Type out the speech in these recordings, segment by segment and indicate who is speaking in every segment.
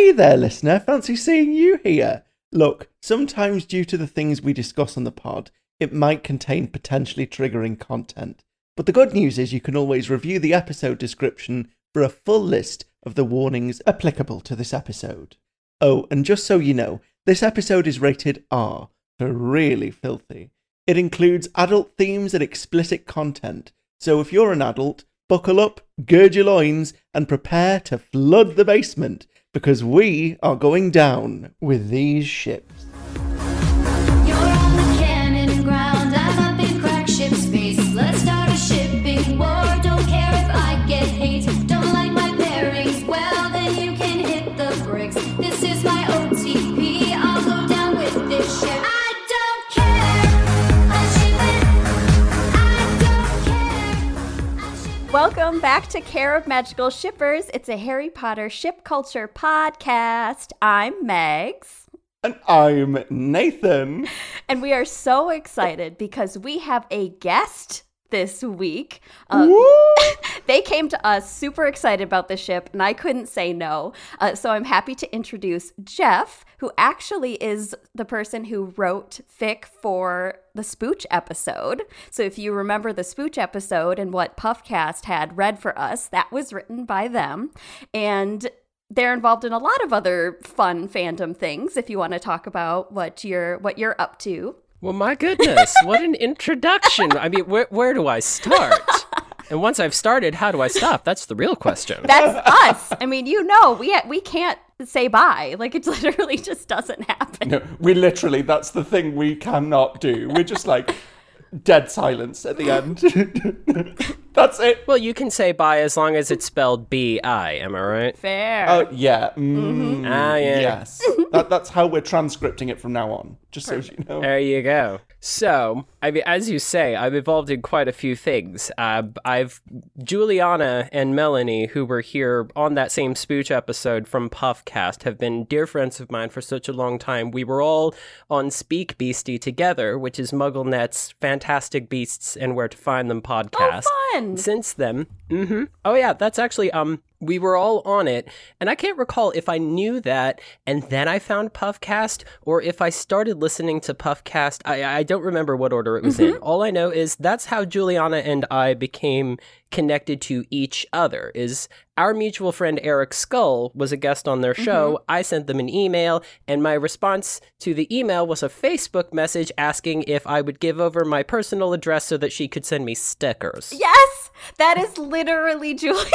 Speaker 1: Hey there, listener. Fancy seeing you here. Look, sometimes due to the things we discuss on the pod, it might contain potentially triggering content. But the good news is you can always review the episode description for a full list of the warnings applicable to this episode. Oh, and just so you know, this episode is rated R for really filthy. It includes adult themes and explicit content, so if you're an adult, buckle up, gird your loins, and prepare to flood the basement because we are going down with these ships.
Speaker 2: Welcome back to Care of Magical Shippers. It's a Harry Potter ship culture podcast. I'm Megs.
Speaker 1: And I'm Nathan.
Speaker 2: And we are so excited because we have a guest this week. Uh, they came to us super excited about the ship, and I couldn't say no. Uh, so I'm happy to introduce Jeff, who actually is the person who wrote fic for the Spooch episode. So if you remember the Spooch episode and what Puffcast had read for us, that was written by them. And they're involved in a lot of other fun fandom things if you want to talk about what you're what you're up to.
Speaker 3: Well, my goodness, what an introduction. I mean, where, where do I start? And once I've started, how do I stop? That's the real question.
Speaker 2: That's us. I mean, you know, we we can't say bye. Like it literally just doesn't happen.
Speaker 1: No, we literally, that's the thing we cannot do. We're just like dead silence at the end. that's it.
Speaker 3: Well, you can say bye as long as it's spelled B I, am I right?
Speaker 2: Fair.
Speaker 1: Oh, yeah. Mm,
Speaker 3: Ah, yeah.
Speaker 1: Yes. that, that's how we're transcripting it from now on, just so you know.
Speaker 3: There you go. So, I mean, as you say, I've evolved in quite a few things. Uh, I've Juliana and Melanie, who were here on that same Spooch episode from Puffcast, have been dear friends of mine for such a long time. We were all on Speak Beastly together, which is MuggleNet's Fantastic Beasts and Where to Find Them podcast.
Speaker 2: Fun.
Speaker 3: Since then, Mm-hmm. oh yeah, that's actually um we were all on it, and I can't recall if I knew that and then I found Puffcast, or if I started listening to Puffcast. I, I don't remember what order it was in. Mm-hmm. All I know is that's how Juliana and I became connected to each other. Is our mutual friend Eric Skull was a guest on their show. Mm-hmm. I sent them an email, and my response to the email was a Facebook message asking if I would give over my personal address so that she could send me stickers.
Speaker 2: yes, that is literally Juliana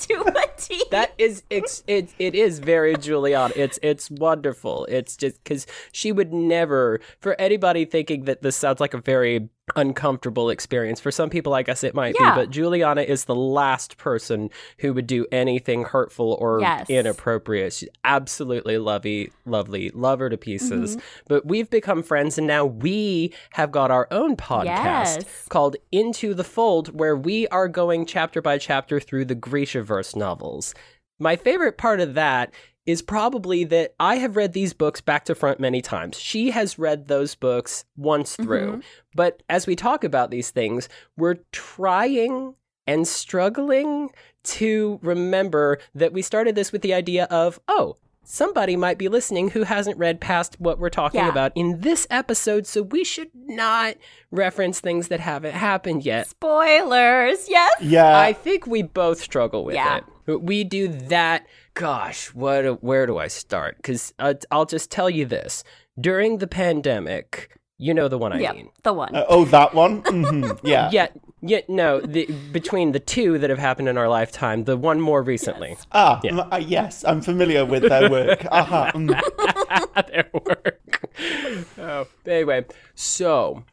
Speaker 2: to a T.
Speaker 3: That is it's it, it is very Juliana. It's it's wonderful. It's just because she would never for anybody thinking that this sounds like a very uncomfortable experience. For some people, I guess it might
Speaker 2: Yeah.
Speaker 3: be, but Juliana is the last person who would do anything hurtful or
Speaker 2: Yes.
Speaker 3: inappropriate. She's absolutely lovely, lovely, love her to pieces.
Speaker 2: Mm-hmm.
Speaker 3: But we've become friends, and now we have got our own podcast
Speaker 2: Yes.
Speaker 3: called Into the Fold, where we are going chapter by chapter through the Grishaverse novels. My favorite part of that is probably that I have read these books back to front many times. She has read those books once mm-hmm. through. But as we talk about these things, we're trying and struggling to remember that we started this with the idea of, oh, somebody might be listening who hasn't read past what we're talking
Speaker 2: Yeah.
Speaker 3: about in this episode, so we should not reference things that haven't happened yet.
Speaker 2: Spoilers. Yes.
Speaker 1: Yeah.
Speaker 3: I think we both struggle with
Speaker 2: Yeah.
Speaker 3: it. We do that. Gosh, what? Where do I start? Because uh, I'll just tell you this: during the pandemic, you know the one I
Speaker 2: Yep,
Speaker 3: mean.
Speaker 2: the one.
Speaker 1: Uh, oh, that one? hmm Yeah.
Speaker 3: Yet, yet, no. The, between the two that have happened in our lifetime, the one more recently.
Speaker 1: Ah, mm, uh, yes, I'm familiar with their work. Aha. mm.
Speaker 3: their work. oh, anyway, so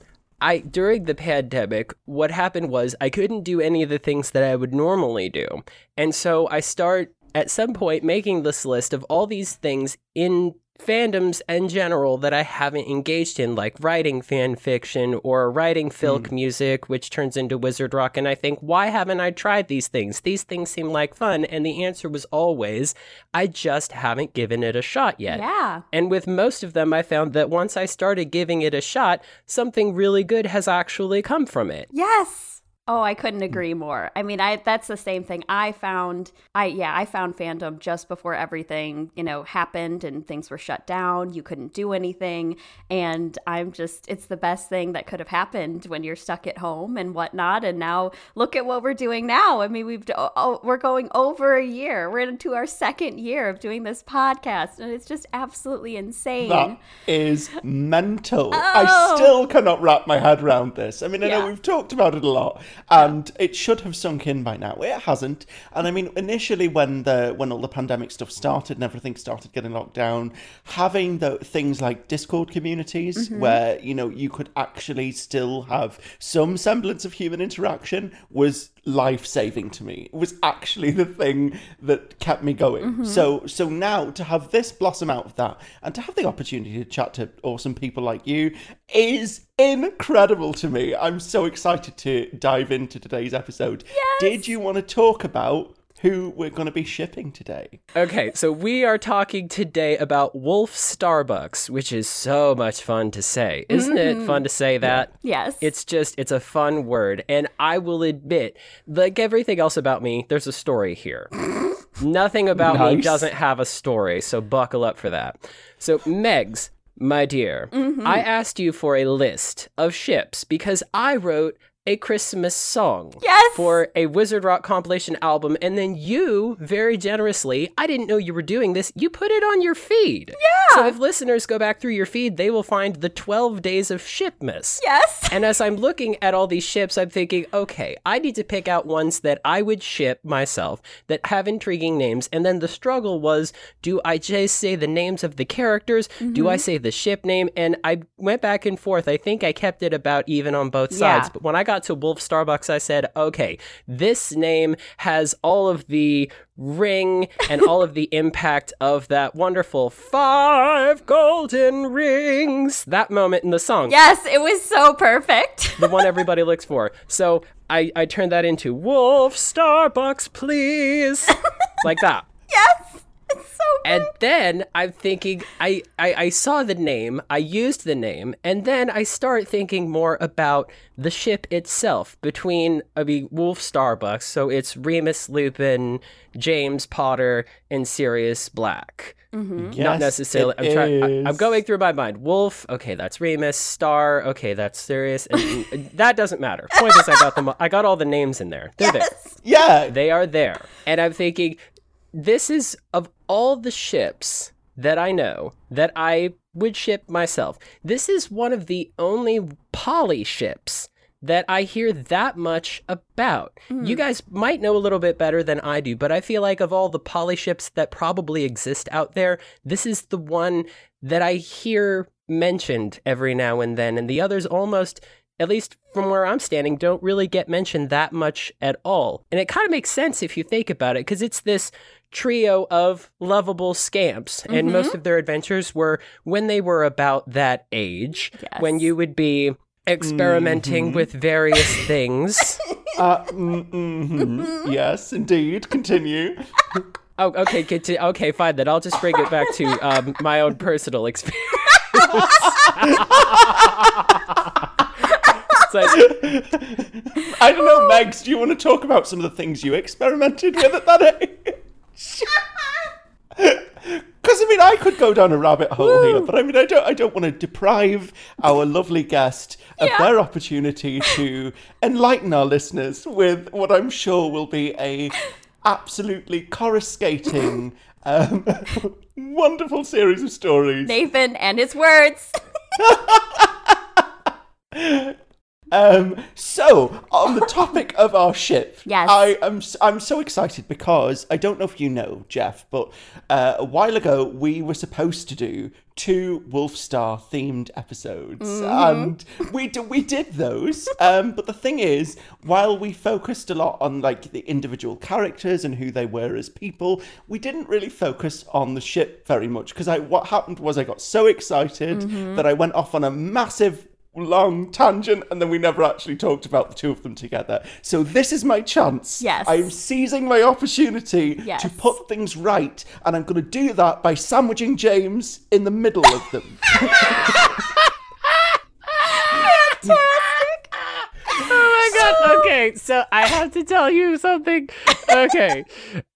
Speaker 3: I during the pandemic, what happened was I couldn't do any of the things that I would normally do, and so I start at some point making this list of all these things in fandoms in general that I haven't engaged in, like writing fan fiction or writing filk hmm. music, which turns into wizard rock. And I think, why haven't I tried these things? These things seem like fun. And the answer was always, I just haven't given it a shot yet.
Speaker 2: Yeah.
Speaker 3: And with most of them, I found that once I started giving it a shot, something really good has actually come from it.
Speaker 2: Yes. Oh, I couldn't mm. agree more. I mean, I that's the same thing. I found I yeah, I found fandom just before everything, you know, happened and things were shut down. You couldn't do anything. And I'm just it's the best thing that could have happened when you're stuck at home and whatnot. And now look at what we're doing now. I mean, we've oh, oh, we're going over a year. We're into our second year of doing this podcast, and it's just absolutely insane.
Speaker 1: That is mental. I
Speaker 2: Oh.
Speaker 1: still cannot wrap my head around this. I mean, I know we've talked about it a lot, and it should have sunk in by now. It hasn't. And I mean, initially, when the when all the pandemic stuff started and everything started getting locked down, having the things like Discord communities mm-hmm. where you know you could actually still have some semblance of human interaction was life saving to me. It was actually the thing that kept me going. Mm-hmm. So so now to have this blossom out of that and to have the opportunity to chat to awesome people like you is incredible to me. I'm so excited to dive into today's episode. Yes! Did you want to talk about who we're going to be shipping today?
Speaker 3: Okay, so we are talking today about Wolf Starbucks, which is so much fun to say. Isn't it fun to say mm-hmm. that?
Speaker 2: yes.
Speaker 3: It's just, it's a fun word. And I will admit, like everything else about me, there's a story here. Nothing about me doesn't have a story, so buckle up for that. So, Megs, my dear, mm-hmm. I asked you for a list of ships because I wrote a Christmas song
Speaker 2: Yes!
Speaker 3: for a Wizard Rock compilation album, and then you very generously, I didn't know you were doing this, you put it on your feed. Yeah. So if listeners go back through your feed, they will find the 12 days of Shipmas.
Speaker 2: yes.
Speaker 3: And as I'm looking at all these ships, I'm thinking, okay, I need to pick out ones that I would ship myself that have intriguing names. And then the struggle was do I just say the names of the characters? Do I mm-hmm. say the ship name? And I went back and forth. I think I kept it about even on both sides.
Speaker 2: Yeah.
Speaker 3: But when I got to Wolf Starbucks, I said, okay, this name has all of the ring and all of the impact of that wonderful five golden rings. That moment in the song
Speaker 2: Yes, it was so perfect.
Speaker 3: the one everybody looks for. So I, I turned that into Wolf Starbucks, please. like that.
Speaker 2: yes. It's so good.
Speaker 3: And then I'm thinking, I, I, I saw the name, I used the name, and then I start thinking more about the ship itself between, I mean, Wolf Starbucks. So it's Remus Lupin, James Potter, and Sirius Black. Mm-hmm. Not
Speaker 1: Yes,
Speaker 3: necessarily.
Speaker 1: it
Speaker 3: I'm trying. I, I'm going through my mind. Wolf. Okay, that's Remus. Star. Okay, that's Sirius. And, and that doesn't matter. Point is, I got them. I got all the names in there. They're there.
Speaker 1: Yeah,
Speaker 3: They are there. And I'm thinking, this is of all the ships that I know that I would ship myself. This is one of the only poly ships that I hear that much about. Hmm. You guys might know a little bit better than I do, but I feel like of all the poly ships that probably exist out there, this is the one that I hear mentioned every now and then, and the others almost at least from where I'm standing, don't really get mentioned that much at all. And it kind of makes sense if you think about it, because it's this trio of lovable scamps. And most of their adventures were when they were about that age, when you would be experimenting with various things.
Speaker 1: Uh, mm, mhm. yes, indeed. Continue.
Speaker 3: Oh, okay, conti- okay, fine. Then I'll just bring it back to um, my own personal experience. Like,
Speaker 1: I don't know, Megs. Do you want to talk about some of the things you experimented with at that age? Because I mean, I could go down a rabbit hole here, but I mean, I don't. I don't want to deprive our lovely guest of their opportunity to enlighten our listeners with what I'm sure will be a absolutely coruscating, um, wonderful series of stories.
Speaker 2: Nathan and his words.
Speaker 1: Um, so on the topic of our ship,
Speaker 2: Yes.
Speaker 1: I am I'm so excited because I don't know if you know Jeff, but uh, a while ago we were supposed to do two Wolfstar themed episodes, and we d- we did those. Um, but the thing is, while we focused a lot on like the individual characters and who they were as people, we didn't really focus on the ship very much because I what happened was I got so excited that I went off on a massive long tangent and then we never actually talked about the two of them together. So this is my chance.
Speaker 2: Yes.
Speaker 1: I'm seizing my opportunity
Speaker 2: Yes.
Speaker 1: to put things right and I'm going to do that by sandwiching James in the middle of them.
Speaker 2: Fantastic.
Speaker 3: oh my god, okay. okay, so I have to tell you something. Okay.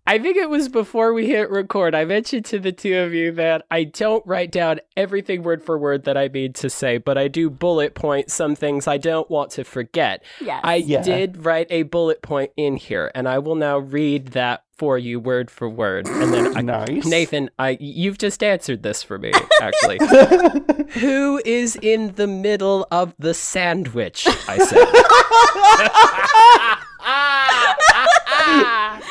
Speaker 3: I think it was before we hit record. I mentioned to the two of you that I don't write down everything word for word that I need to say, but I do bullet point some things I don't want to forget.
Speaker 2: Yes.
Speaker 3: I
Speaker 1: Yeah.
Speaker 3: did write a bullet point in here, and I will now read that for you word for word. And then I,
Speaker 1: Nice.
Speaker 3: Nathan, I you've just answered this for me, actually. Who is in the middle of the sandwich? I said.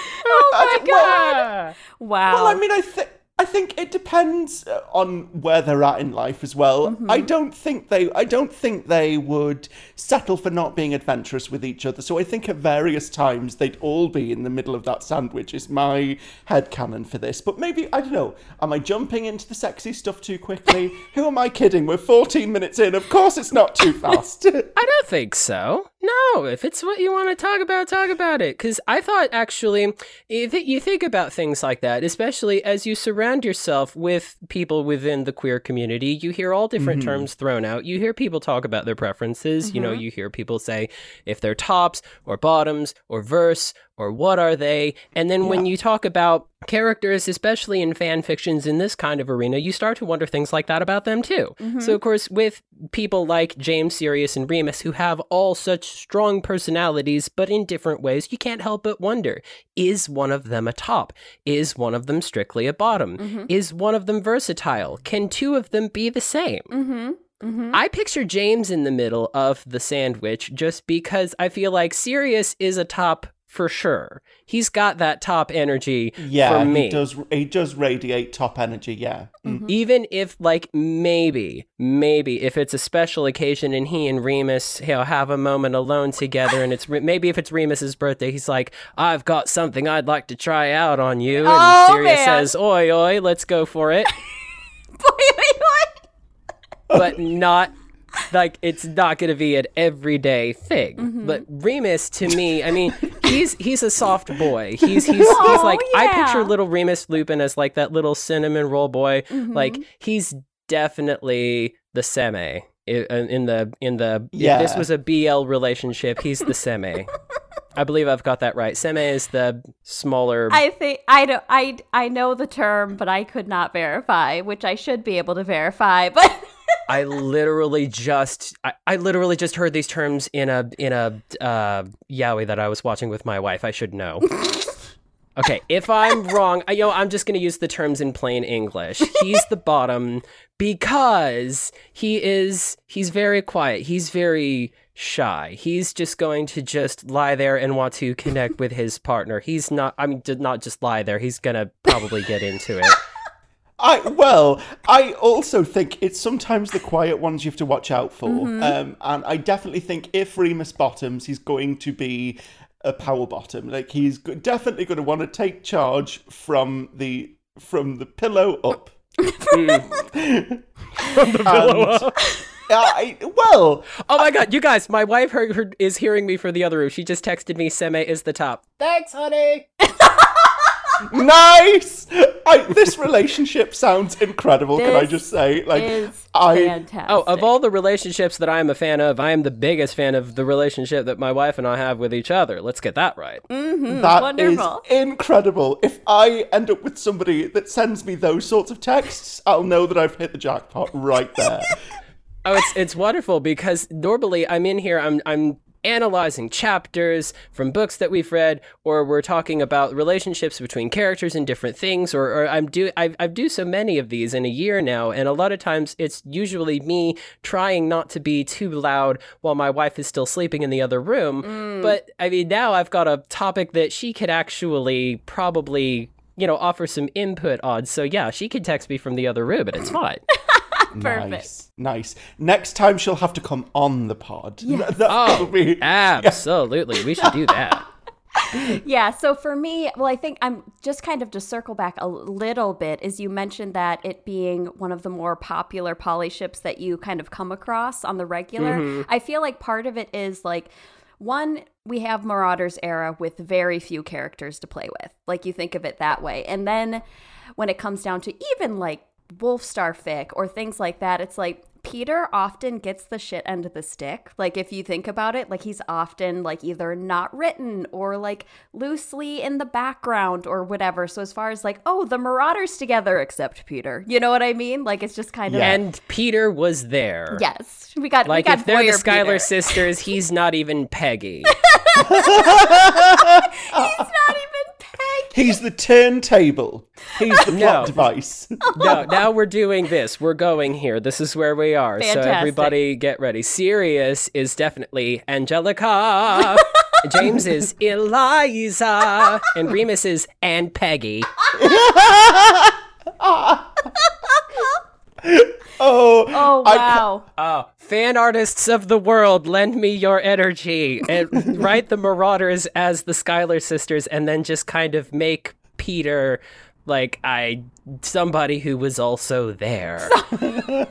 Speaker 2: oh my god! Wow.
Speaker 1: Well, I mean, I think I think it depends uh, on where they're at in life as well.
Speaker 2: Mm-hmm.
Speaker 1: I don't think they I don't think they would settle for not being adventurous with each other. So I think at various times they'd all be in the middle of that sandwich. Is my head headcanon for this? But maybe I don't know. Am I jumping into the sexy stuff too quickly? Who am I kidding? We're 14 minutes in. Of course, it's not too fast.
Speaker 3: I don't think so. No, if it's what you want to talk about, talk about it. Because I thought actually, if you think about things like that, especially as you surround yourself with people within the queer community, you hear all different mm-hmm. terms thrown out. You hear people talk about their preferences. You know, mm-hmm. you hear people say if they're tops or bottoms or verse or what are they. And then when you talk about characters, especially in fan fictions in this kind of arena, you start to wonder things like that about them too. So, of course, with people like James, Sirius, and Remus who have all such strong personalities, but in different ways, you can't help but wonder is one of them a top? Is one of them strictly a bottom? Is one of them versatile? Can two of them be the same?
Speaker 2: mm-hmm. Mm-hmm.
Speaker 3: I picture James in the middle of the sandwich just because I feel like Sirius is a top for sure. He's got that top energy
Speaker 1: yeah,
Speaker 3: for me.
Speaker 1: he does. He does radiate top energy. Yeah. Mm.
Speaker 3: Even if, like, maybe, maybe if it's a special occasion and he and Remus, you know, have a moment alone together, and it's maybe if it's Remus's birthday, he's like, "I've got something I'd like to try out on you," and
Speaker 2: Oh,
Speaker 3: Sirius
Speaker 2: man.
Speaker 3: says, "Oi, oi, let's go for it,"
Speaker 2: Oh.
Speaker 3: but not. Like it's not going to be an everyday thing,
Speaker 2: Mm-hmm.
Speaker 3: but Remus to me, I mean, he's he's a soft boy. He's he's he's
Speaker 2: Oh,
Speaker 3: like I picture little Remus Lupin as like that little cinnamon roll boy.
Speaker 2: Mm-hmm.
Speaker 3: Like he's definitely the seme i- in the in the if
Speaker 1: Yeah.
Speaker 3: this was a BL relationship. He's the seme. I believe I've got that right. Seme is the smaller.
Speaker 2: I think I don't. I I know the term, but I could not verify, which I should be able to verify. But
Speaker 3: I literally just I, I literally just heard these terms in a in a uh, yaoi that I was watching with my wife. I should know. Okay, if I'm wrong, I, you know, I'm just going to use the terms in plain English. He's the bottom because he is he's very quiet. He's very shy. He's just going to just lie there and want to connect with his partner. He's not I mean did not just lie there. He's going to probably get into it.
Speaker 1: I well, I also think it's sometimes the quiet ones you have to watch out for,
Speaker 2: Mm-hmm.
Speaker 1: um, and I definitely think if Remus bottoms, he's going to be a power bottom. Like he's go- definitely going to want to take charge from the from the pillow up. from the pillow up. I, well,
Speaker 3: Oh my god, you guys, my wife heard, heard, is hearing me for the other room. She just texted me Seme is the top. Thanks, honey.
Speaker 1: nice. I, this relationship sounds incredible. can I just say, like,
Speaker 2: is
Speaker 1: I
Speaker 2: fantastic.
Speaker 3: Oh, of all the relationships that I am a fan of, I am the biggest fan of the relationship that my wife and I have with each other. Let's get that right.
Speaker 2: Mm-hmm.
Speaker 1: That is
Speaker 2: wonderful.
Speaker 1: incredible. If I end up with somebody that sends me those sorts of texts, I'll know that I've hit the jackpot right there.
Speaker 3: Oh, it's it's wonderful because normally I'm in here, I'm I'm analyzing chapters from books that we've read, or we're talking about relationships between characters and different things, or, or I'm do I've, I've do so many of these in a year now, and a lot of times it's usually me trying not to be too loud while my wife is still sleeping in the other room. Mm. But I mean, now I've got a topic that she could actually probably. You know, offer some input on. So yeah, she could text me from the other room, and it's fine.
Speaker 2: Perfect.
Speaker 1: Nice, nice. Next time she'll have to come on the pod. That will
Speaker 3: Oh,
Speaker 1: be
Speaker 3: absolutely. We should do that.
Speaker 2: Yeah, so for me, well, I think I'm just kind of to circle back a little bit, is you mentioned that it being one of the more popular poly ships that you kind of come across on the regular. Mm-hmm. I feel like part of it is like, one, we have Marauders era with very few characters to play with. Like you think of it that way. And then when it comes down to even like Wolfstar fic or things like that, it's like Peter often gets the shit end of the stick. Like if you think about it, like he's often like either not written or like loosely in the background or whatever. So as far as like, oh, the Marauders together except Peter. You know what I mean? Like it's just kind of
Speaker 1: Yeah.
Speaker 3: And Peter was there.
Speaker 2: Yes. We got
Speaker 3: Like
Speaker 2: we got
Speaker 3: if they're the Schuyler
Speaker 2: Peter.
Speaker 3: sisters, he's not even Peggy.
Speaker 2: He's not even.
Speaker 1: He's the turntable. He's the plot
Speaker 3: No.
Speaker 1: device.
Speaker 3: no, now we're doing this. We're going here. This is where we are. So everybody get ready. Sirius is definitely Angelica. James is Eliza. And Remus is Anne Peggy.
Speaker 1: Oh,
Speaker 2: Oh
Speaker 1: I ca-
Speaker 2: wow.
Speaker 3: Oh, fan artists of the world, lend me your energy. And write the Marauders as the Schuyler sisters and then just kind of make Peter like I somebody who was also there.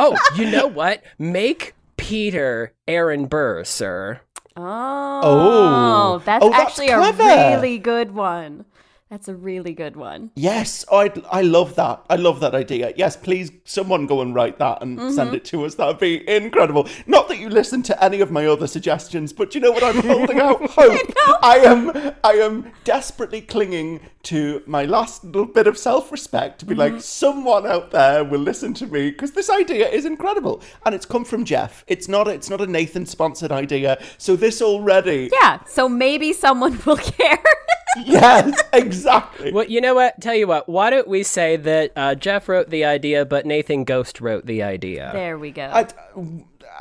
Speaker 3: oh, you know what? Make Peter Aaron Burr, sir.
Speaker 2: Oh,
Speaker 1: Oh.
Speaker 2: that's
Speaker 1: Oh, that's
Speaker 2: actually
Speaker 1: clever.
Speaker 2: a really good one. That's a really good one.
Speaker 1: Yes, I I love that. I love that idea. Yes, please, someone go and write that and
Speaker 2: Mm-hmm.
Speaker 1: send it to us. That would be incredible. Not that you listen to any of my other suggestions, but you know what? I'm holding out hope. I am I am desperately clinging to my last little bit of self-respect to be
Speaker 2: Mm-hmm.
Speaker 1: like, someone out there will listen to me because this idea is incredible, and it's come from Jeff. It's not it's not a Nathan sponsored idea. So this already,
Speaker 2: Yeah, so maybe someone will care.
Speaker 1: yes, exactly.
Speaker 3: Well, you know what? Tell you what. Why don't we say that uh, Jeff wrote the idea, but Nathan Ghost wrote the idea?
Speaker 2: there we go.
Speaker 1: I,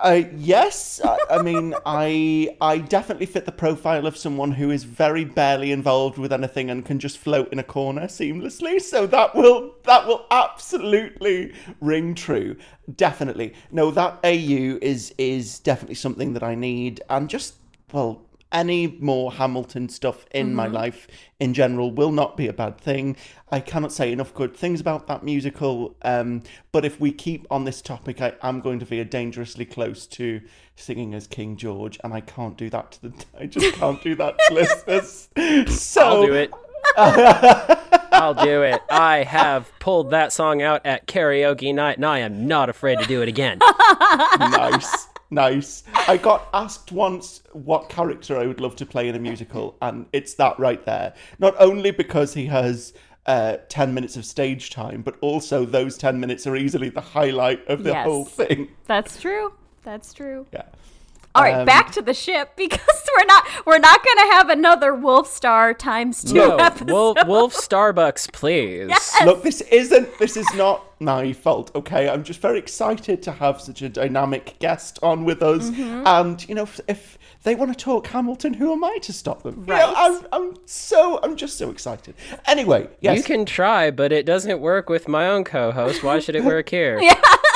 Speaker 1: I, yes, I, I mean, I I definitely fit the profile of someone who is very barely involved with anything and can just float in a corner seamlessly. So that will that will absolutely ring true. Definitely, no, that AU is is definitely something that I need, and just well. Any more Hamilton stuff in my life in general will not be a bad thing. I cannot say enough good things about that musical. Um, but if we keep on this topic, I am going to veer dangerously close to singing as King George, and I can't do that to the. I just can't do that to listeners. So
Speaker 3: I'll do it. I'll do it. I have pulled that song out at karaoke night, and I am not afraid to do it again.
Speaker 1: nice, nice. I got asked once what character I would love to play in a musical, and it's that right there. Not only because he has uh, 10 minutes of stage time, but also those 10 minutes are easily the highlight of the
Speaker 2: Yes.
Speaker 1: whole thing.
Speaker 2: That's true. That's true.
Speaker 1: Yeah.
Speaker 2: All right,
Speaker 1: Um,
Speaker 2: back to the ship because we're not we're not going to have another Wolf Star times two
Speaker 3: No,
Speaker 2: episode.
Speaker 3: Wolf, Wolf Starbucks, please.
Speaker 1: Look, this isn't, this is not my fault, okay? I'm just very excited to have such a dynamic guest on with us.
Speaker 2: Mm-hmm.
Speaker 1: And, you know, if, if they want to talk Hamilton, who am I to stop them? You know,
Speaker 2: Right.
Speaker 1: I'm, I'm so, I'm just so excited. Anyway, yes.
Speaker 3: You can try, but it doesn't work with my own co-host. Why should it work here?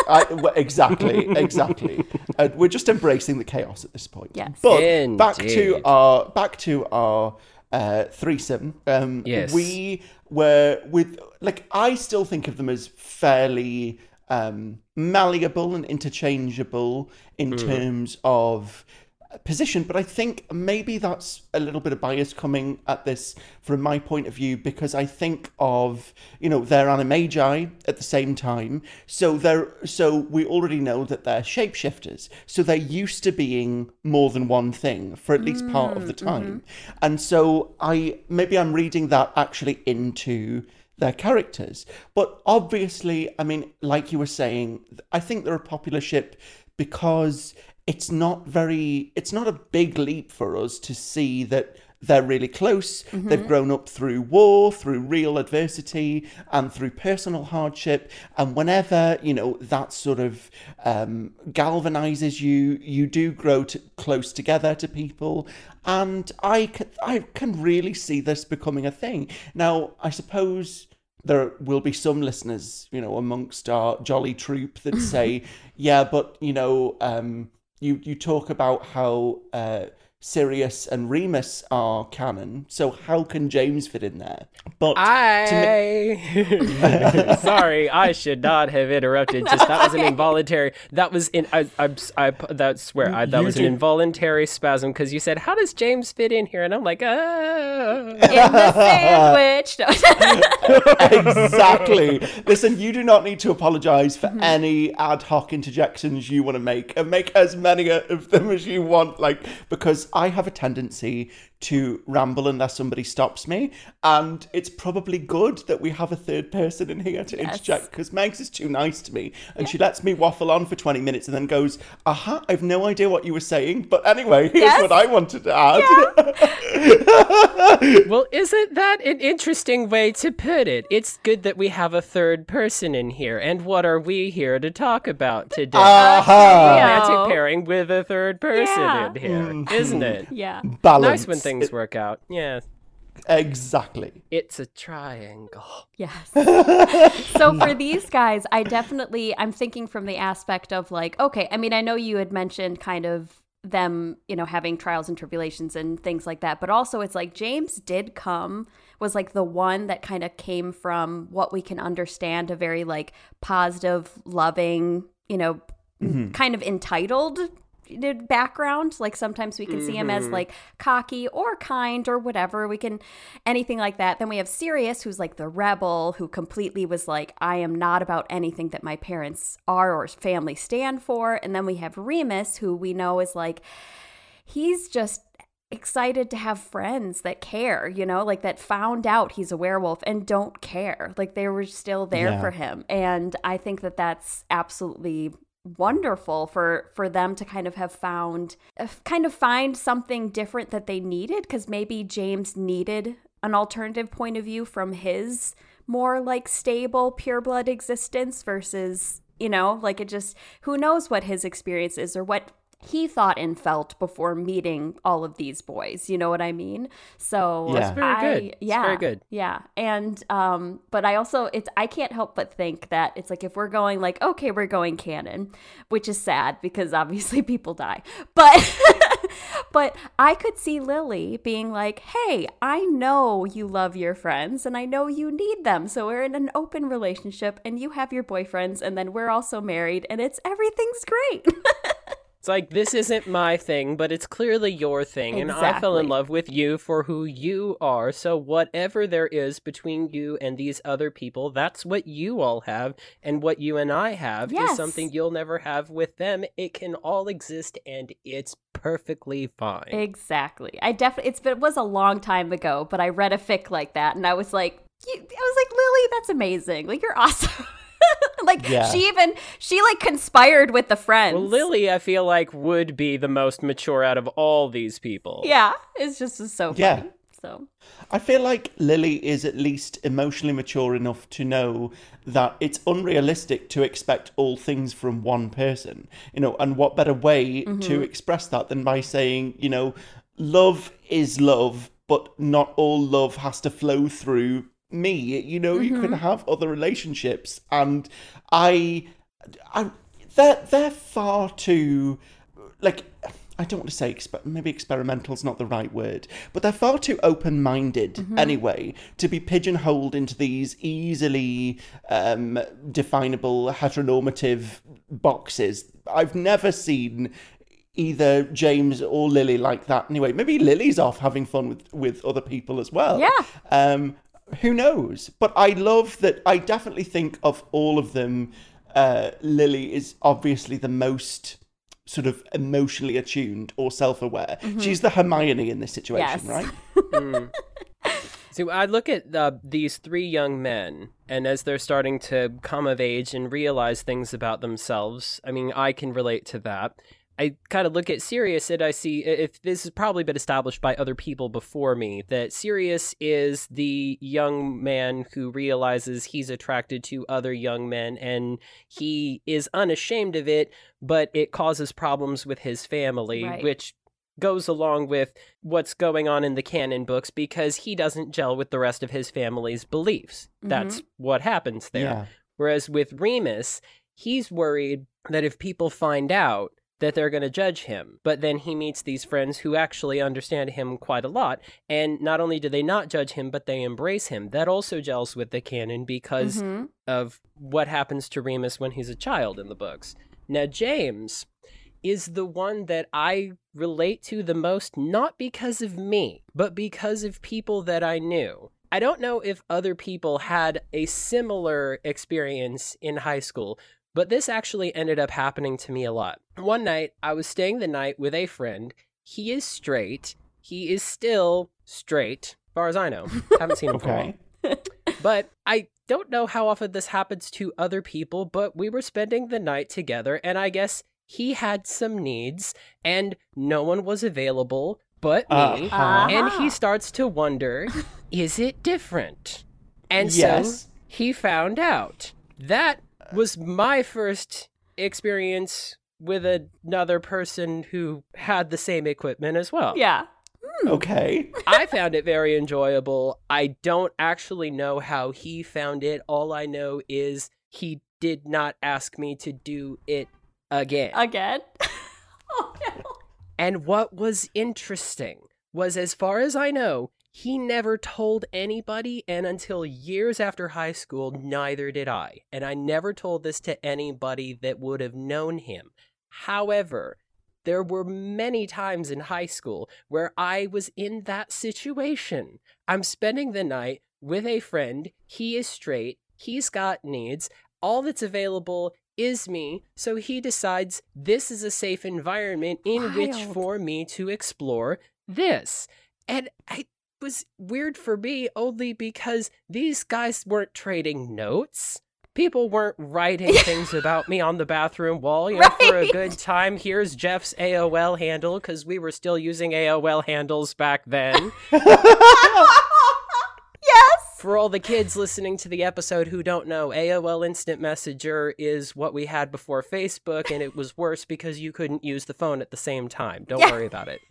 Speaker 1: I, well, exactly, exactly. uh, we're just embracing the chaos at this point.
Speaker 2: Yes.
Speaker 1: But back to our back to our uh, threesome. Um,
Speaker 3: Yes.
Speaker 1: We were with like I still think of them as fairly um, malleable and interchangeable in terms of position, but I think maybe that's a little bit of bias coming at this from my point of view because I think of you know they're animagi at the same time, so they're so we already know that they're shapeshifters, so they're used to being more than one thing for at least part of the mm, mm-hmm. time, and so I maybe I'm reading that actually into their characters. But obviously, I mean, like you were saying, I think they're a popular ship because it's not very, it's not a big leap for us to see that they're really close. They've grown up through war, through real adversity, and through personal hardship. And whenever you know that sort of um, galvanizes you, you do grow to, close together to people. And I can, I can really see this becoming a thing. Now, I suppose there will be some listeners, you know, amongst our jolly troop that say, yeah, but, you know, um, you, you talk about how uh, Sirius and Remus are canon, so how can James fit in there? But to me-
Speaker 3: I sorry, I should not have interrupted. Just that was an involuntary. That was in. I. I. I that swear. I, that
Speaker 1: You
Speaker 3: was an involuntary spasm because you said, "How does James fit in here?" And I'm like, ah.
Speaker 2: In the sandwich.
Speaker 1: Exactly. Listen, you do not need to apologize
Speaker 2: Mm-hmm.
Speaker 1: for any ad hoc interjections you want to make, and make as many of them as you want. Like because I have a tendency to ramble unless somebody stops me, and it's probably good that we have a third person in here to interject because Megs is too nice to me, and she lets me waffle on for twenty minutes and then goes, "Aha, I've no idea what you were saying, but anyway, here's
Speaker 2: Yes.
Speaker 1: what I wanted to add."
Speaker 3: Well, isn't that an interesting way to put it? It's good that we have a third person in here. And what are we here to talk about today?
Speaker 1: Aha.
Speaker 3: Romantic
Speaker 2: No.
Speaker 3: pairing with a third person
Speaker 2: Yeah.
Speaker 3: in here, isn't hmm. it?
Speaker 2: yeah.
Speaker 1: Balance.
Speaker 3: Nice when things work out. Yeah,
Speaker 1: Exactly.
Speaker 3: it's a triangle.
Speaker 2: Yes. so for these guys, I definitely I'm thinking from the aspect of like, okay, I mean, I know you had mentioned kind of them, you know, having trials and tribulations and things like that, but also it's like James did come was like the one that kind of came from what we can understand a very like positive, loving, you know, mm-hmm. kind of entitled background like sometimes we can see him as mm-hmm. like cocky or kind or whatever we can anything like that then we have Sirius who's like the rebel who completely was like I am not about anything that my parents are or family stand for and then we have Remus who we know is like he's just excited to have friends that care, you know, like that found out he's a werewolf and don't care. Like they were still there
Speaker 1: Yeah.
Speaker 2: for him. And I think that that's absolutely wonderful for for them to kind of have found uh, kind of find something different that they needed because maybe James needed an alternative point of view from his more like stable pure blood existence versus you know like it just who knows what his experience is or what he thought and felt before meeting all of these boys. You know what I mean? So
Speaker 1: Yeah. That's
Speaker 3: very
Speaker 2: I-
Speaker 3: good. It's
Speaker 2: Yeah,
Speaker 3: very good.
Speaker 2: Yeah, and um, but I also it's I can't help but think that it's like if we're going like okay, we're going canon, which is sad because obviously people die, but. But I could see Lily being like, hey, I know you love your friends and I know you need them. So we're in an open relationship and you have your boyfriends and then we're also married and it's everything's great.
Speaker 3: It's like this isn't my thing, but it's clearly your thing, and I fell in love with you for who you are. So whatever there is between you and these other people, that's what you all have, and what you and I have
Speaker 2: Yes.
Speaker 3: is something you'll never have with them. It can all exist, and it's perfectly fine.
Speaker 2: exactly. I definitely, it's been, it was a long time ago, but I read a fic like that and I was like, you, I was like, Lily, that's amazing. Like, you're awesome. like,
Speaker 1: Yeah.
Speaker 2: she even, she like conspired with the friends.
Speaker 3: well, Lily, I feel like would be the most mature out of all these people.
Speaker 2: Yeah, it's just so funny.
Speaker 1: Yeah.
Speaker 2: So,
Speaker 1: I feel like Lily is at least emotionally mature enough to know that it's unrealistic to expect all things from one person. You know, and what better way mm-hmm. to express that than by saying, you know, love is love, but not all love has to flow through me. You know, you can have other relationships, and I, I, they're they're far too, like. I don't want to say exper- maybe experimental's not the right word, but they're far too open-minded anyway to be pigeonholed into these easily um, definable heteronormative boxes. I've never seen either James or Lily like that. Anyway, maybe Lily's off having fun with with other people as well.
Speaker 2: Yeah.
Speaker 1: Um, who knows? But I love that. I definitely think of all of them. Uh, Lily is obviously the most sort of emotionally attuned or self-aware. She's the Hermione in this situation,
Speaker 2: Yes.
Speaker 1: right?
Speaker 3: So I look at uh, these three young men, and as they're starting to come of age and realize things about themselves, I mean, I can relate to that. I kind of look at Sirius and I see if this has probably been established by other people before me that Sirius is the young man who realizes he's attracted to other young men and he is unashamed of it, but it causes problems with his family,
Speaker 2: Right.
Speaker 3: which goes along with what's going on in the canon books because he doesn't gel with the rest of his family's beliefs. That's mm-hmm. what happens there.
Speaker 1: Yeah.
Speaker 3: Whereas with Remus, he's worried that if people find out, that they're going to judge him. But then he meets these friends who actually understand him quite a lot. And not only do they not judge him, but they embrace him. That also gels with the canon because
Speaker 2: Mhm.
Speaker 3: of what happens to Remus when he's a child in the books. Now, James is the one that I relate to the most, not because of me, but because of people that I knew. I don't know if other people had a similar experience in high school, but this actually ended up happening to me a lot. One night, I was staying the night with a friend. He is straight. He is still straight, as far as I know. Haven't seen him for a while. But I don't know how often this happens to other people, but we were spending the night together, and I guess he had some needs, and no one was available but me.
Speaker 1: Uh-huh.
Speaker 3: And he starts to wonder is it different? And
Speaker 1: Yes.
Speaker 3: so he found out. That was my first experience with another person who had the same equipment as well.
Speaker 2: Yeah. Hmm.
Speaker 1: Okay.
Speaker 3: I found it very enjoyable. I don't actually know how he found it. All I know is he did not ask me to do it again.
Speaker 2: Again. oh no.
Speaker 3: and what was interesting was, as far as I know, he never told anybody, and until years after high school, neither did I. And I never told this to anybody that would have known him. However, there were many times in high school where I was in that situation. I'm spending the night with a friend. He is straight. He's got needs. All that's available is me. So he decides this is a safe environment in which for me to explore this. And I was weird for me only because these guys weren't trading notes. People weren't writing things about me on the bathroom wall. You know, for a good time, here's Jeff's AOL handle because we were still using AOL handles back then.
Speaker 2: yes.
Speaker 3: For all the kids listening to the episode who don't know, AOL Instant Messenger is what we had before Facebook, and it was worse because you couldn't use the phone at the same time. Don't
Speaker 2: Yeah.
Speaker 3: worry about it.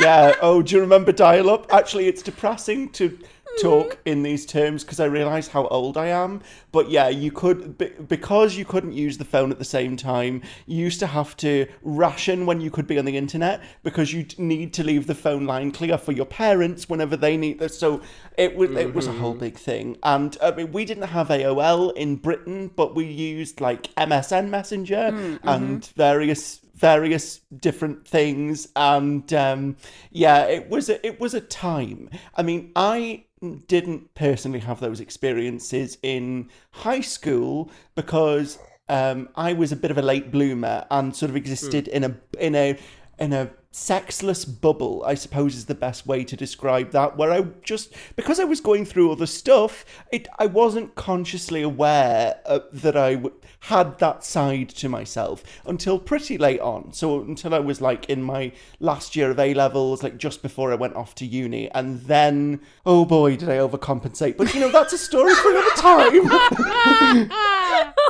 Speaker 1: Yeah. Oh, do you remember dial up? Actually, it's depressing to talk mm-hmm. in these terms because I realise how old I am. But yeah, you could be, because you couldn't use the phone at the same time. You used to have to ration when you could be on the internet because you need to leave the phone line clear for your parents whenever they need this. So it was it was a whole mm-hmm. big thing. And I mean, we didn't have AOL in Britain, but we used like MSN Messenger mm, and mm-hmm. various various different things and um, yeah it was a, it was a time. I mean i didn't personally have those experiences in high school because um, i was a bit of a late bloomer and sort of existed in a in a in a sexless bubble i suppose is the best way to describe that where i just because i was going through other stuff it i wasn't consciously aware uh, that i w- had that side to myself until pretty late on. So until i was like in my last year of a levels like just before i went off to uni and then oh boy did i overcompensate. But you know that's a story for another time.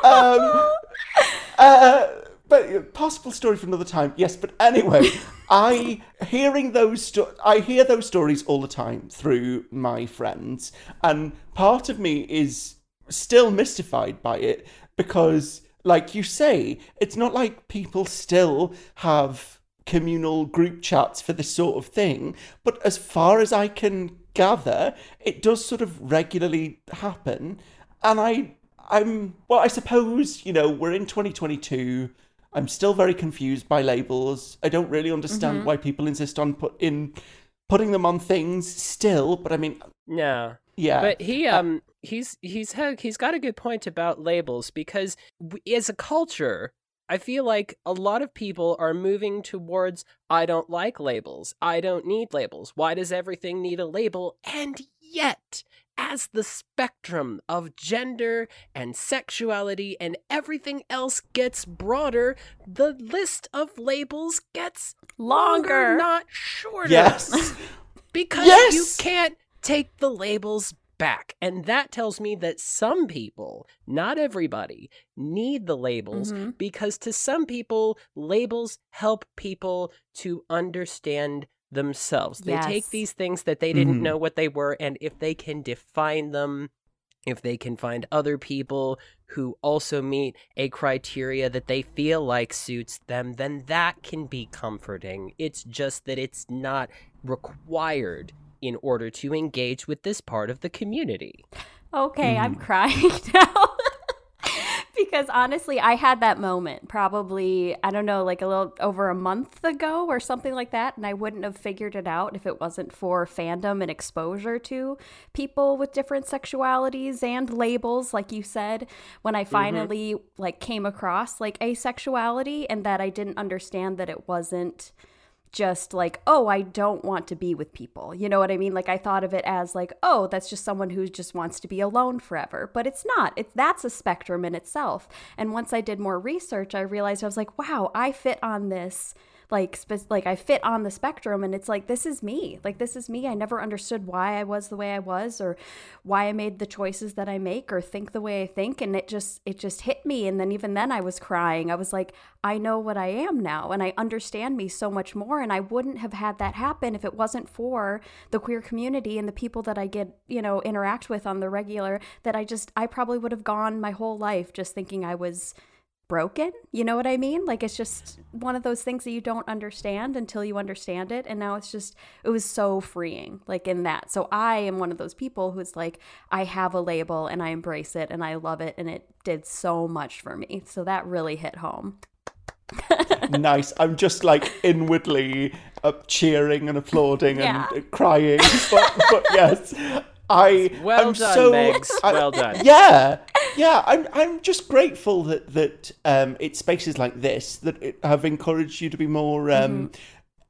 Speaker 1: Um, uh, but possible story for another time. Yes, but anyway, I hearing those sto- I hear those stories all the time through my friends, and part of me is still mystified by it because, like you say, it's not like people still have communal group chats for this sort of thing. But as far as I can gather, it does sort of regularly happen, and I I'm well, I suppose, you know, we're in 2022. I'm still very confused by labels. I don't really understand why people insist on put in putting them on things still, but I mean,
Speaker 3: No.
Speaker 1: yeah.
Speaker 3: But he um he's he's he's got a good point about labels because as a culture, I feel like a lot of people are moving towards I don't like labels. I don't need labels. Why does everything need a label? And yet, as the spectrum of gender and sexuality and everything else gets broader, the list of labels gets
Speaker 2: Longer.
Speaker 3: not shorter
Speaker 1: yes.
Speaker 3: because
Speaker 1: Yes!
Speaker 3: you can't take the labels back. And that tells me that some people, not everybody, need the labels
Speaker 2: Mhm.
Speaker 3: because to some people, labels help people to understand themselves. They take these things that they didn't
Speaker 1: Mhm.
Speaker 3: know what they were, and if they can define them, if they can find other people who also meet a criteria that they feel like suits them, then that can be comforting. It's just that it's not required in order to engage with this part of the community.
Speaker 2: Okay, I'm
Speaker 1: Mm.
Speaker 2: crying now. Because honestly, I had that moment probably, I don't know, like a little over a month ago or something like that. And I wouldn't have figured it out if it wasn't for fandom and exposure to people with different sexualities and labels, like you said, when I mm-hmm. finally like came across like asexuality and that I didn't understand that it wasn't just like, oh, I don't want to be with people. You know what I mean? Like I thought of it as like, oh, that's just someone who just wants to be alone forever. But it's not. It's that's a spectrum in itself. And once I did more research, I realized I was like, wow, I fit on this like spe- like I fit on the spectrum and it's like this is me. Like this is me. I never understood why I was the way I was or why I made the choices that I make or think the way I think and it just it just hit me and then even then I was crying. I was like I know what I am now and I understand me so much more and I wouldn't have had that happen if it wasn't for the queer community and the people that I get, you know, interact with on the regular that I just I probably would have gone my whole life just thinking I was broken. You know what I mean? Like it's just one of those things that you don't understand until you understand it. And now it's just, it was so freeing, like in that. So I am one of those people who's like, I have a label and I embrace it and I love it. And it did so much for me. So that really hit home.
Speaker 1: nice. I'm just like inwardly uh, cheering and applauding
Speaker 2: Yeah.
Speaker 1: and crying. But, but yes, I.
Speaker 3: Well
Speaker 1: I'm
Speaker 3: done,
Speaker 1: so,
Speaker 3: Megs.
Speaker 1: I-
Speaker 3: Well done.
Speaker 1: Yeah, yeah. I'm. I'm just grateful that that um, it's spaces like this that it- have encouraged you to be more. Um,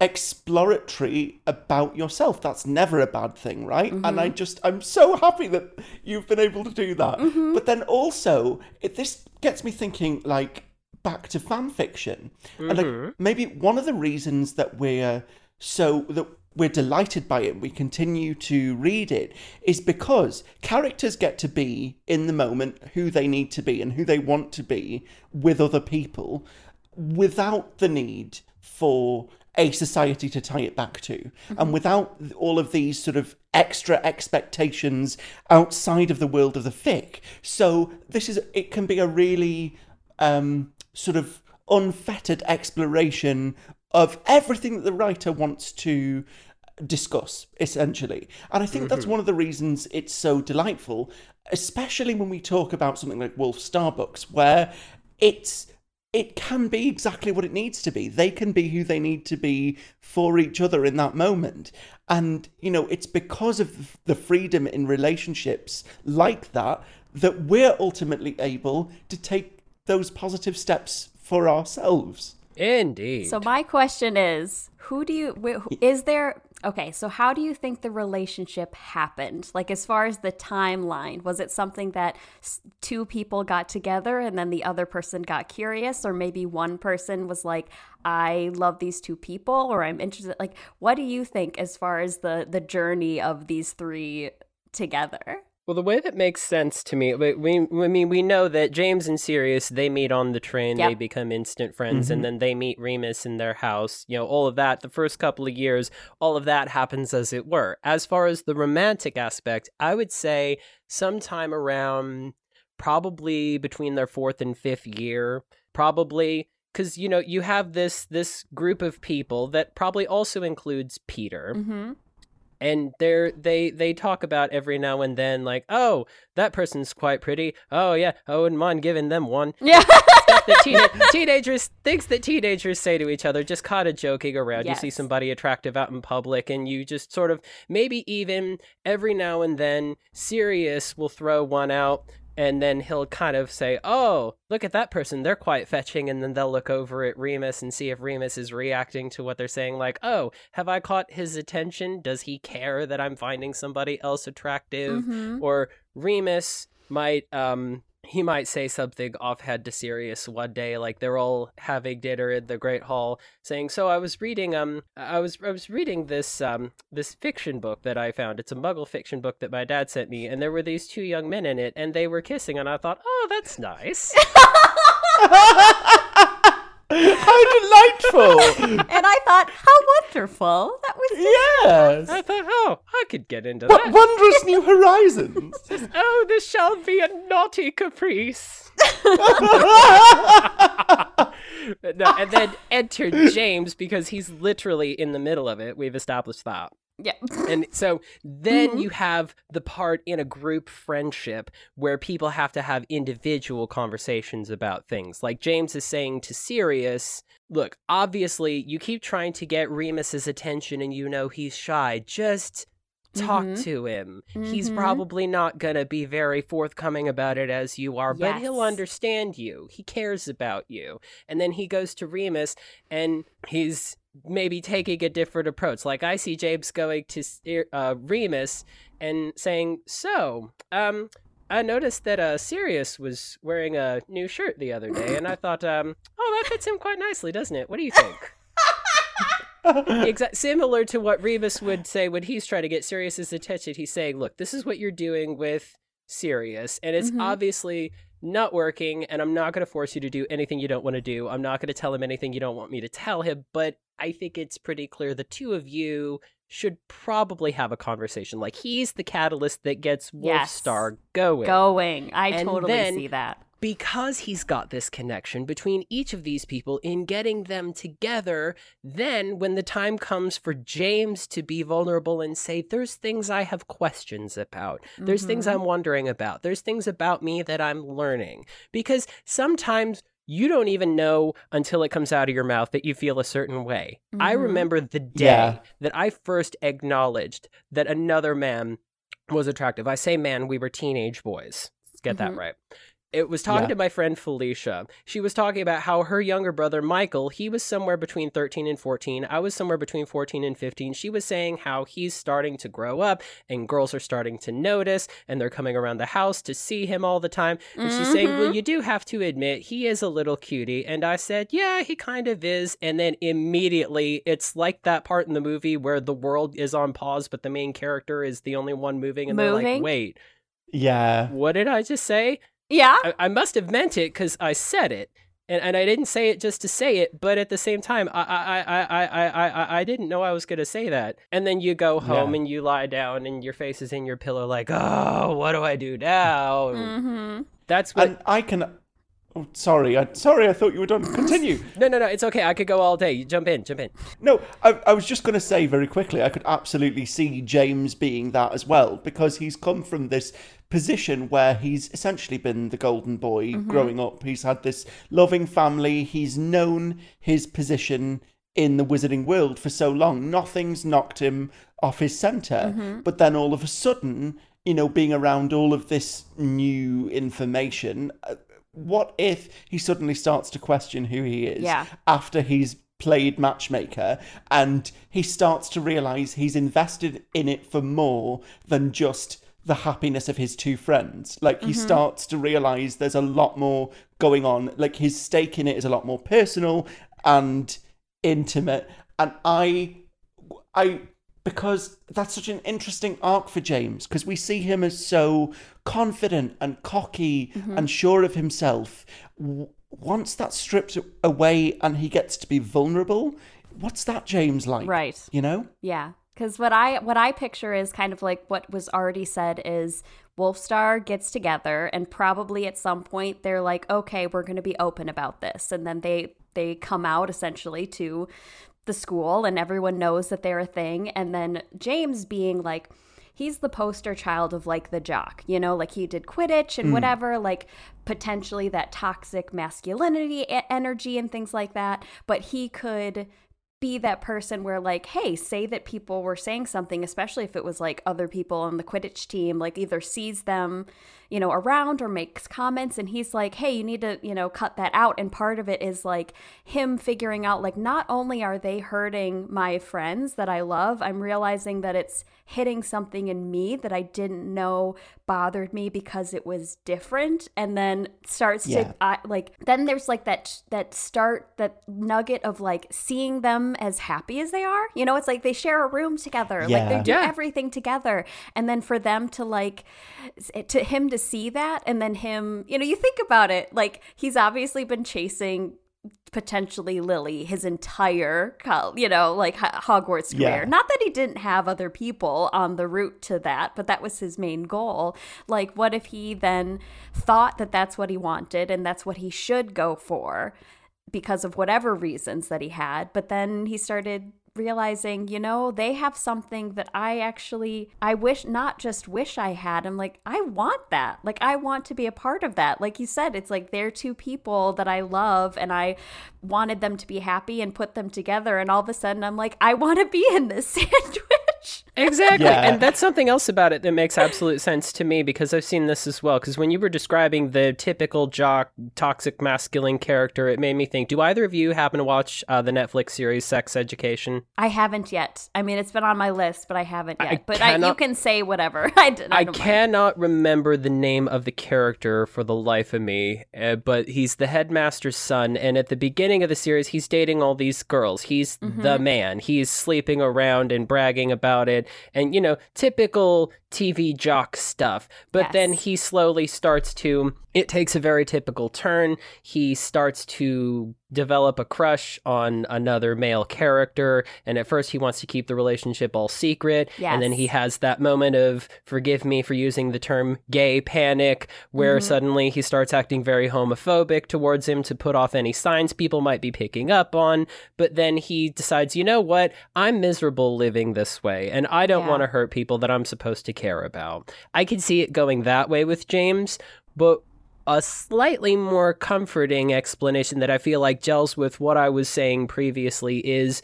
Speaker 1: exploratory about yourself that's never a bad thing right and i just i'm so happy that you've been able to do that but then also it, this gets me thinking like back to fan fiction and like maybe one of the reasons that we're so that we're delighted by it we continue to read it is because characters get to be in the moment who they need to be and who they want to be with other people without the need for a society to tie it back to. And without all of these sort of extra expectations outside of the world of the fic. So this is it can be a really um sort of unfettered exploration of everything that the writer wants to discuss essentially. And i think that's mm-hmm. one of the reasons it's so delightful especially when we talk about something like wolf starbucks where it's it can be exactly what it needs to be. They can be who they need to be for each other in that moment. And you know it's because of the freedom in relationships like that that we're ultimately able to take those positive steps for ourselves
Speaker 3: Indeed.
Speaker 2: So my question is, who do you who- is there Okay, so how do you think the relationship happened? Like as far as the timeline, was it something that two people got together and then the other person got curious or maybe one person was like, "I love these two people" or "I'm interested." Like what do you think as far as the the journey of these three together?
Speaker 3: Well, the way that makes sense to me, we, we, I mean, we know that James and Sirius, they meet on the train, they become instant friends, and then they meet Remus in their house. You know, all of that, the first couple of years, all of that happens as it were. As far as the romantic aspect, I would say sometime around probably between their fourth and fifth year, probably. Because you know you have this this group of people that probably also includes Peter,
Speaker 2: Mm-hmm.
Speaker 3: And they're they they talk about every now and then like oh that person's quite pretty. Oh yeah i wouldn't mind giving them one.
Speaker 2: Yeah.
Speaker 3: stuff that teen- teenagers things that teenagers say to each other just kind of joking around. You see somebody attractive out in public and you just sort of maybe even every now and then sirius will throw one out and then he'll kind of say, "Oh, look at that person. They're quite fetching." And then they'll look over at Remus and see if Remus is reacting to what they're saying like, "Oh, have I caught his attention? Does he care that I'm finding somebody else attractive?"
Speaker 2: Mhm.
Speaker 3: Or Remus might um he might say something offhand to Sirius one day, like they're all having dinner in the Great Hall, saying, "So I was reading, um, I was I was reading this um this fiction book that I found. It's a Muggle fiction book that my dad sent me, and there were these two young men in it, and they were kissing, and I thought, oh, that's nice."
Speaker 1: How delightful!
Speaker 2: And I thought, how wonderful. That was just
Speaker 1: yes.
Speaker 3: I thought, oh, I could get into
Speaker 1: What
Speaker 3: that.
Speaker 1: wondrous new horizons!
Speaker 3: Oh, this shall be a naughty caprice. no, and then enter James because he's literally in the middle of it. We've established that.
Speaker 2: Yeah.
Speaker 3: And so then
Speaker 2: Mm-hmm.
Speaker 3: you have the part in a group friendship where people have to have individual conversations about things. Like James is saying to Sirius, look, obviously you keep trying to get Remus's attention and you know he's shy. Just talk
Speaker 2: Mhm.
Speaker 3: to him. He's
Speaker 2: Mhm.
Speaker 3: probably not going to be very forthcoming about it as you are, but he'll understand you. He cares about you. And then he goes to Remus and he's maybe taking a different approach. Like I see James going to uh, Remus and saying, "So, um, I noticed that uh, Sirius was wearing a new shirt the other day, and I thought, um, oh, that fits him quite nicely, doesn't it? What do you think?" Exa- similar to what Remus would say when he's trying to get Sirius's attention. He's saying, "Look, this is what you're doing with Sirius, and it's
Speaker 2: Mhm.
Speaker 3: obviously not working. And I'm not going to force you to do anything you don't want to do. I'm not going to tell him anything you don't want me to tell him. But I think it's pretty clear the two of you should probably have a conversation. Like he's the catalyst that gets
Speaker 2: Yes.
Speaker 3: Wolfstar going
Speaker 2: Going. I
Speaker 3: And
Speaker 2: totally
Speaker 3: then-
Speaker 2: see that.
Speaker 3: because he's got this connection between each of these people in getting them together, then when the time comes for James to be vulnerable and say, There's things I have questions about, there's things
Speaker 2: Mhm.
Speaker 3: I'm wondering about, there's things about me that I'm learning. Because sometimes you don't even know until it comes out of your mouth that you feel a certain way. I
Speaker 2: Mhm.
Speaker 3: remember the day
Speaker 1: Yeah.
Speaker 3: that I first acknowledged that another man was attractive. I say man, we were teenage boys. Let's get that
Speaker 2: Mhm.
Speaker 3: right. It was talking
Speaker 1: Yeah.
Speaker 3: to my friend Felicia. She was talking about how her younger brother Michael, he was somewhere between 13 and 14. I was somewhere between 14 and 15. She was saying how he's starting to grow up and girls are starting to notice and they're coming around the house to see him all the time. And she's saying, "Well,
Speaker 2: Mhm.
Speaker 3: you do have to admit he is a little cutie." And I said, "Yeah, he kind of is." And then immediately it's like that part in the movie where the world is on pause but the main character is the only one moving and they're like, "Wait,
Speaker 1: yeah.
Speaker 3: what did I just say?"
Speaker 2: Yeah.
Speaker 3: I, I must have meant it because I said it, and, and I didn't say it just to say it. But at the same time, I I I I I I, I, I didn't know I was gonna say that. And then you go home
Speaker 1: Yeah.
Speaker 3: and you lie down, and your face is in your pillow, like, oh, what do I do now?
Speaker 2: Mm-hmm.
Speaker 3: That's what.
Speaker 1: And I can. Oh, sorry. I, sorry, I thought you were done. Continue.
Speaker 3: no, no, no. It's okay. I could go all day. You jump in, jump in.
Speaker 1: No, I, I was just going to say very quickly, I could absolutely see James being that as well, because he's come from this position where he's essentially been the golden boy growing up. He's had this loving family, he's known his position in the wizarding world for so long. Nothing's knocked him off his center. But then all of a sudden, you know, being around all of this new information, uh, what if he suddenly starts to question who he is
Speaker 2: Yeah.
Speaker 1: after he's played matchmaker and he starts to realize he's invested in it for more than just the happiness of his two friends? Like he mm-hmm. starts to realize there's a lot more going on. Like his stake in it is a lot more personal and intimate. And i i because that's such an interesting arc for James because we see him as so confident and cocky mm-hmm. and sure of himself. Once that's stripped away and he gets to be vulnerable, what's that James like?
Speaker 2: Right.
Speaker 1: You know?
Speaker 2: Yeah, because what I what I picture is kind of like what was already said is Wolfstar gets together and probably at some point they're like, okay, we're going to be open about this, and then they they come out essentially to the school and everyone knows that they're a thing, and then James being like. He's the poster child of like the jock, you know, like he did Quidditch and hmm. whatever, like potentially that toxic masculinity energy and things like that. But he could be that person where like hey say that people were saying something especially if it was like other people on the quidditch team like either sees them you know around or makes comments and he's like hey you need to you know cut that out and part of it is like him figuring out like not only are they hurting my friends that i love i'm realizing that it's hitting something in me that i didn't know bothered me because it was different and then starts
Speaker 1: Yeah.
Speaker 2: to I, like then there's like that that start that nugget of like seeing them as happy as they are you know it's like they share a room together like they do
Speaker 3: Yeah.
Speaker 2: everything together and then for them to like to him to see that and then him you know you think about it like he's obviously been chasing potentially Lily his entire, you know, like Hogwarts career.
Speaker 1: Yeah.
Speaker 2: Not that he didn't have other people on the route to that, but that was his main goal. Like, what if he then thought that that's what he wanted and that's what he should go for because of whatever reasons that he had, but then he started realizing, you know, they have something that I actually I wish not just wish I had. I'm like, I want that. Like I want to be a part of that. Like you said, it's like they're two people that I love and I wanted them to be happy and put them together and all of a sudden I'm like, I want to be in this sandwich.
Speaker 3: Exactly.
Speaker 1: Yeah.
Speaker 3: And that's something else about it that makes absolute sense to me because I've seen this as well. Because when you were describing the typical jock, toxic masculine character, it made me think do either of you happen to watch uh, the Netflix series Sex Education?
Speaker 2: I haven't yet. I mean, it's been on my list, but I haven't yet.
Speaker 3: I
Speaker 2: but I, you can say whatever. I don't mind.
Speaker 3: cannot remember the name of the character for the life of me, uh, but he's the headmaster's son. And at the beginning of the series, he's dating all these girls. He's
Speaker 2: Mm-hmm.
Speaker 3: the man. He's sleeping around and bragging about it. And, you know, typical TV jock stuff. But then he slowly starts to, it takes a very typical turn. He starts to develop a crush on another male character. And at first, he wants to keep the relationship all secret. And then he has that moment of forgive me for using the term gay panic where
Speaker 2: Mm-hmm.
Speaker 3: suddenly he starts acting very homophobic towards him to put off any signs people might be picking up on but then he decides you know what i'm miserable living this way and i don't
Speaker 2: Yeah.
Speaker 3: want to hurt people that i'm supposed to care about i can see it going that way with james but a slightly more comforting explanation that I feel like gels with what I was saying previously is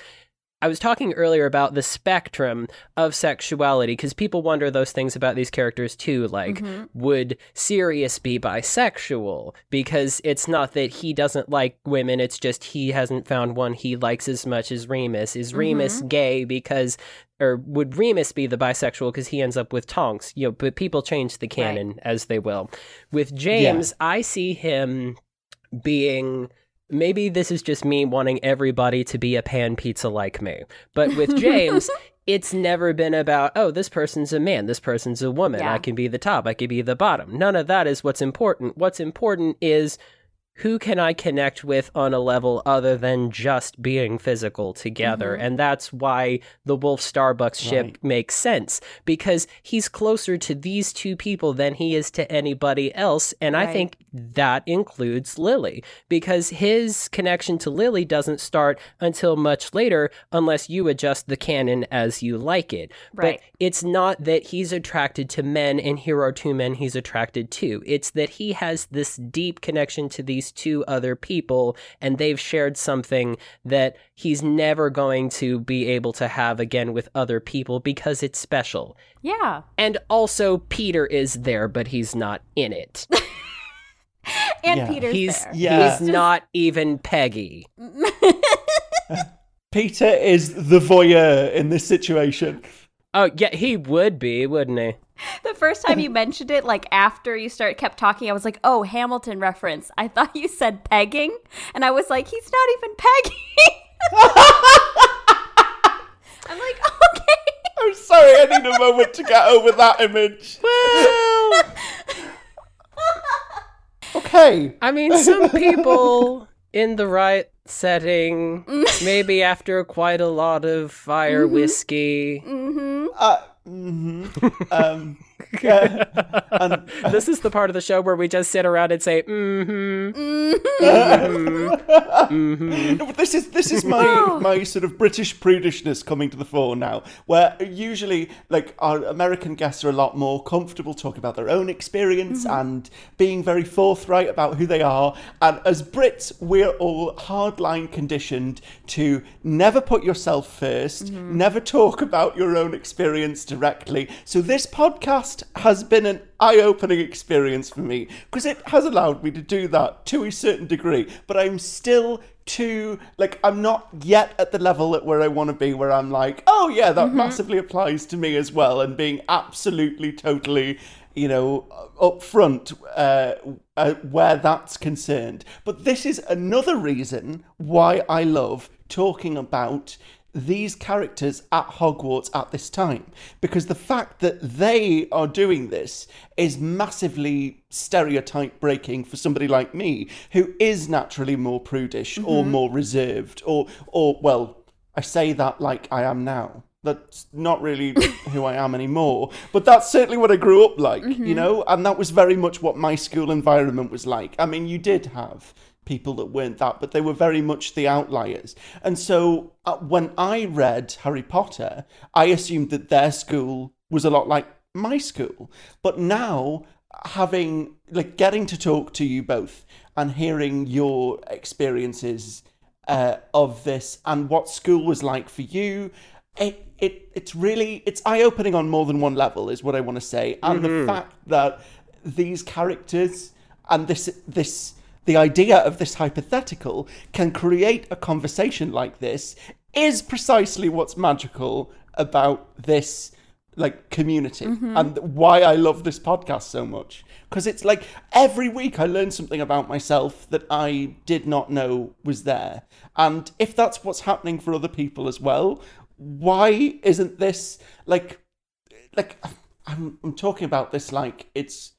Speaker 3: I was talking earlier about the spectrum of sexuality because people wonder those things about these characters too. Like, mm-hmm. would Sirius be bisexual? Because it's not that he doesn't like women, it's just he hasn't found one he likes as much as Remus. Is mm-hmm. Remus gay because, or would Remus be the bisexual because he ends up with Tonks? You know, but people change the canon as they will. With James, I see him being maybe this is just me wanting everybody to be a pan pizza like me. But with James, it's never been about, oh, this person's a man, this person's a woman.
Speaker 2: Yeah.
Speaker 3: I can be the top, I can be the bottom. None of that is what's important. What's important is who can I connect with on a level other than just being physical together? Mm-hmm. And that's why the Wolf Starbucks ship
Speaker 1: Right.
Speaker 3: makes sense because he's closer to these two people than he is to anybody else. And I think that includes Lily because his connection to Lily doesn't start until much later unless you adjust the canon as you like it.
Speaker 2: Right.
Speaker 3: But it's not that he's attracted to men and here are two men he's attracted to. It's that he has this deep connection to these two other people and they've shared something that he's never going to be able to have again with other people because it's special.
Speaker 2: Yeah.
Speaker 3: And also, Peter is there, but he's not in it.
Speaker 2: And
Speaker 1: Yeah.
Speaker 2: Peter's
Speaker 3: he's
Speaker 2: there.
Speaker 1: Yeah.
Speaker 3: he's not even Peggy.
Speaker 1: Peter is the voyeur in this situation.
Speaker 3: Oh yeah, he would be, wouldn't he?
Speaker 2: The first time you mentioned it, like after you start kept talking, I was like, "Oh, Hamilton reference." I thought you said pegging, and I was like, "He's not even pegging." I'm like, "Okay."
Speaker 1: I'm sorry, I need a moment to get over that image.
Speaker 3: Well,
Speaker 1: Okay.
Speaker 3: I mean, some people in the right setting, maybe after quite a lot of fire whiskey.
Speaker 1: Uh, mhm. um, yeah. And, um,
Speaker 3: This is the part of the show where we just sit around and say, mm-hmm.
Speaker 1: No, but this is this is my my sort of British prudishness coming to the fore now, where usually like our American guests are a lot more comfortable talking about their own experience mm-hmm. and being very forthright about who they are. And as Brits, we're all hardline conditioned to never put yourself 1st never talk about your own experience directly. So this podcast has been an eye-opening experience for me because it has allowed me to do that to a certain degree but i'm still too like i'm not yet at the level at where i want to be where i'm like oh yeah that massively applies to me as well and being absolutely totally you know upfront uh, uh, where that's concerned. But this is another reason why i love talking about these characters at Hogwarts at this time because the fact that they are doing this is massively stereotype breaking for somebody like me who is naturally more prudish or mm-hmm. more reserved or or well I say that like I am now. That's not really who I am anymore but that's certainly what I grew up like you mm-hmm. know? And that was very much what my school environment was like. I mean you did have people that weren't that, but they were very much the outliers. And so uh, when I read Harry Potter, I assumed that their school was a lot like my school. But now, having, like, getting to talk to you both and hearing your experiences uh, of this and what school was like for you, it, it it's really it's eye opening on more than one level, is what I want to say. And the fact that these characters and this this the idea of this hypothetical can create a conversation like this is precisely what's magical about this like community mm-hmm. and why I love this podcast so much. Because it's like every week I learn something about myself that I did not know was there. And if that's what's happening for other people as well why isn't this like like I'm I'm talking about this like it's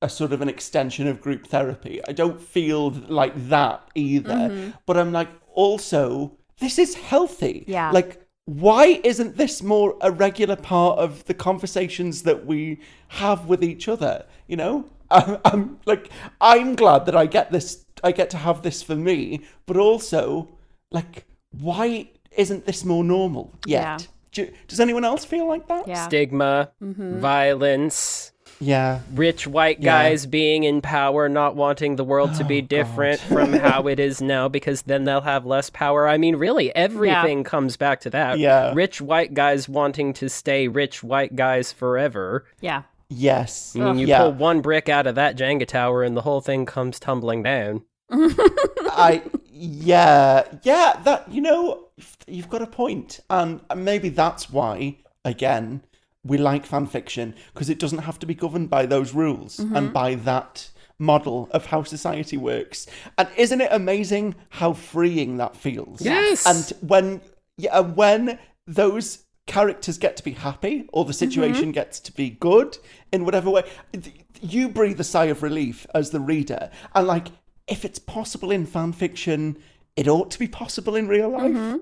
Speaker 1: a sort of an extension of group therapy. I don't feel like that either. Mm-hmm. But I'm like, also, this is healthy.
Speaker 2: Yeah.
Speaker 1: Like, why isn't this more a regular part of the conversations that we have with each other? You know, I'm, I'm like, I'm glad that I get this. I get to have this for me, but also, like, why isn't this more normal yet?
Speaker 2: Yeah.
Speaker 1: Do, does anyone else feel like that?
Speaker 2: Yeah.
Speaker 3: Stigma, mm-hmm. violence,
Speaker 1: Yeah.
Speaker 3: rich white
Speaker 1: Yeah.
Speaker 3: guys being in power, not wanting the world to be oh, different from how it is now because then they'll have less power. I mean, really, everything comes back to that.
Speaker 1: Yeah.
Speaker 3: Rich white guys wanting to stay rich white guys forever.
Speaker 2: Yeah.
Speaker 1: Yes.
Speaker 3: I mean, you
Speaker 1: yeah.
Speaker 3: pull one brick out of that Jenga tower and the whole thing comes tumbling down.
Speaker 1: I yeah yeah that you know you've got a point and maybe that's why again we like fan fiction because it doesn't have to be governed by those rules mm-hmm. and by that model of how society works. And isn't it amazing how freeing that feels?
Speaker 3: Yes.
Speaker 1: and when yeah when those characters get to be happy or the mm-hmm. situation gets to be good in whatever way you breathe a sigh of relief as the reader. And like if it's possible in fan fiction it ought to be possible in real life. Mm-hmm.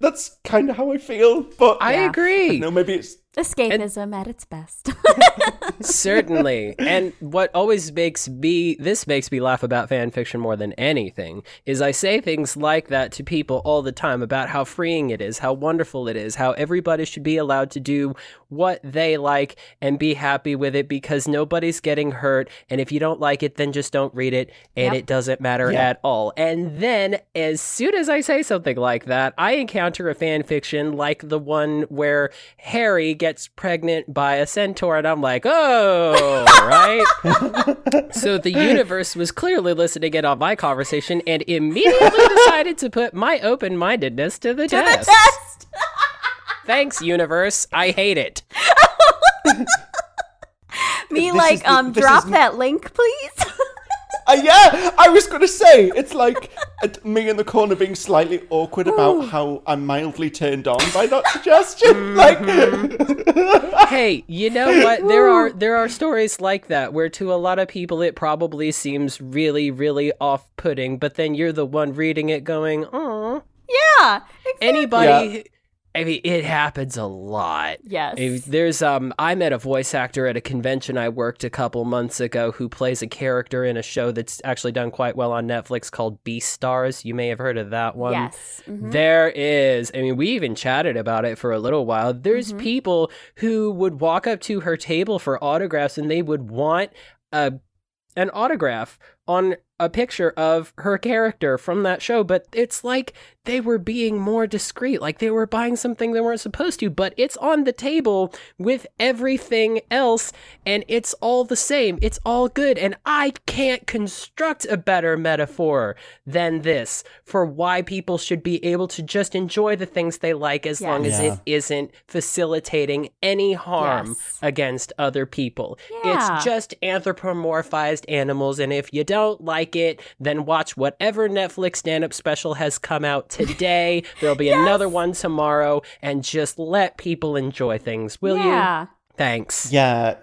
Speaker 1: That's kind of how i feel but
Speaker 3: I
Speaker 2: Yeah.
Speaker 3: agree.
Speaker 1: no maybe it's
Speaker 2: Escapism at its best.
Speaker 3: Certainly. and what always makes me this makes me laugh about fan fiction more than anything is I say things like that to people all the time about how freeing it is, how wonderful it is, how everybody should be allowed to do what they like and be happy with it because nobody's getting hurt and if you don't like it then just don't read it and
Speaker 2: Yep.
Speaker 3: it doesn't matter
Speaker 1: Yeah.
Speaker 3: at all. And then as soon as I say something like that, I encounter a fan fiction like the one where Harry gets pregnant by a centaur and I'm like, "Oh, right?" so the universe was clearly listening in on my conversation and immediately decided to put my open-mindedness to the test.
Speaker 2: Test.
Speaker 3: Thanks, universe. I hate it.
Speaker 2: Me
Speaker 1: This
Speaker 2: like
Speaker 1: is the-
Speaker 2: um drop
Speaker 1: is-
Speaker 2: that link, please.
Speaker 1: Uh, yeah, I was going to say it's like uh, me in the corner being slightly awkward about how I'm mildly turned on by that suggestion. Like,
Speaker 3: hey, you know what? There are there are stories like that where to a lot of people it probably seems really really off-putting, but then you're the one reading it going, "Oh."
Speaker 2: yeah. Exactly.
Speaker 3: Anybody I mean, it happens a lot.
Speaker 2: Yes.
Speaker 3: If There's um I met a voice actor at a convention I worked a couple months ago who plays a character in a show that's actually done quite well on Netflix called Beastars. You may have heard of that one.
Speaker 2: Yes. Mhm.
Speaker 3: There is. I mean, we even chatted about it for a little while. There's people who would walk up to her table for autographs and they would want a an autograph on a picture of her character from that show, but it's like they were being more discreet, like they were buying something they weren't supposed to, but it's on the table with everything else and it's all the same. It's all good. And I can't construct a better metaphor than this for why people should be able to just enjoy the things they like as long as
Speaker 1: Yes.
Speaker 3: it isn't facilitating any harm
Speaker 2: Yes.
Speaker 3: against other people.
Speaker 2: Yeah.
Speaker 3: It's just anthropomorphized animals, and if you don't like like it, then watch whatever Netflix stand up special has come out today. There'll be another one tomorrow, and just let people enjoy things, will you?
Speaker 2: yeah.
Speaker 3: Thanks.
Speaker 1: Yeah,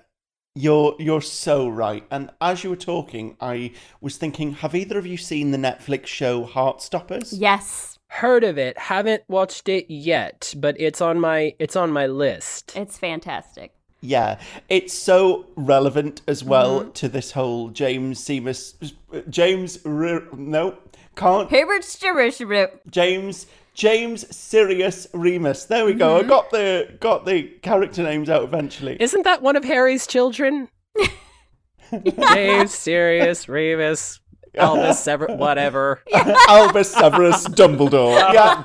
Speaker 1: you're you're so right. And as you were talking, I was thinking, have either of you seen the Netflix show Heartstoppers?
Speaker 2: Yes.
Speaker 3: Heard of it, haven't watched it yet, but it's on my it's on my list.
Speaker 2: It's fantastic.
Speaker 1: Yeah, it's so relevant as well
Speaker 2: Mm-hmm.
Speaker 1: to this whole James Seamus James R- no can't
Speaker 2: Herbert Sturridge.
Speaker 1: James James Sirius Remus. There we go. I
Speaker 2: Mm-hmm.
Speaker 1: got the got the character names out eventually.
Speaker 3: Isn't that one of Harry's children? James Sirius, Remus, Albus, Sever, whatever.
Speaker 1: Albus Severus Dumbledore. Yeah.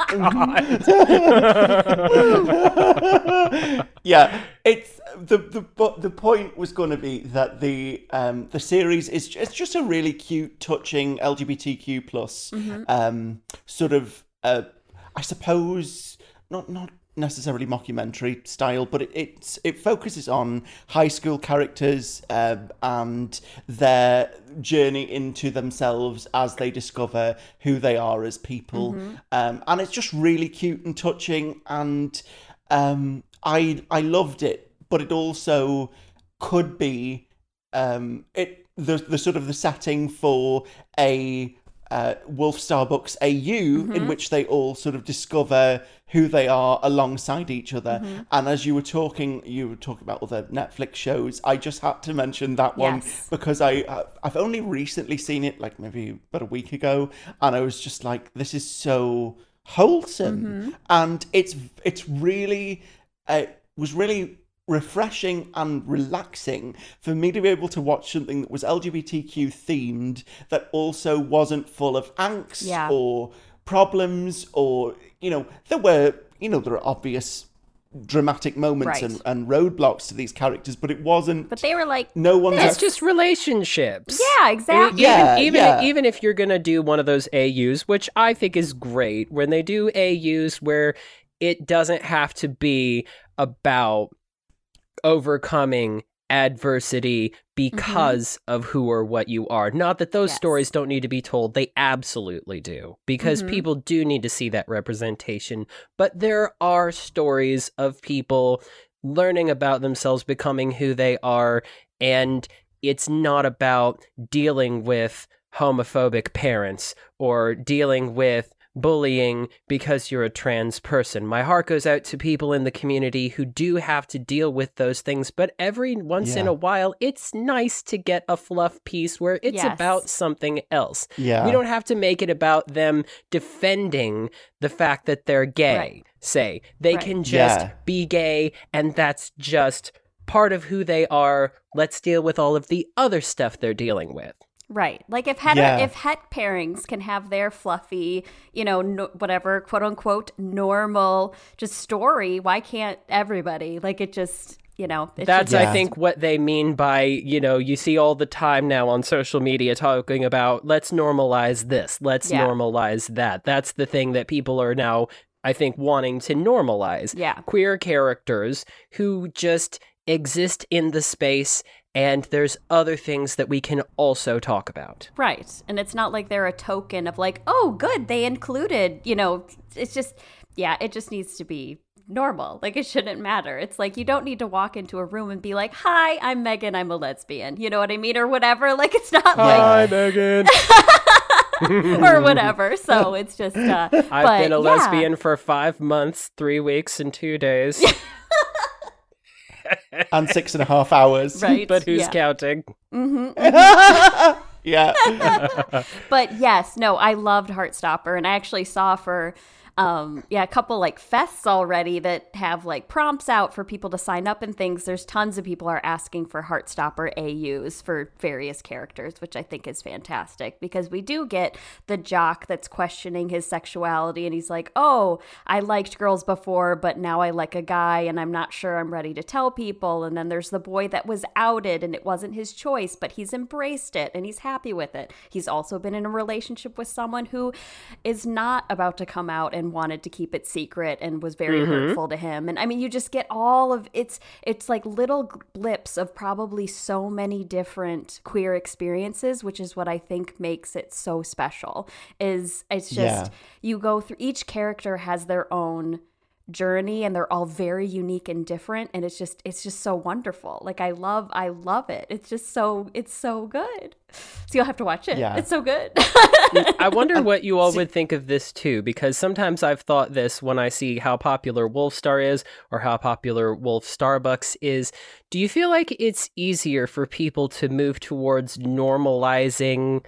Speaker 1: yeah. It's the the but the point was going to be that the um the series is it's just a really cute, touching LGBTQ plus um sort of uh I suppose not not necessarily mockumentary style, but it it's, it focuses on high school characters um, and their journey into themselves as they discover who they are as people, um, and it's just really cute and touching, and um, I I loved it, but it also could be um, it the the sort of the setting for a uh, Wolf Starbucks AU in which they all sort of discover who they are alongside each other. And as you were talking, you were talking about other Netflix shows. I just had to mention that one
Speaker 2: Yes.
Speaker 1: because I uh, I've only recently seen it, like maybe about a week ago, and I was just like, this is so wholesome, and it's it's really uh, was really refreshing and relaxing for me to be able to watch something that was LGBTQ themed that also wasn't full of angst
Speaker 2: Yeah.
Speaker 1: or problems or you know there were you know there are obvious dramatic moments
Speaker 2: Right.
Speaker 1: and, and roadblocks to these characters but it wasn't
Speaker 2: But they were like,
Speaker 1: no one's
Speaker 3: It's just relationships.
Speaker 2: yeah, exactly.
Speaker 1: Yeah,
Speaker 3: even
Speaker 1: yeah.
Speaker 3: even if you're gonna do one of those AUs, which I think is great, when they do AUs where it doesn't have to be about overcoming adversity because of who or what you are. Not that those
Speaker 2: Yes.
Speaker 3: stories don't need to be told, they absolutely do, because
Speaker 2: Mhm.
Speaker 3: people do need to see that representation. But there are stories of people learning about themselves, becoming who they are, and it's not about dealing with homophobic parents or dealing with bullying because you're a trans person. My heart goes out to people in the community who do have to deal with those things, but every once in a while, it's nice to get a fluff piece where it's
Speaker 2: Yes.
Speaker 3: about something else.
Speaker 1: yeah
Speaker 3: We don't have to make it about them defending the fact that they're gay,
Speaker 2: Right.
Speaker 3: say. They
Speaker 2: Right.
Speaker 3: can just
Speaker 1: Yeah.
Speaker 3: be gay, and that's just part of who they are. Let's deal with all of the other stuff they're dealing with.
Speaker 2: Right. Like if het
Speaker 1: Yeah.
Speaker 2: if het pairings can have their fluffy, you know, no, whatever quote unquote normal just story, why can't everybody? Like it just, you know, it
Speaker 3: That's,
Speaker 2: should
Speaker 3: I think, what they mean by, you know, you see all the time now on social media talking about let's normalize this, let's
Speaker 2: Yeah.
Speaker 3: normalize that. That's the thing that people are now, I think, wanting to normalize.
Speaker 2: Yeah.
Speaker 3: Queer characters who just exist in the space, and there's other things that we can also talk about.
Speaker 2: Right. And it's not like they're a token of like, oh, good, they included, you know, it's just, yeah, it just needs to be normal. Like it shouldn't matter. It's like you don't need to walk into a room and be like, hi, I'm Megan, I'm a lesbian. You know what I mean? Or whatever. Like it's not like, Hi,
Speaker 3: Megan.
Speaker 2: or whatever. So it's just, uh,
Speaker 3: I've
Speaker 2: but,
Speaker 3: been a
Speaker 2: yeah.
Speaker 3: lesbian for five months, three weeks, and two days.
Speaker 1: And six and a half hours
Speaker 2: Right.
Speaker 3: but who's
Speaker 2: yeah.
Speaker 3: counting? Mm-hmm, mm-hmm.
Speaker 1: yeah
Speaker 2: But yes, no, I loved Heartstopper, and I actually saw for um yeah a couple like fests already that have like prompts out for people to sign up and things. There's tons of people are asking for heartstopper aus for various characters which i think is fantastic because we do get the jock that's questioning his sexuality and he's like oh i liked girls before but now i like a guy and i'm not sure i'm ready to tell people. And then there's the boy that was outed and it wasn't his choice but he's embraced it and he's happy with it. He's also been in a relationship with someone who is not about to come out and and wanted to keep it secret and was very mm-hmm. hurtful to him. And I mean, you just get all of it's it's like little blips of probably so many different queer experiences, which is what I think makes it so special. Is it's just
Speaker 1: Yeah.
Speaker 2: you go through each character has their own journey and they're all very unique and different and it's just it's just so wonderful. Like i love i love it. It's just so it's so good. So you'll have to watch it.
Speaker 1: Yeah.
Speaker 2: it's so good.
Speaker 3: Mm, I wonder what you all would think of this too, because sometimes I've thought this when I see how popular wolf star is or how popular Wolf Starbucks is. Do you feel like it's easier for people to move towards normalizing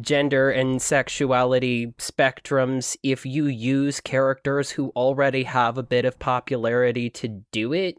Speaker 3: gender and sexuality spectrums if you use characters who already have a bit of popularity to do it?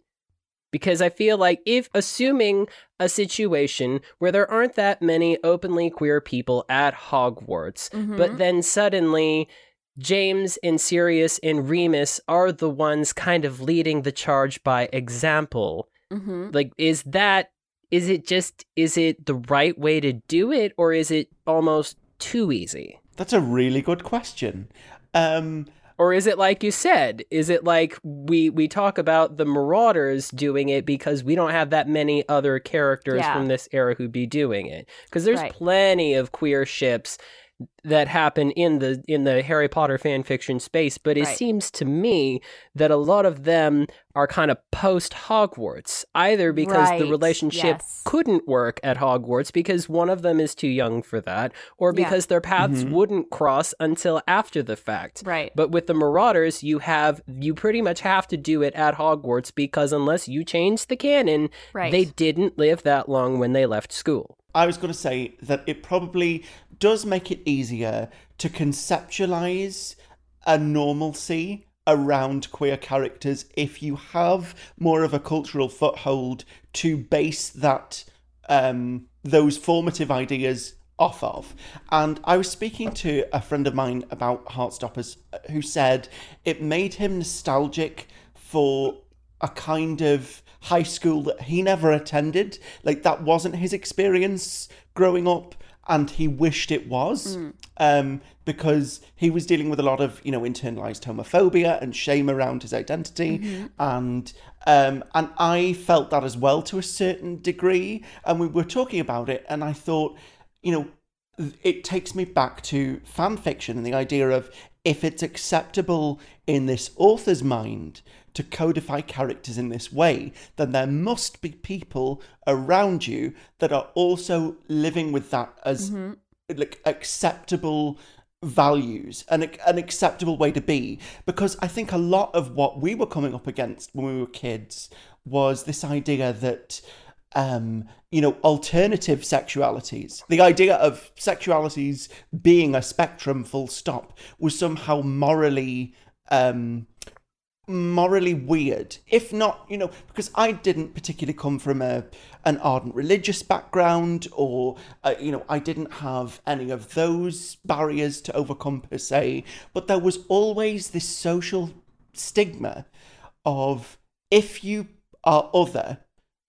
Speaker 3: Because I feel like if assuming a situation where there aren't that many openly queer people at Hogwarts,
Speaker 2: Mm-hmm.
Speaker 3: but then suddenly James and Sirius and Remus are the ones kind of leading the charge by example.
Speaker 2: hmm
Speaker 3: Like, is that, is it just, is it the right way to do it, or is it almost too easy?
Speaker 1: That's a really good question. Um,
Speaker 3: Or is it like you said? Is it like we we talk about the Marauders doing it because we don't have that many other characters
Speaker 2: Yeah.
Speaker 3: from this era who'd be doing it? Because there's
Speaker 2: Right.
Speaker 3: plenty of queer ships that happen in the in the Harry Potter fan fiction space, but it
Speaker 2: Right.
Speaker 3: seems to me that a lot of them are kind of post Hogwarts, either because the relationship
Speaker 2: yes.
Speaker 3: couldn't work at Hogwarts because one of them is too young for that, or
Speaker 2: Yeah.
Speaker 3: because their paths mm-hmm. wouldn't cross until after the fact.
Speaker 2: right
Speaker 3: But with the Marauders, you have you pretty much have to do it at Hogwarts because unless you change the canon,
Speaker 2: Right.
Speaker 3: they didn't live that long when they left school.
Speaker 1: I was going to say that it probably does make it easier to conceptualize a normalcy around queer characters if you have more of a cultural foothold to base that um, those formative ideas off of. And I was speaking to a friend of mine about Heartstoppers uh, who said it made him nostalgic for a kind of high school that he never attended. Like that wasn't his experience growing up, and he wished it was. Um, because he was dealing with a lot of, you know, internalized homophobia and shame around his identity, and um, and I felt that as well to a certain degree. And we were talking about it, and I thought, you know, it takes me back to fan fiction and the idea of if it's acceptable in this author's mind to codify characters in this way, then there must be people around you that are also living with that as mm-hmm. like acceptable values and an acceptable way to be. Because i think a lot of what we were coming up against when we were kids was this idea that um, you know, alternative sexualities. The idea of sexualities being a spectrum, full stop, was somehow morally, um, morally weird. If not, you know, because I didn't particularly come from a an ardent religious background, or uh, you know, I didn't have any of those barriers to overcome per se. But there was always this social stigma of if you are other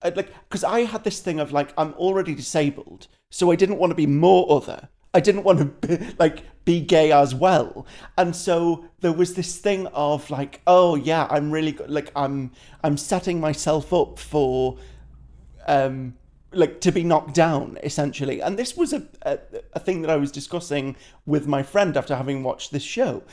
Speaker 1: I'd like because I had this thing of like I'm already disabled, so I didn't want to be more other. I didn't want to be, like be gay as well, and so there was this thing of like, oh yeah, I'm really good. Like I'm I'm setting myself up for um like to be knocked down essentially and this was a, a a thing that i was discussing with my friend after having watched this show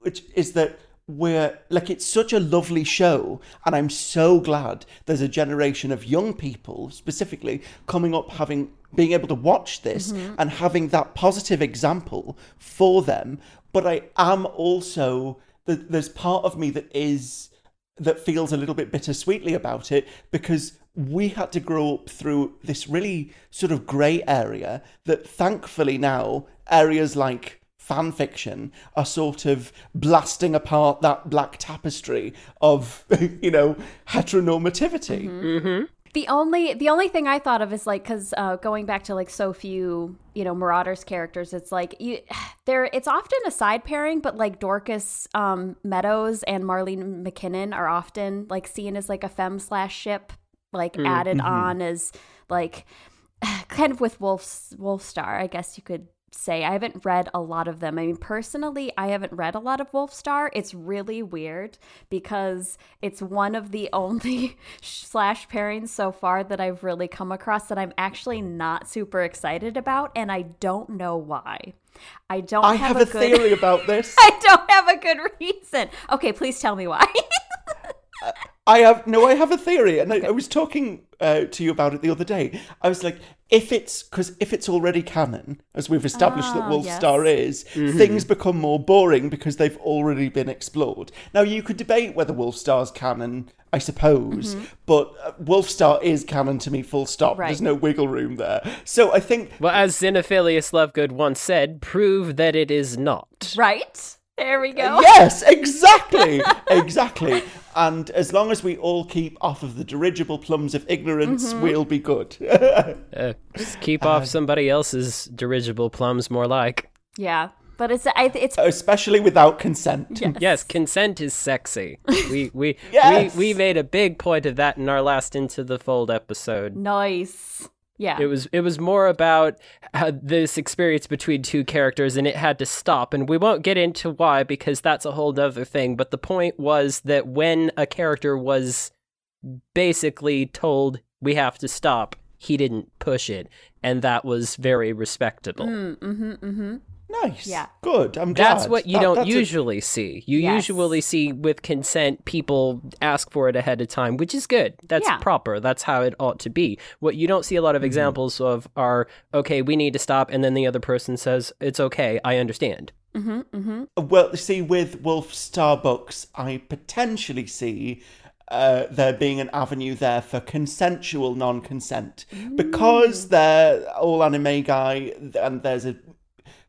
Speaker 1: which is that we're like it's such a lovely show and i'm so glad there's a generation of young people specifically coming up having being able to watch this mm-hmm. and having that positive example for them. But i am also th- there's part of me that is that feels a little bit bittersweetly about it because we had to grow up through this really sort of grey area that thankfully now areas like fan fiction are sort of blasting apart that black tapestry of you know heteronormativity.
Speaker 2: The only the only thing I thought of is like because uh, going back to like so few you know Marauders characters, it's like you there it's often a side pairing, but like Dorcas um, Meadowes and Marlene McKinnon are often like seen as like a femme slash ship, like added on as like kind of with Wolf's Wolfstar, I guess you could say I haven't read a lot of them. I mean, personally, I haven't read a lot of Wolfstar. It's really weird because it's one of the only slash pairings so far that I've really come across that I'm actually not super excited about, and I don't know why. I don't
Speaker 1: I
Speaker 2: have,
Speaker 1: have a
Speaker 2: good
Speaker 1: theory about this.
Speaker 2: I don't have a good reason. Okay, please tell me why.
Speaker 1: I have no, I have a theory, and I, I was talking uh, to you about it the other day. I was like, if it's because if it's already canon, as we've established that
Speaker 2: Ah,
Speaker 1: Wolfstar is, things become more boring because they've already been explored. Now you could debate whether Wolfstar's canon, I suppose, but uh, Wolfstar is canon to me. Full stop.
Speaker 2: Right.
Speaker 1: There's no wiggle room there. So I think
Speaker 3: Well, as Xenophilius Lovegood once said, prove that it is not.
Speaker 2: right? There we go.
Speaker 1: Yes, exactly, exactly. And as long as we all keep off of the dirigible plums of ignorance,
Speaker 2: Mm-hmm.
Speaker 1: we'll be good.
Speaker 3: Uh, just keep off somebody else's dirigible plums, more like.
Speaker 2: Yeah, but it's I it's
Speaker 1: Especially without consent.
Speaker 3: Yes, consent is sexy. We we
Speaker 1: Yes.
Speaker 3: we we made a big point of that in our last Into the Fold episode.
Speaker 2: nice. Yeah.
Speaker 3: It was it was more about how this experience between two characters, and it had to stop. And we won't get into why because that's a whole other thing. But the point was that when a character was basically told we have to stop, he didn't push it, and that was very respectable.
Speaker 2: mm-hmm, mm-hmm.
Speaker 1: Nice.
Speaker 2: Yeah.
Speaker 1: Good. I'm glad.
Speaker 3: That's what you
Speaker 1: That-
Speaker 3: don't
Speaker 1: that's a-
Speaker 3: usually see. You
Speaker 2: Yes.
Speaker 3: usually see with consent, people ask for it ahead of time, which is good. That's
Speaker 2: Yeah.
Speaker 3: proper. That's how it ought to be. What you don't see a lot of
Speaker 1: Mm-hmm.
Speaker 3: examples of are, okay, we need to stop, and then the other person says, it's okay, I understand.
Speaker 2: Mm-hmm. Mm-hmm.
Speaker 1: Well, see, with Wolf Starbucks, I potentially see uh, there being an avenue there for consensual non-consent because they're all Animagi, and there's a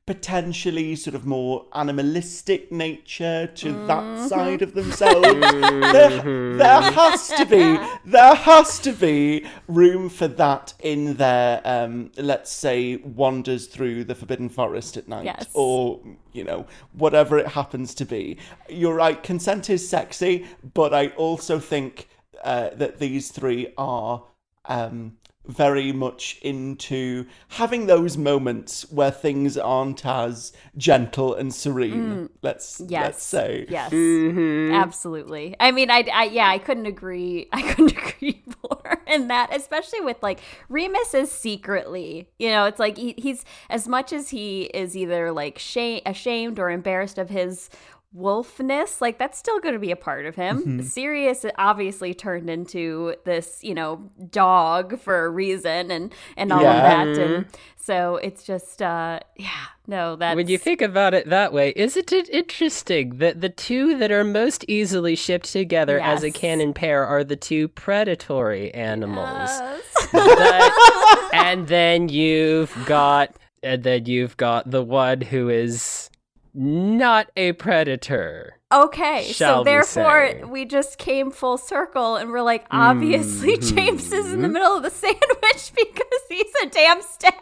Speaker 1: potentially sort of more animalistic nature to that side of themselves. there, there has to be there has to be room for that in their um, let's say wanders through the forbidden forest at night
Speaker 2: Yes.
Speaker 1: or you know whatever it happens to be. You're right. Consent is sexy, but I also think uh, that these three are. Um, very much into having those moments where things aren't as gentle and serene. Let's
Speaker 2: Mm. Yes.
Speaker 1: let's say.
Speaker 2: Yes.
Speaker 3: Mm-hmm.
Speaker 2: Absolutely. I mean, I, I, yeah, I couldn't agree. I couldn't agree more in that, especially with like Remus is secretly, you know, it's like he, he's as much as he is either like shame, ashamed or embarrassed of his wolfness, like that's still going to be a part of him. Sirius obviously turned into this, you know, dog for a reason and and all
Speaker 1: Yeah.
Speaker 2: of that, and so it's just, uh yeah, no, that's
Speaker 3: When you think about it that way, isn't it interesting that the two that are most easily shipped together as a
Speaker 2: Yes.
Speaker 3: canon pair are the two predatory animals?
Speaker 2: Yes.
Speaker 3: That- and then you've got and then you've got the one who is not a predator.
Speaker 2: Okay, so therefore
Speaker 3: say.
Speaker 2: we, just came full circle and we're like, obviously
Speaker 3: Mm-hmm.
Speaker 2: James is in the middle of the sandwich because he's a damn stag.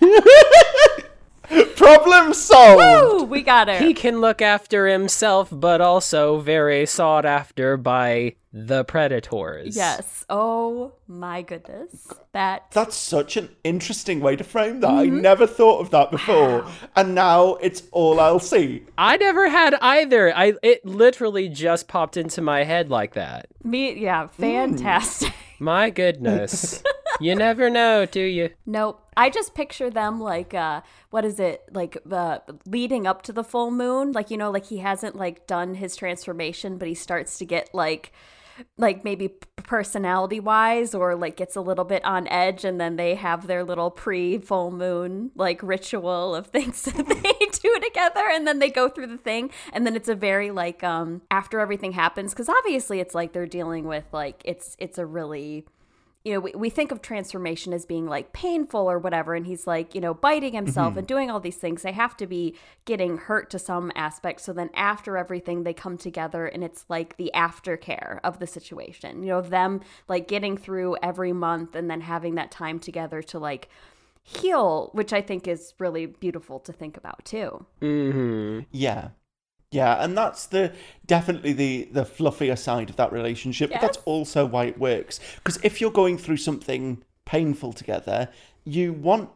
Speaker 1: Problem solved.
Speaker 2: Ooh, we got her.
Speaker 3: He can look after himself, but also very sought after by the predators.
Speaker 2: yes. Oh my goodness. That
Speaker 1: That's such an interesting way to frame that.
Speaker 2: Mm-hmm.
Speaker 1: I never thought of that before. And now it's all I'll see.
Speaker 3: I never had either. I it literally just popped into my head like that.
Speaker 2: me yeah, fantastic.
Speaker 3: My goodness. you never know, do you?
Speaker 2: Nope. I just picture them like uh what is it? Like uh leading up to the full moon, like you know like he hasn't like done his transformation but he starts to get like like maybe personality wise or like gets a little bit on edge and then they have their little pre full moon like ritual of things that they do together and then they go through the thing and then it's a very like um after everything happens cuz obviously it's like they're dealing with like it's it's a really you know, we, we think of transformation as being like painful or whatever. And he's like, you know, biting himself and doing all these things. They have to be getting hurt to some aspect. So then after everything, they come together and it's like the aftercare of the situation, you know, of them like getting through every month and then having that time together to like heal, which I think is really beautiful to think about too.
Speaker 3: Mm-hmm.
Speaker 1: Yeah. Yeah, and that's the definitely the the fluffier side of that relationship. But that's also why it works. Because if you're going through something painful together, you want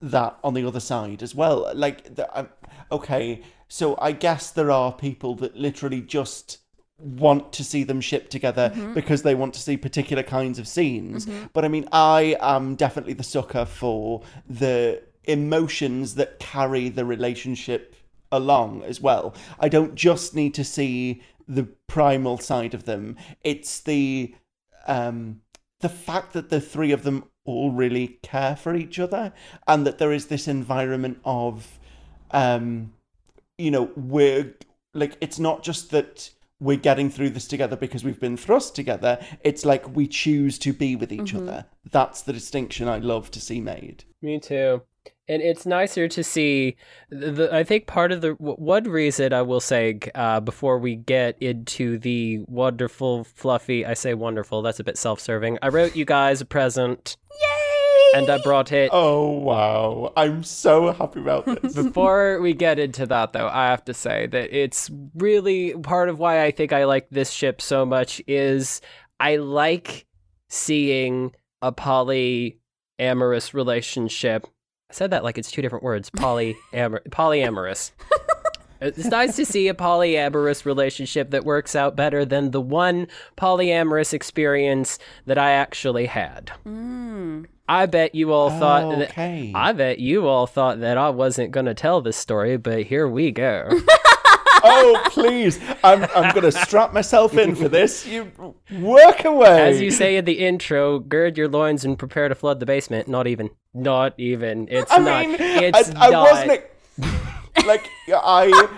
Speaker 1: that on the other side as well. Like, the, um, okay, so I guess there are people that literally just want to see them ship together because they want to see particular kinds of scenes. But I mean, I am definitely the sucker for the emotions that carry the relationship along as well. I don't just need to see the primal side of them. It's the um the fact that the three of them all really care for each other and that there is this environment of um you know we're like it's not just that we're getting through this together because we've been thrust together it's like we choose to be with each other that's the distinction i love to see made
Speaker 3: Me too. And it's nicer to see. The, the, I think part of the w- one reason I will say uh, before we get into the wonderful, fluffy. I say wonderful. That's a bit self-serving. I wrote you guys a present,
Speaker 2: Yay!
Speaker 3: and I brought it.
Speaker 1: oh wow i'm so happy about this
Speaker 3: Before we get into that, though, I have to say that it's really part of why I think I like this ship so much is I like seeing a polyamorous relationship. I said that like it's two different words. Polyamor- polyamorous. It's nice to see a polyamorous relationship that works out better than the one polyamorous experience that I actually had.
Speaker 2: Mm.
Speaker 3: I bet you all thought that
Speaker 1: okay
Speaker 3: I bet you all thought that I wasn't going to tell this story, but here we go.
Speaker 1: oh please i'm, I'm gonna strap myself in for this you work away
Speaker 3: As you say in the intro, gird your loins and prepare to flood the basement. Not even. Not even. It's
Speaker 1: I
Speaker 3: not.
Speaker 1: mean,
Speaker 3: it's
Speaker 1: I, I
Speaker 3: not.
Speaker 1: wasn't like I.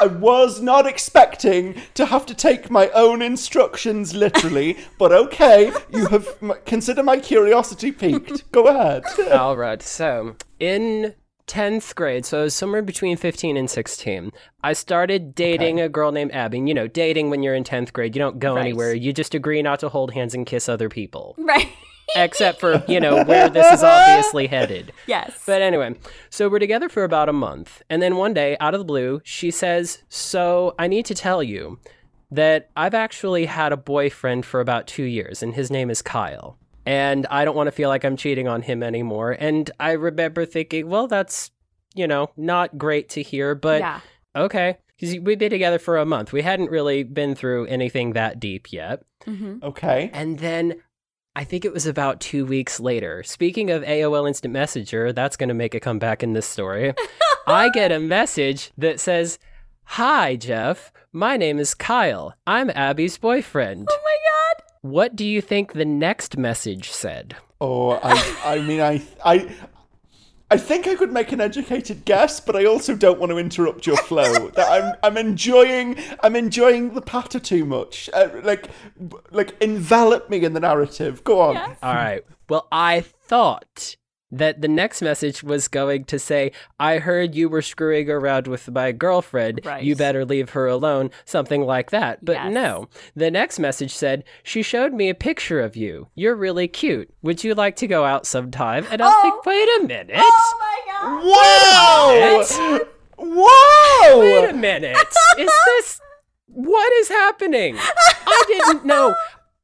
Speaker 1: I was not expecting to have to take my own instructions literally, but okay, you have m- consider my curiosity piqued. Go ahead.
Speaker 3: All right. So in 10th grade, so I was somewhere between 15 and 16, I started dating a girl named Abby. And, You know, dating when you're in 10th grade, you don't go
Speaker 2: Right.
Speaker 3: anywhere. You just agree not to hold hands and kiss other people.
Speaker 2: Right.
Speaker 3: Except for, you know, where this is obviously headed.
Speaker 2: yes.
Speaker 3: But anyway, so we're together for about a month. And then one day, out of the blue, she says, So I need to tell you that I've actually had a boyfriend for about two years, and his name is Kyle. And I don't want to feel like I'm cheating on him anymore. And I remember thinking, well, that's, you know, not great to hear, but
Speaker 2: yeah.
Speaker 3: okay. Because we've been together for a month. We hadn't really been through anything that deep yet.
Speaker 2: hmm
Speaker 1: Okay.
Speaker 3: And then I think it was about two weeks later. Speaking of AOL Instant Messenger, that's going to make a comeback in this story. I get a message that says, Hi, Jeff. My name is Kyle. I'm Abby's boyfriend.
Speaker 2: Oh my god.
Speaker 3: What do you think the next message said?
Speaker 1: Oh, I, I mean, I, I, I think I could make an educated guess, but I also don't want to interrupt your flow. that I'm, I'm enjoying, I'm enjoying the patter too much. Uh, like, like envelop me in the narrative. Go on.
Speaker 2: Yes.
Speaker 3: All right. Well, I thought that the next message was going to say, I heard you were screwing around with my girlfriend.
Speaker 2: Right.
Speaker 3: You better leave her alone. Something like that. But
Speaker 2: Yes.
Speaker 3: no. The next message said, She showed me a picture of you. You're really cute. Would you like to go out sometime? And I
Speaker 2: Oh.
Speaker 3: think, wait a minute.
Speaker 2: Oh my god.
Speaker 1: Wow! Wow!
Speaker 3: Wait a minute. Is this. What is happening? I didn't know.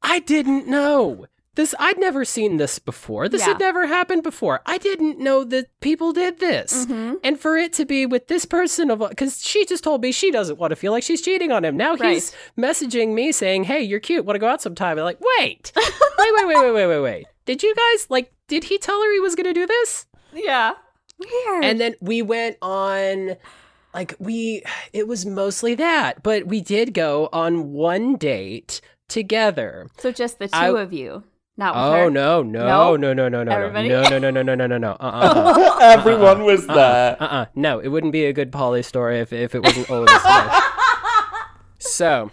Speaker 3: I didn't know. This I'd never seen this before. This had never happened before. I didn't know that people did this.
Speaker 2: Mhm.
Speaker 3: And for it to be with this person of cuz she just told me she doesn't want to feel like she's cheating on him. Now he's messaging me saying, "Hey, you're cute. Want to go out sometime?" I'm like, "Wait. wait, wait, wait, wait, wait, wait, wait. Did you guys like did he tell her he was going to do this?"
Speaker 2: Yeah. Weird.
Speaker 3: And then we went on like we it was mostly that, but we did go on one date together.
Speaker 2: so just the two
Speaker 3: I-
Speaker 2: of you, not with
Speaker 3: Oh
Speaker 2: her.
Speaker 3: no, no,
Speaker 2: No?
Speaker 3: no, no, no, no,
Speaker 2: Everybody?
Speaker 3: no, no, no, no, no, no, no, no. Uh-uh.
Speaker 1: Everyone was there.
Speaker 3: Uh uh No, it wouldn't be a good poly story if, if it wasn't all of us. So,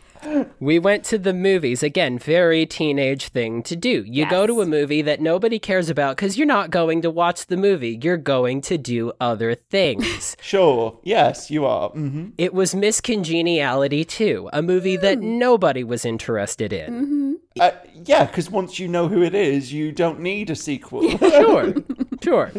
Speaker 3: we went to the movies. Again, very teenage thing to do. You go to a movie that nobody cares about because you're not going to watch the movie. You're going to do other things.
Speaker 1: Sure. Yes, you are. hmm
Speaker 3: it was Miss Congeniality too, a movie that
Speaker 2: Hmm.
Speaker 3: nobody was interested in.
Speaker 2: Mm-hmm.
Speaker 1: Uh, yeah, because once you know who it is, you don't need a sequel.
Speaker 3: Sure, sure.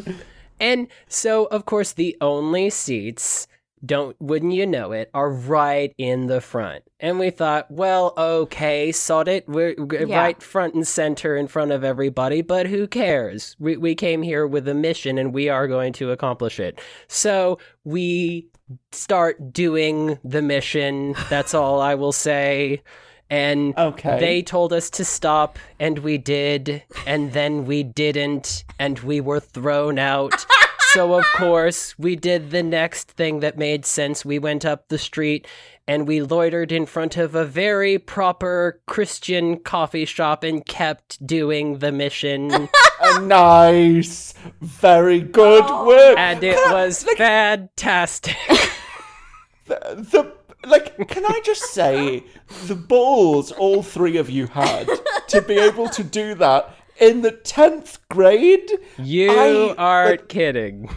Speaker 3: And so, of course, the only seats don't wouldn't you know it, are right in the front. And we thought, well, okay, sod it. We're, we're
Speaker 2: Yeah.
Speaker 3: right front and center in front of everybody, but who cares? We we came here with a mission and we are going to accomplish it. So we start doing the mission. That's all I will say. And
Speaker 1: Okay.
Speaker 3: they told us to stop, and we did, and then we didn't, and we were thrown out. so, of course, we did the next thing that made sense. We went up the street and we loitered in front of a very proper Christian coffee shop and kept doing the mission.
Speaker 1: Nice. Very good oh. work.
Speaker 3: and it
Speaker 1: Can I-
Speaker 3: was fantastic.
Speaker 1: the, the like can i just say the balls all three of you had to be able to do that in the 10th grade
Speaker 3: You
Speaker 1: I-
Speaker 3: aren't
Speaker 1: like,
Speaker 3: kidding.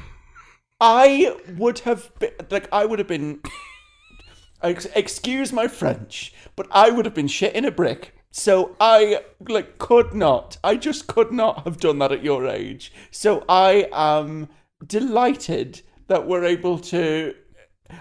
Speaker 1: i would have been like i would have been excuse my french but i would have been shit in a brick so i like could not i just could not have done that at your age so i am delighted that we're able to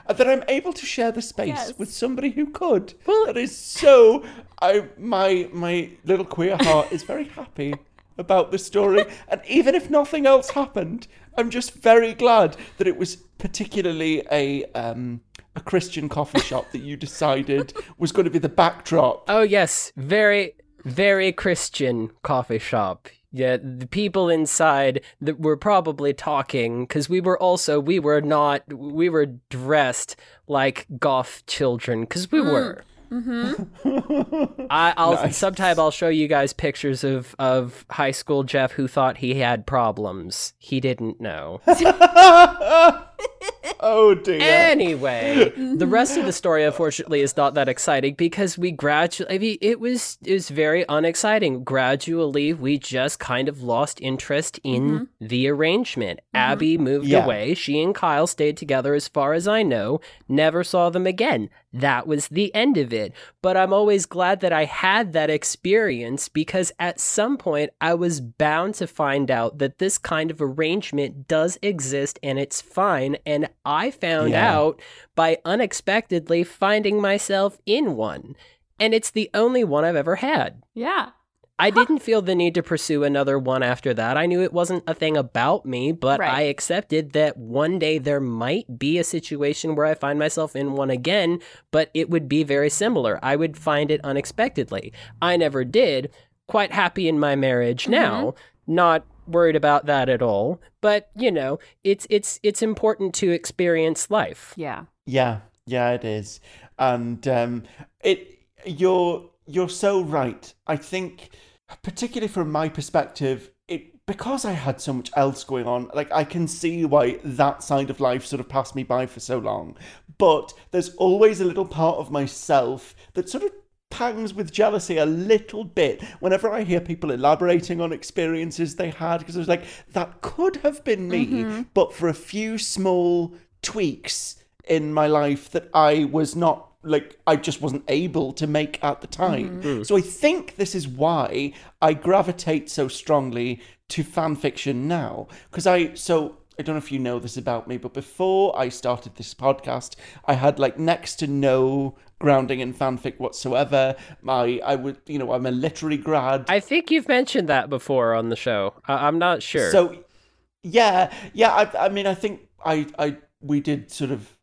Speaker 1: uh, that I'm able to share the space
Speaker 2: Yes.
Speaker 1: with somebody who could. Well, that is so. I my my little queer heart is very happy about the story, and even if nothing else happened, I'm just very glad that it was particularly a um a Christian coffee shop that you decided was going to be the backdrop.
Speaker 3: Oh yes, very very Christian coffee shop. Yeah, the people inside that were probably talking because we were also we were not we were dressed like goth children because we were. Mm-hmm. I, I'll
Speaker 1: Nice.
Speaker 3: sometime I'll show you guys pictures of of high school Jeff who thought he had problems. He didn't know.
Speaker 1: oh dear.
Speaker 3: Anyway, the rest of the story, unfortunately, is not that exciting because we gradually, I mean, it was, it was very unexciting. Gradually, we just kind of lost interest in mm-hmm. the arrangement. Mm-hmm. Abby moved
Speaker 1: Yeah.
Speaker 3: away. She and Kyle stayed together, as far as I know, never saw them again. That was the end of it. But I'm always glad that I had that experience because at some point I was bound to find out that this kind of arrangement does exist and it's fine. And I found
Speaker 1: Yeah.
Speaker 3: out by unexpectedly finding myself in one. And it's the only one I've ever had.
Speaker 2: Yeah.
Speaker 3: I didn't feel the need to pursue another one after that. I knew it wasn't a thing about me, but
Speaker 2: Right.
Speaker 3: I accepted that one day there might be a situation where I find myself in one again, but it would be very similar. I would find it unexpectedly. I never did. Quite happy in my marriage mm-hmm. now. Not worried about that at all. But, you know, it's it's it's important to experience life.
Speaker 2: Yeah.
Speaker 1: Yeah, yeah, it is, and um, it you're you're so right. I think, particularly from my perspective, it because I had so much else going on. Like I can see why that side of life sort of passed me by for so long. But there's always a little part of myself that sort of pangs with jealousy a little bit. Whenever I hear people elaborating on experiences they had because I was like, that could have been me, mm-hmm. but for a few small tweaks in my life that I was not like I just wasn't able to make at the time. Mm-hmm. So I think this is why I gravitate so strongly to fan fiction now because I so I don't know if you know this about me, but before I started this podcast, I had like next to no grounding in fanfic whatsoever. My I would you know I'm a literary grad.
Speaker 3: I think you've mentioned that before on the show. I- I'm not sure.
Speaker 1: So, yeah, yeah. I, I mean, I think I, I, we did sort of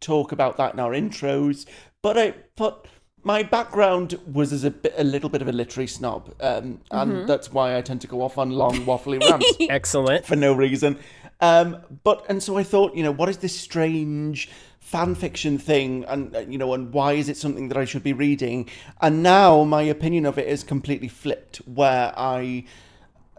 Speaker 1: talk about that in our intros, but I, but my background was as a bit, a little bit of a literary snob, um, and that's why I tend to go off on long waffly rants
Speaker 3: Excellent.
Speaker 1: for no reason. Um, but and so I thought, you know, what is this strange fan fiction thing, and uh, you know, and why is it something that I should be reading? And now my opinion of it is completely flipped, where I,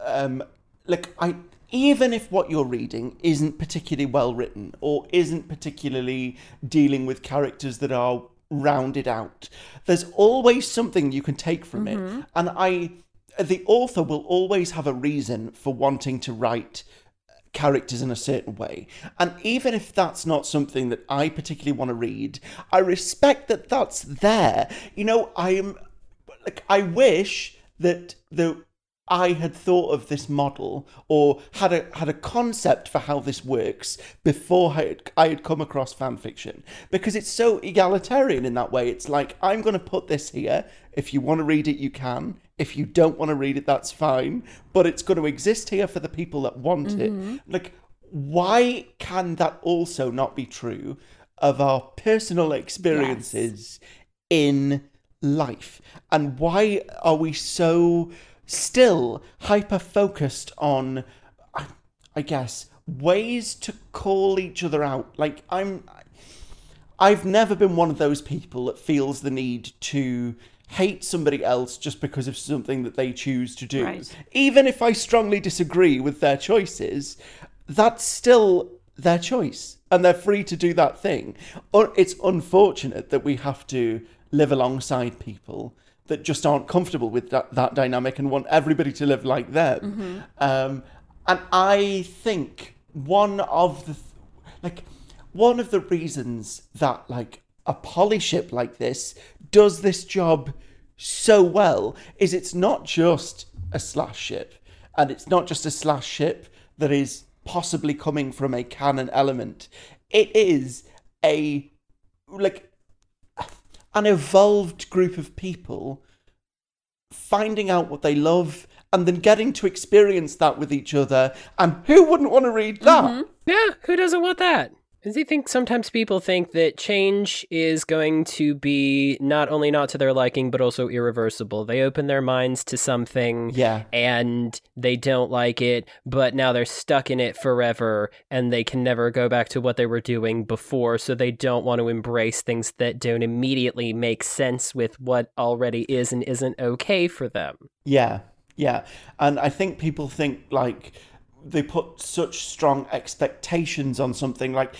Speaker 1: um, like I. Even if what you're reading isn't particularly well written or isn't particularly dealing with characters that are rounded out, there's always something you can take from it. And I, the author will always have a reason for wanting to write characters in a certain way. And even if that's not something that I particularly want to read, I respect that that's there. You know, I am like I wish that the I had thought of this model or had a had a concept for how this works before I had, I had come across fan fiction because it's so egalitarian in that way. It's like I'm going to put this here. If you want to read it, you can. If you don't want to read it, that's fine. But it's going to exist here for the people that want it. Mm-hmm. Like, why can that also not be true of our personal experiences in life? And why are we so still hyper focused on, I- I guess, ways to call each other out? Like, I'm. I've never been one of those people that feels the need to hate somebody else just because of something that they choose to do.
Speaker 2: Right.
Speaker 1: Even if I strongly disagree with their choices, that's still their choice and they're free to do that thing. It's unfortunate that we have to live alongside people that just aren't comfortable with that, that dynamic and want everybody to live like them. Um, and I think one of the, th- like, one of the reasons that like a polyship like this does this job so well is it's not just a slash ship and it's not just a slash ship that is possibly coming from a canon element it is a like an evolved group of people finding out what they love and then getting to experience that with each other. And who wouldn't want to read that? Mm-hmm.
Speaker 3: Yeah, who doesn't want that? I do think sometimes people think that change is going to be not only not to their liking, but also irreversible. They open their minds to something
Speaker 1: yeah
Speaker 3: and they don't like it, but now they're stuck in it forever and they can never go back to what they were doing before, so they don't want to embrace things that don't immediately make sense with what already is and isn't okay for them.
Speaker 1: Yeah, yeah. And I think people think like they put such strong expectations on something. Like,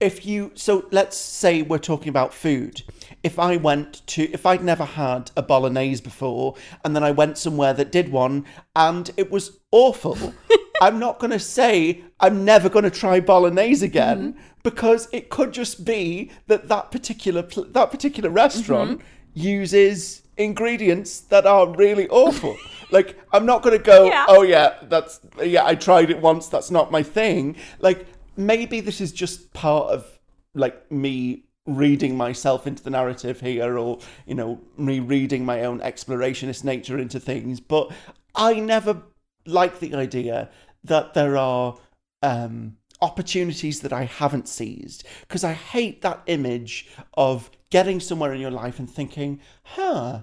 Speaker 1: if you, so let's say we're talking about food. If I went to, if I'd never had a bolognese before, and then I went somewhere that did one and it was awful, I'm not going to say I'm never going to try bolognese again mm-hmm. because it could just be that that particular that particular restaurant mm-hmm. uses ingredients that are really awful. like I'm not going to go,
Speaker 2: Yeah.
Speaker 1: oh yeah, that's yeah, I tried it once, that's not my thing. Like maybe this is just part of like me reading myself into the narrative here or you know me reading my own explorationist nature into things but i never like the idea that there are um opportunities that i haven't seized because i hate that image of getting somewhere in your life and thinking huh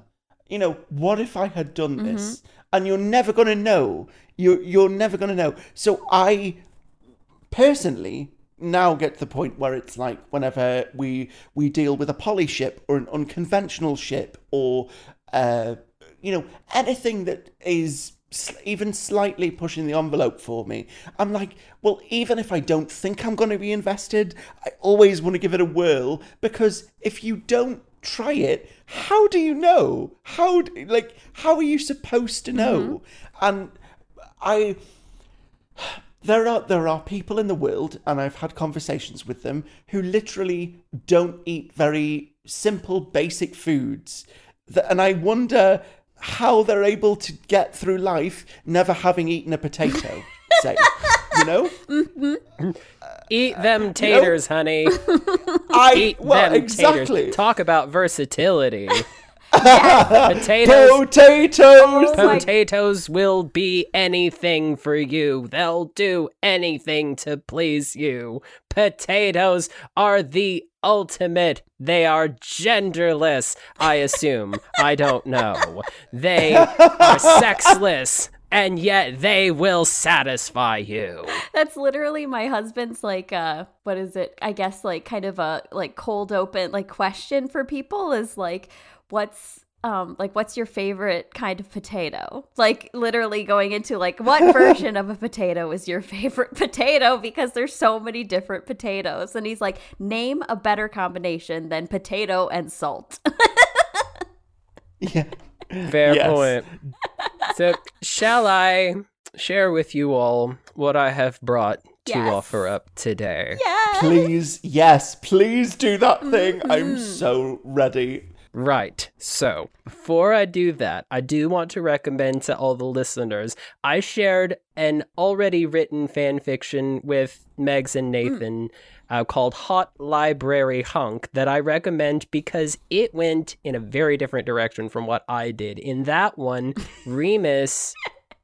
Speaker 1: you know what if i had done this? And you're never going to know. You you're never going to know. So i personally now get to the point where it's like whenever we we deal with a poly ship or an unconventional ship or uh you know anything that is even slightly pushing the envelope for me i'm like well even if i don't think i'm going to be invested i always want to give it a whirl. Because if you don't try it how do you know? How like how are you supposed to know? Mm-hmm. And i there are there are people in the world and I've had conversations with them who literally don't eat very simple basic foods and I wonder how they're able to get through life never having eaten a potato say you know
Speaker 3: Eat them taters, honey.
Speaker 1: I
Speaker 3: Eat
Speaker 1: well
Speaker 3: them
Speaker 1: exactly
Speaker 3: taters. Talk about versatility. Potatoes.
Speaker 1: potatoes oh
Speaker 2: my-
Speaker 3: Potatoes will be anything for you. They'll do anything to please you. Potatoes are the ultimate. They are genderless, I assume. I don't know. They are sexless, and yet they will satisfy you.
Speaker 2: That's literally my husband's like uh what is it? I guess like kind of a like cold open like question for people is like what's um like what's your favorite kind of potato? Like literally going into like what version of a potato is your favorite potato because there's so many different potatoes and he's like name a better combination than potato and salt.
Speaker 1: yeah
Speaker 3: Fair
Speaker 1: Yes.
Speaker 3: point. So, shall I share with you all what I have brought to offer up today?
Speaker 2: yeah.
Speaker 1: please yes please do that thing i'm mm-hmm. so ready
Speaker 3: Right. So, before I do that, I do want to recommend to all the listeners I shared an already written fan fiction with Megs and Nathan uh, called Hot Library Hunk that I recommend because it went in a very different direction from what I did. In that one, Remus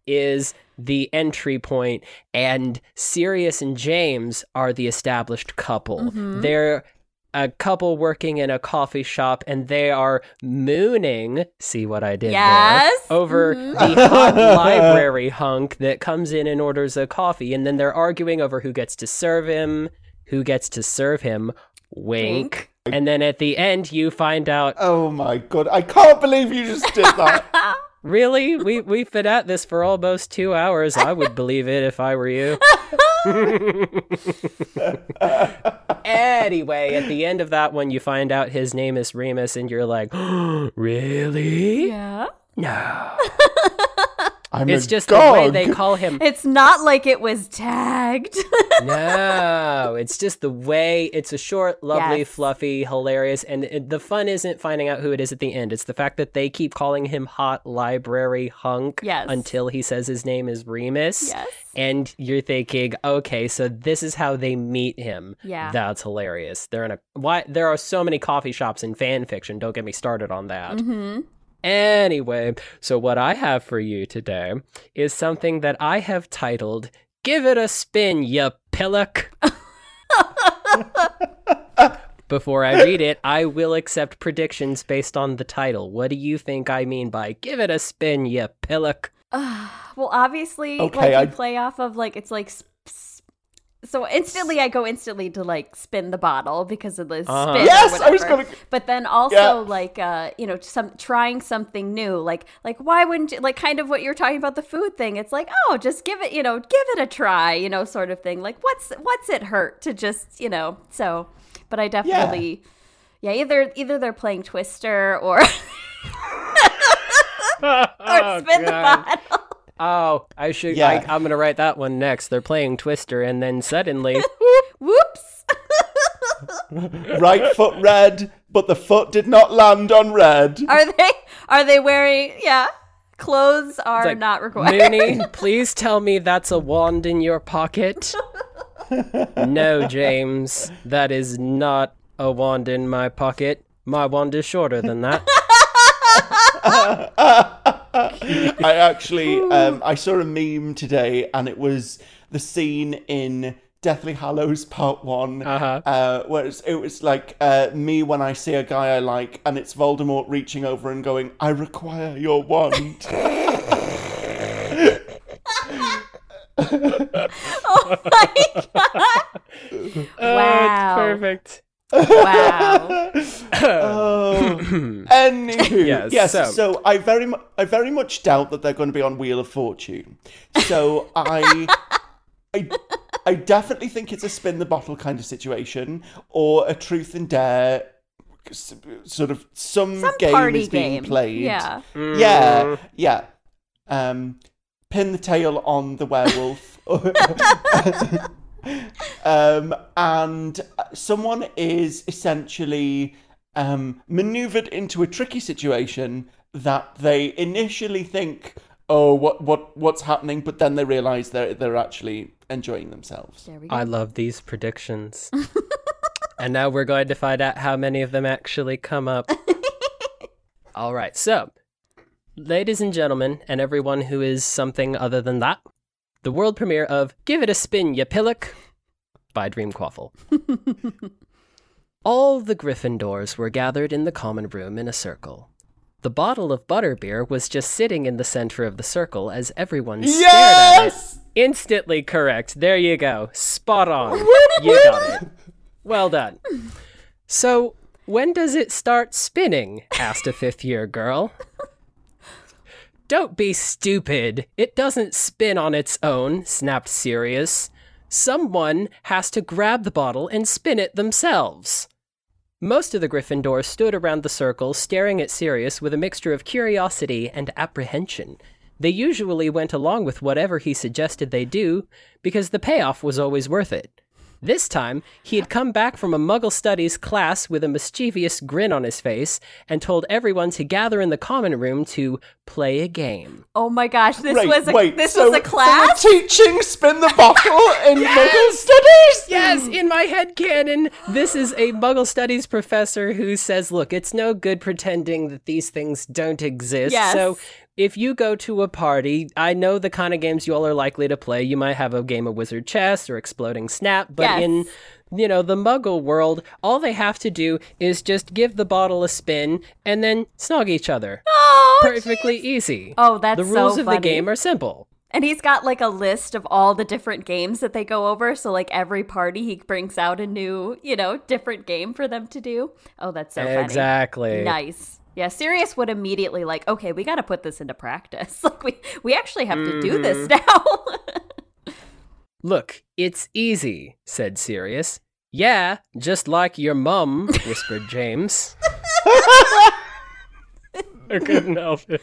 Speaker 3: is the entry point and Sirius and James are the established couple. They're a couple working in a coffee shop and they are mooning see what i did
Speaker 2: Yes.
Speaker 3: there over mm-hmm. the hot library hunk that comes in and orders a coffee and then they're arguing over who gets to serve him who gets to serve him. Wink, and then at the end you find out
Speaker 1: Oh my god, I can't believe you just did that.
Speaker 3: really we we've been at this for almost two hours i would believe it if i were you anyway, at the end of that one, you find out his name is Remus, and you're like, really?
Speaker 2: Yeah.
Speaker 3: No.
Speaker 1: I'm
Speaker 3: It's
Speaker 1: a
Speaker 3: just
Speaker 1: dog.
Speaker 3: the way they call him.
Speaker 2: It's not like it was tagged.
Speaker 3: no, it's just the way. It's a short, lovely,
Speaker 2: Yes.
Speaker 3: fluffy, hilarious, and it, the fun isn't finding out who it is at the end. It's the fact that they keep calling him Hot Library Hunk
Speaker 2: Yes.
Speaker 3: until he says his name is Remus.
Speaker 2: yes.
Speaker 3: And you're thinking, okay, so this is how they meet him.
Speaker 2: Yeah.
Speaker 3: That's hilarious. They're in a why there are so many coffee shops in fan fiction. Don't get me started on that.
Speaker 2: Mm-hmm.
Speaker 3: Anyway, so what I have for you today is something that I have titled Give It a Spin, You Pillock. Before I read it, I will accept predictions based on the title. What do you think I mean by Give It a Spin, You Pillock?
Speaker 2: Well, obviously,
Speaker 1: Okay,
Speaker 2: like you
Speaker 1: I-
Speaker 2: play off of like it's like. sp- s- So instantly, I go instantly to like spin the bottle because of the
Speaker 3: Uh-huh.
Speaker 2: spin.
Speaker 1: Yes, I was gonna-
Speaker 2: But then also
Speaker 1: Yeah.
Speaker 2: like uh you know some trying something new. Like like why wouldn't you, like kind of what you're talking about the food thing? It's like oh just give it you know give it a try you know sort of thing. Like what's what's it hurt to just you know so. But I definitely yeah either either they're playing Twister or or spin the bottle.
Speaker 3: Oh, I should.
Speaker 1: Yeah.
Speaker 3: I, I'm gonna write that one next. They're playing Twister, and then suddenly,
Speaker 2: Whoops.
Speaker 1: right foot red, but the foot did not land on red.
Speaker 2: Are they are they wearing yeah? Clothes are
Speaker 3: like,
Speaker 2: not required.
Speaker 3: Moony, please tell me that's a wand in your pocket. no, James, that is not a wand in my pocket. My wand is shorter than that.
Speaker 1: I actually, um, I saw a meme today, and it was the scene in Deathly Hallows Part One,
Speaker 3: Uh-huh.
Speaker 1: uh, where it's, it was like uh, me when I see a guy I like, and it's Voldemort reaching over and going, "I require your wand." oh my god!
Speaker 2: wow.
Speaker 3: Perfect.
Speaker 2: Wow.
Speaker 1: oh. Anywho,
Speaker 3: Yes,
Speaker 1: yes.
Speaker 3: so-
Speaker 1: So, I very, mu- I very much doubt that they're going to be on Wheel of Fortune. So I, I, I definitely think it's a spin the bottle kind of situation, or a truth and dare, sort of some,
Speaker 2: Some
Speaker 1: game
Speaker 2: party
Speaker 1: is being
Speaker 2: game.
Speaker 1: played.
Speaker 2: Yeah.
Speaker 1: yeah, yeah. Um, pin the tail on the werewolf. um, and someone is essentially um, maneuvered into a tricky situation that they initially think, "Oh, what, what, what's happening?" But then they realize they're they're actually enjoying themselves.
Speaker 2: There we go.
Speaker 3: I love these predictions. and now we're going to find out how many of them actually come up. All right, so, ladies and gentlemen, and everyone who is something other than that, the world premiere of Give It a Spin, Ya Pillock by Dream Quaffle. All the Gryffindors were gathered in the common room in a circle. The bottle of butterbeer was just sitting in the center of the circle as everyone stared at it. Instantly correct. There you go. Spot on. You got it. Well done. So, when does it start spinning? asked a fifth year girl. Don't be stupid. It doesn't spin on its own, snapped Sirius. Someone has to grab the bottle and spin it themselves. Most of the Gryffindors stood around the circle, staring at Sirius with a mixture of curiosity and apprehension. They usually went along with whatever he suggested they do, because the payoff was always worth it. This time, he had come back from a Muggle Studies class with a mischievous grin on his face and told everyone to gather in the common room to play a game.
Speaker 2: Oh my gosh, this
Speaker 1: Right,
Speaker 2: was a
Speaker 1: wait,
Speaker 2: this
Speaker 1: so
Speaker 2: was a class.
Speaker 1: They were teaching spin the bottle in Muggle Studies.
Speaker 3: Yes, in my head canon, this is a Muggle Studies professor who says, "Look, it's no good pretending that these things don't exist."
Speaker 2: Yes.
Speaker 3: So, if you go to a party, I know the kind of games you all are likely to play. You might have a game of Wizard Chess or Exploding Snap, but
Speaker 2: Yes.
Speaker 3: in you know, the muggle world, all they have to do is just give the bottle a spin and then snog each other.
Speaker 2: Oh,
Speaker 3: Perfectly easy.
Speaker 2: Oh, that's
Speaker 3: The
Speaker 2: so
Speaker 3: rules of the game are simple.
Speaker 2: And he's got like a list of all the different games that they go over. So like every party he brings out a new, you know, different game for them to do. Oh, that's so funny.
Speaker 3: exactly.
Speaker 2: Nice. Yeah, Sirius would immediately like, okay, we got to put this into practice. Like we we actually have to do this
Speaker 3: Mm-hmm.
Speaker 2: now.
Speaker 3: Look, it's easy, said Sirius. Yeah, just like your mum, whispered James. I couldn't help it.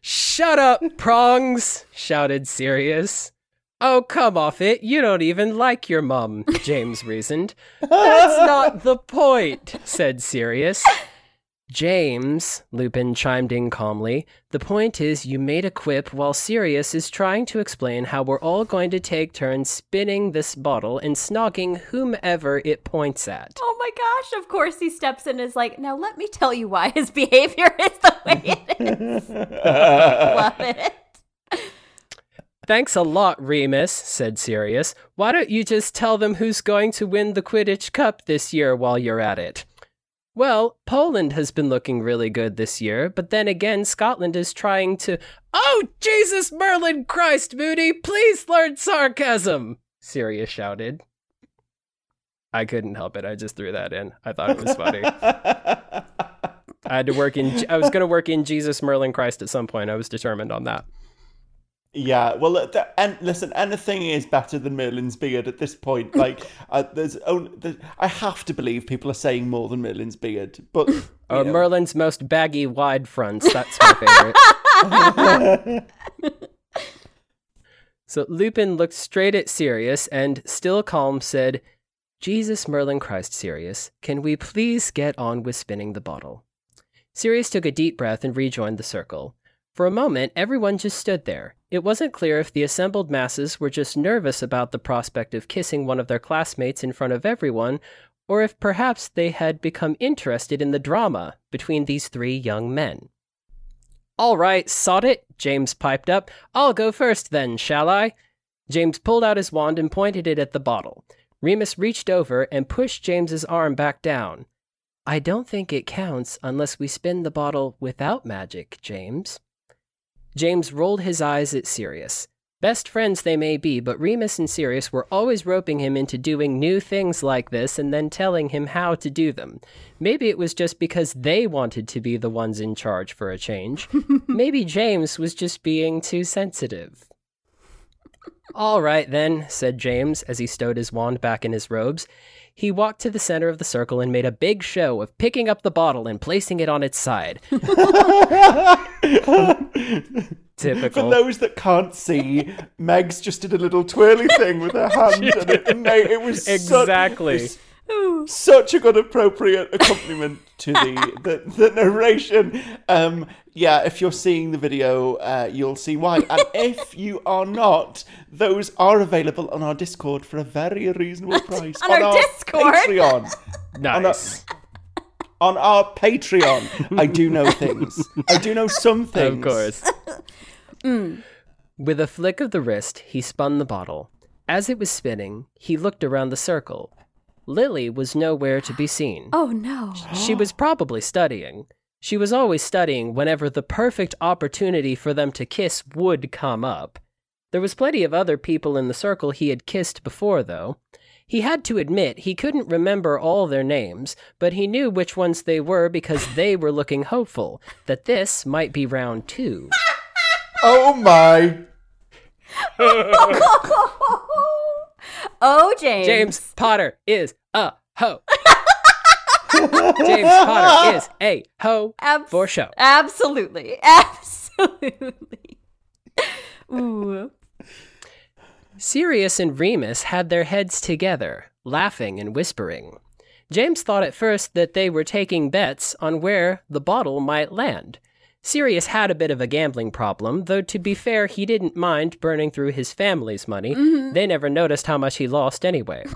Speaker 3: Shut up, prongs, shouted Sirius. Oh, come off it. You don't even like your mum, James reasoned. That's not the point, said Sirius. James, Lupin chimed in calmly, the point is you made a quip while Sirius is trying to explain how we're all going to take turns spinning this bottle and snogging whomever it points at.
Speaker 2: oh my gosh, of course he steps in and is like, now let me tell you why his behavior is the way it is. Love it.
Speaker 3: Thanks a lot, Remus, said Sirius. Why don't you just tell them who's going to win the Quidditch Cup this year while you're at it? Well, Poland has been looking really good this year, but then again, Scotland is trying to. Oh, Jesus, Merlin Christ, Moony, please learn sarcasm! Sirius shouted. I couldn't help it. I just threw that in. I thought it was funny. I had to work in. I was going to work in Jesus, Merlin Christ at some point. I was determined on that.
Speaker 1: Yeah, well, uh, and listen, anything is better than Merlin's beard at this point. Like, uh, there's only, there's, I have to believe people are saying more than Merlin's beard, but you
Speaker 3: Oh,
Speaker 1: know.
Speaker 3: Merlin's most baggy Y-fronts. That's my favorite. so Lupin looked straight at Sirius and, still calm, said, Jesus, Merlin, Christ, Sirius, can we please get on with spinning the bottle? Sirius took a deep breath and rejoined the circle. For a moment, everyone just stood there. It wasn't clear if the assembled masses were just nervous about the prospect of kissing one of their classmates in front of everyone, or if perhaps they had become interested in the drama between these three young men. All right, sod it, James piped up. I'll go first then, shall I? James pulled out his wand and pointed it at the bottle. Remus reached over and pushed James's arm back down. I don't think it counts unless we spin the bottle without magic, James. James rolled his eyes at Sirius. Best friends they may be, but Remus and Sirius were always roping him into doing new things like this and then telling him how to do them. Maybe it was just because they wanted to be the ones in charge for a change. Maybe James was just being too sensitive. All right, then, said James as he stowed his wand back in his robes. He walked to the center of the circle and made a big show of picking up the bottle and placing it on its side. Typical.
Speaker 1: For those that can't see, Megs just did a little twirly thing with her hand, and it, it was
Speaker 3: Exactly.
Speaker 1: Such, such a good appropriate accompaniment to the, the, the narration. Um, yeah, if you're seeing the video, uh, you'll see why. And if you are not, those are available on our Discord for a very reasonable price.
Speaker 2: On our Discord?
Speaker 1: Patreon.
Speaker 3: nice.
Speaker 1: On our Patreon. I do know things. I do know some things.
Speaker 3: Of course. With a flick of the wrist, he spun the bottle. As it was spinning, he looked around the circle. Lily was nowhere to be seen.
Speaker 2: Oh no.
Speaker 3: She was probably studying. She was always studying whenever the perfect opportunity for them to kiss would come up. There was plenty of other people in the circle he had kissed before, though. He had to admit he couldn't remember all their names, but he knew which ones they were because they were looking hopeful that this might be round two.
Speaker 1: Oh my.
Speaker 2: oh, James.
Speaker 3: James Potter is a hoe. James Potter is a hoe
Speaker 2: Abs-
Speaker 3: for show.
Speaker 2: Absolutely. Absolutely. Ooh.
Speaker 3: Sirius and Remus had their heads together, laughing and whispering. James thought at first that they were taking bets on where the bottle might land. Sirius had a bit of a gambling problem, though to be fair, he didn't mind burning through his family's money. Mm-hmm. They never noticed how much he lost anyway.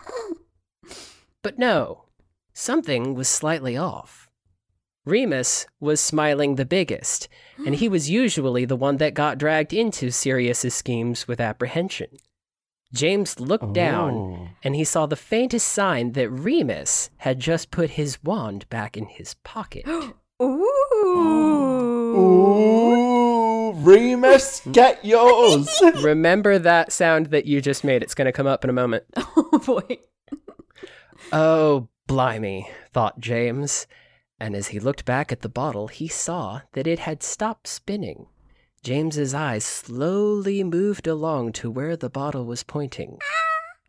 Speaker 3: but no, something was slightly off. Remus was smiling the biggest, and he was usually the one that got dragged into Sirius's schemes with apprehension. James looked down
Speaker 1: Oh.
Speaker 3: and he saw the faintest sign that Remus had just put his wand back in his pocket.
Speaker 2: Ooh.
Speaker 1: Ooh, Remus, get yours.
Speaker 3: Remember that sound that you just made? It's going to come up in a moment.
Speaker 2: Oh boy.
Speaker 3: Oh, blimey, thought James. And as he looked back at the bottle, he saw that it had stopped spinning. James's eyes slowly moved along to where the bottle was pointing.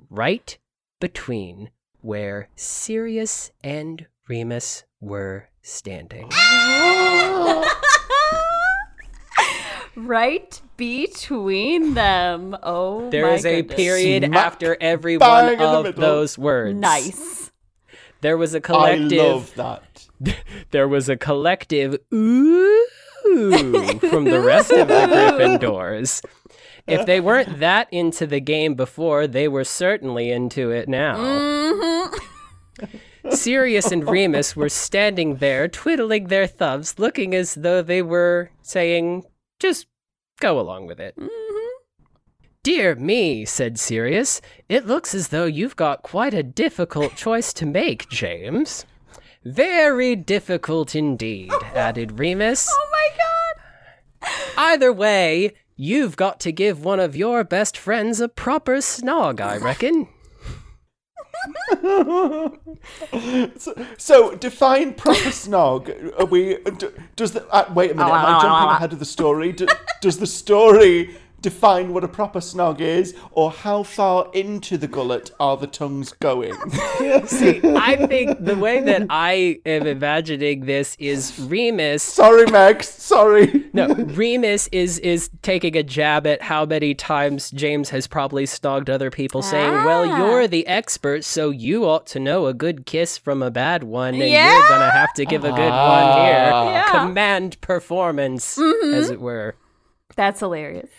Speaker 3: Right between where Sirius and Remus were standing.
Speaker 2: right between them. Oh,
Speaker 3: There
Speaker 2: my
Speaker 3: is a period
Speaker 1: Smack
Speaker 3: after every one of those words.
Speaker 2: Nice.
Speaker 3: There was a collective I
Speaker 1: love that.
Speaker 3: there was a collective ooh from the rest of the Gryffindors. If they weren't that into the game before, they were certainly into it now.
Speaker 2: Mm-hmm.
Speaker 3: Sirius and Remus were standing there, twiddling their thumbs, looking as though they were saying, just go along with it. Mm-hmm. Dear me, said Sirius, it looks as though you've got quite a difficult choice to make, James. Very difficult indeed, added Remus.
Speaker 2: Oh my god.
Speaker 3: Either way, you've got to give one of your best friends a proper snog, I reckon.
Speaker 1: So, so define proper snog. Are we? d- Does the uh, wait a minute? Am I jumping ahead of the story? D- does the story define what a proper snog is, or how far into the gullet are the tongues going?
Speaker 3: See, I think the way that I am imagining this is Remus
Speaker 1: sorry, Max. Sorry.
Speaker 3: No, Remus is is taking a jab at how many times James has probably snogged other people, saying, "Well,
Speaker 2: Ah.
Speaker 3: you're the expert, so you ought to know a good kiss from a bad one, and
Speaker 2: Yeah.
Speaker 3: you're gonna have to give a good one here."
Speaker 1: Ah.
Speaker 2: Yeah.
Speaker 3: Command performance, as it were.
Speaker 2: That's hilarious.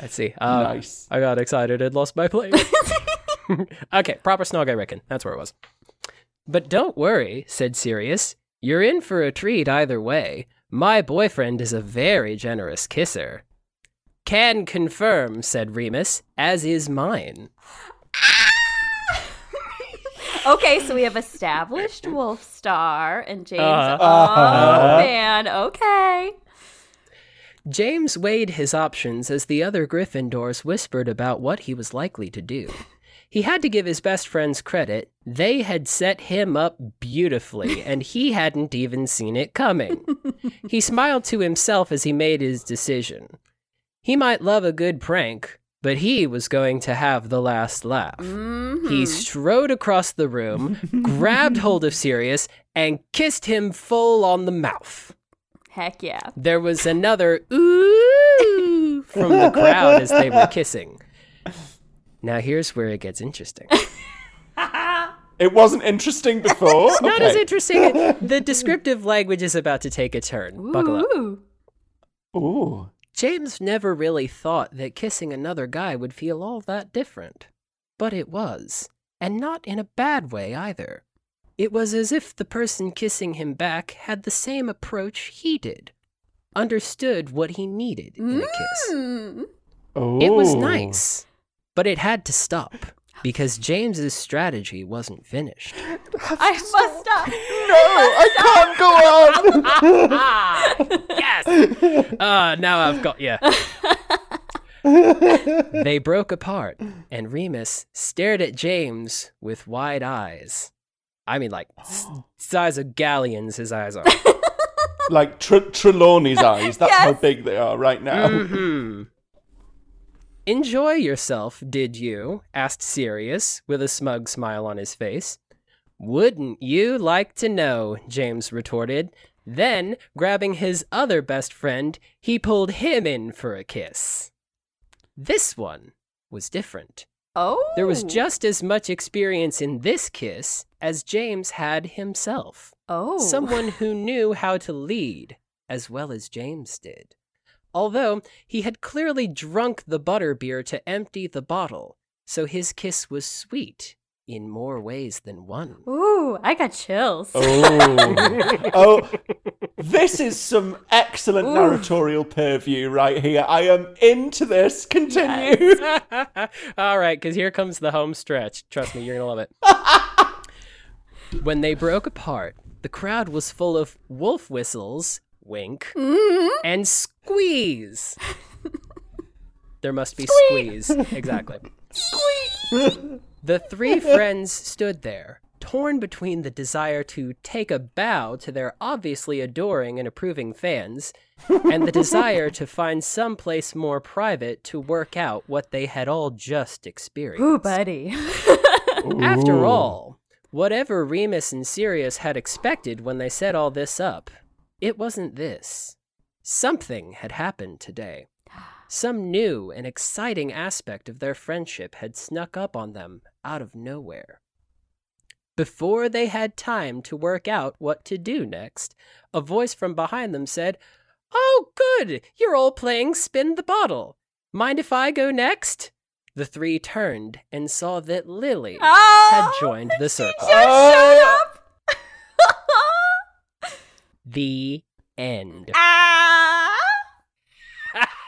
Speaker 3: Let's see. Uh,
Speaker 1: nice.
Speaker 3: I got excited and lost my place. okay, proper snog, I reckon. That's where it was. But don't worry, said Sirius. You're in for a treat either way. My boyfriend is a very generous kisser. Can confirm, said Remus, as is mine.
Speaker 2: Okay, so we have established Wolf Star and James.
Speaker 3: Uh-huh.
Speaker 2: Oh man, okay.
Speaker 3: James weighed his options as the other Gryffindors whispered about what he was likely to do. He had to give his best friends credit. They had set him up beautifully, and he hadn't even seen it coming. he smiled to himself as he made his decision. He might love a good prank, but he was going to have the last laugh. He mm-hmm. strode across the room, grabbed hold of Sirius, and kissed him full on the mouth.
Speaker 2: Heck yeah.
Speaker 3: There was another ooh from the crowd as they were kissing. Now here's where it gets interesting.
Speaker 1: It wasn't interesting before.
Speaker 3: it's Not
Speaker 1: okay.
Speaker 3: as interesting. The descriptive language is about to take a turn. Buckle up.
Speaker 2: Ooh.
Speaker 1: Ooh.
Speaker 3: James never really thought that kissing another guy would feel all that different. But it was. And not in a bad way either. It was as if the person kissing him back had the same approach he did. Understood what he needed in a kiss.
Speaker 2: Mm.
Speaker 3: It was nice, but it had to stop because James's strategy wasn't finished.
Speaker 2: I must stop.
Speaker 1: No, I can't go on.
Speaker 3: ah, yes. Uh, now I've got you. they broke apart, and Remus stared at James with wide eyes. I mean, like s- size of galleons. His eyes are.
Speaker 1: like Tr- Trelawney's eyes. That's how big they are right now.
Speaker 3: hmm Enjoy yourself, did you? asked Sirius, with a smug smile on his face. Wouldn't you like to know? James retorted. Then, grabbing his other best friend, he pulled him in for a kiss. This one was different.
Speaker 2: Oh.
Speaker 3: There was oh. just as much experience in this kiss as James had himself.
Speaker 2: Oh.
Speaker 3: Someone who knew how to lead as well as James did. Although he had clearly drunk the butterbeer to empty the bottle, so his kiss was sweet in more ways than one.
Speaker 2: Ooh, I got chills.
Speaker 1: Oh, oh, this is some excellent
Speaker 2: Ooh.
Speaker 1: narratorial purview right here. I am into this. Continue.
Speaker 3: All right, because here comes the home stretch. Trust me, you're going to love it. when they broke apart, the crowd was full of wolf whistles, wink, mm-hmm. and squeeze. there must be squeeze. Exactly. Squeak. The three friends stood there, torn between the desire to take a bow to their obviously adoring and approving fans, and the desire to find some place more private to work out what they had all just experienced.
Speaker 2: Ooh, buddy.
Speaker 3: After all, whatever Remus and Sirius had expected when they set all this up, it wasn't this. Something had happened today. Some new and exciting aspect of their friendship had snuck up on them out of nowhere. Before they had time to work out what to do next, a voice from behind them said, Oh, good! You're all playing Spin the Bottle. Mind if I go next? The three turned and saw that Lily
Speaker 2: oh,
Speaker 3: had joined the circle.
Speaker 2: Just showed up.
Speaker 3: The end.
Speaker 2: ah.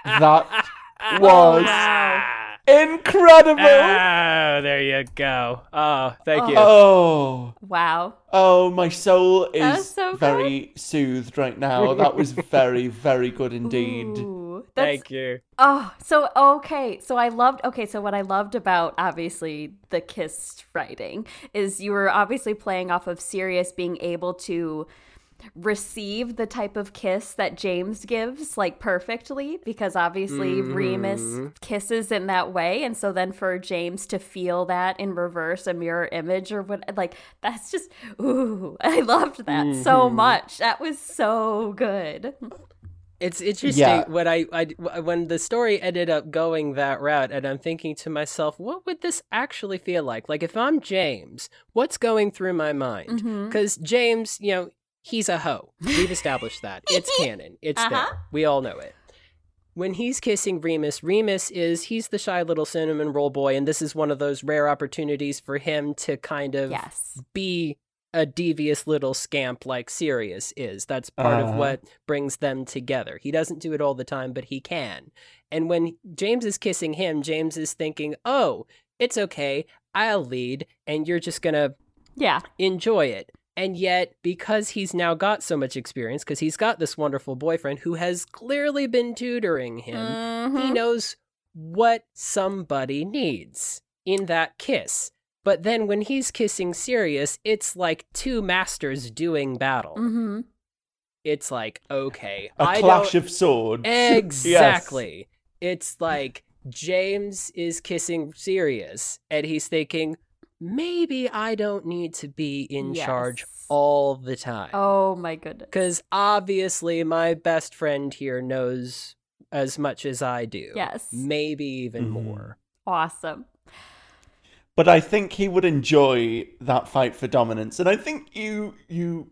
Speaker 1: That was
Speaker 3: Ah,
Speaker 1: incredible.
Speaker 3: oh, there you go. Oh, thank you.
Speaker 1: Oh,
Speaker 2: Wow.
Speaker 1: oh, my soul is
Speaker 2: was so good.
Speaker 1: very soothed right now. That was very, very good indeed.
Speaker 2: Ooh,
Speaker 3: Thank you.
Speaker 2: Oh, so okay. So I loved okay, so what I loved about obviously the kiss writing is you were obviously playing off of Sirius being able to receive the type of kiss that James gives like perfectly because obviously Remus mm-hmm. kisses in that way and so then for James to feel that in reverse a mirror image or what like that's just ooh I loved that so mm-hmm. much that was so good
Speaker 3: It's interesting
Speaker 1: Yeah.
Speaker 3: when I, I when the story ended up going that route, and I'm thinking to myself, what would this actually feel like? Like if I'm James, what's going through my mind?
Speaker 2: Mm-hmm.
Speaker 3: Because James, you know, he's a hoe. We've established that. It's canon. It's
Speaker 2: Uh-huh.
Speaker 3: there. We all know it. When he's kissing Remus, Remus is he's the shy little cinnamon roll boy, and this is one of those rare opportunities for him to kind of
Speaker 2: yes
Speaker 3: be a devious little scamp like Sirius is. That's part of
Speaker 1: Uh-huh.
Speaker 3: what brings them together. He doesn't do it all the time, but he can. And when James is kissing him, James is thinking, oh, it's okay. I'll lead, and you're just going to
Speaker 2: yeah
Speaker 3: enjoy it. And yet, because he's now got so much experience, because he's got this wonderful boyfriend who has clearly been tutoring him, he
Speaker 2: Mhm.
Speaker 3: knows what somebody needs in that kiss. But then when he's kissing Sirius, it's like two masters doing battle.
Speaker 2: Mm-hmm.
Speaker 3: It's like, okay,
Speaker 1: A
Speaker 3: I
Speaker 1: clash
Speaker 3: don't...
Speaker 1: of swords.
Speaker 3: Exactly. It's like James is kissing Sirius, and he's thinking, maybe I don't need to be in charge all the time.
Speaker 2: Oh my goodness.
Speaker 3: Because obviously, my best friend here knows as much as I do.
Speaker 2: Yes.
Speaker 3: Maybe even
Speaker 1: Mhm.
Speaker 3: more.
Speaker 2: Awesome.
Speaker 1: but I think he would enjoy that fight for dominance, and I think you you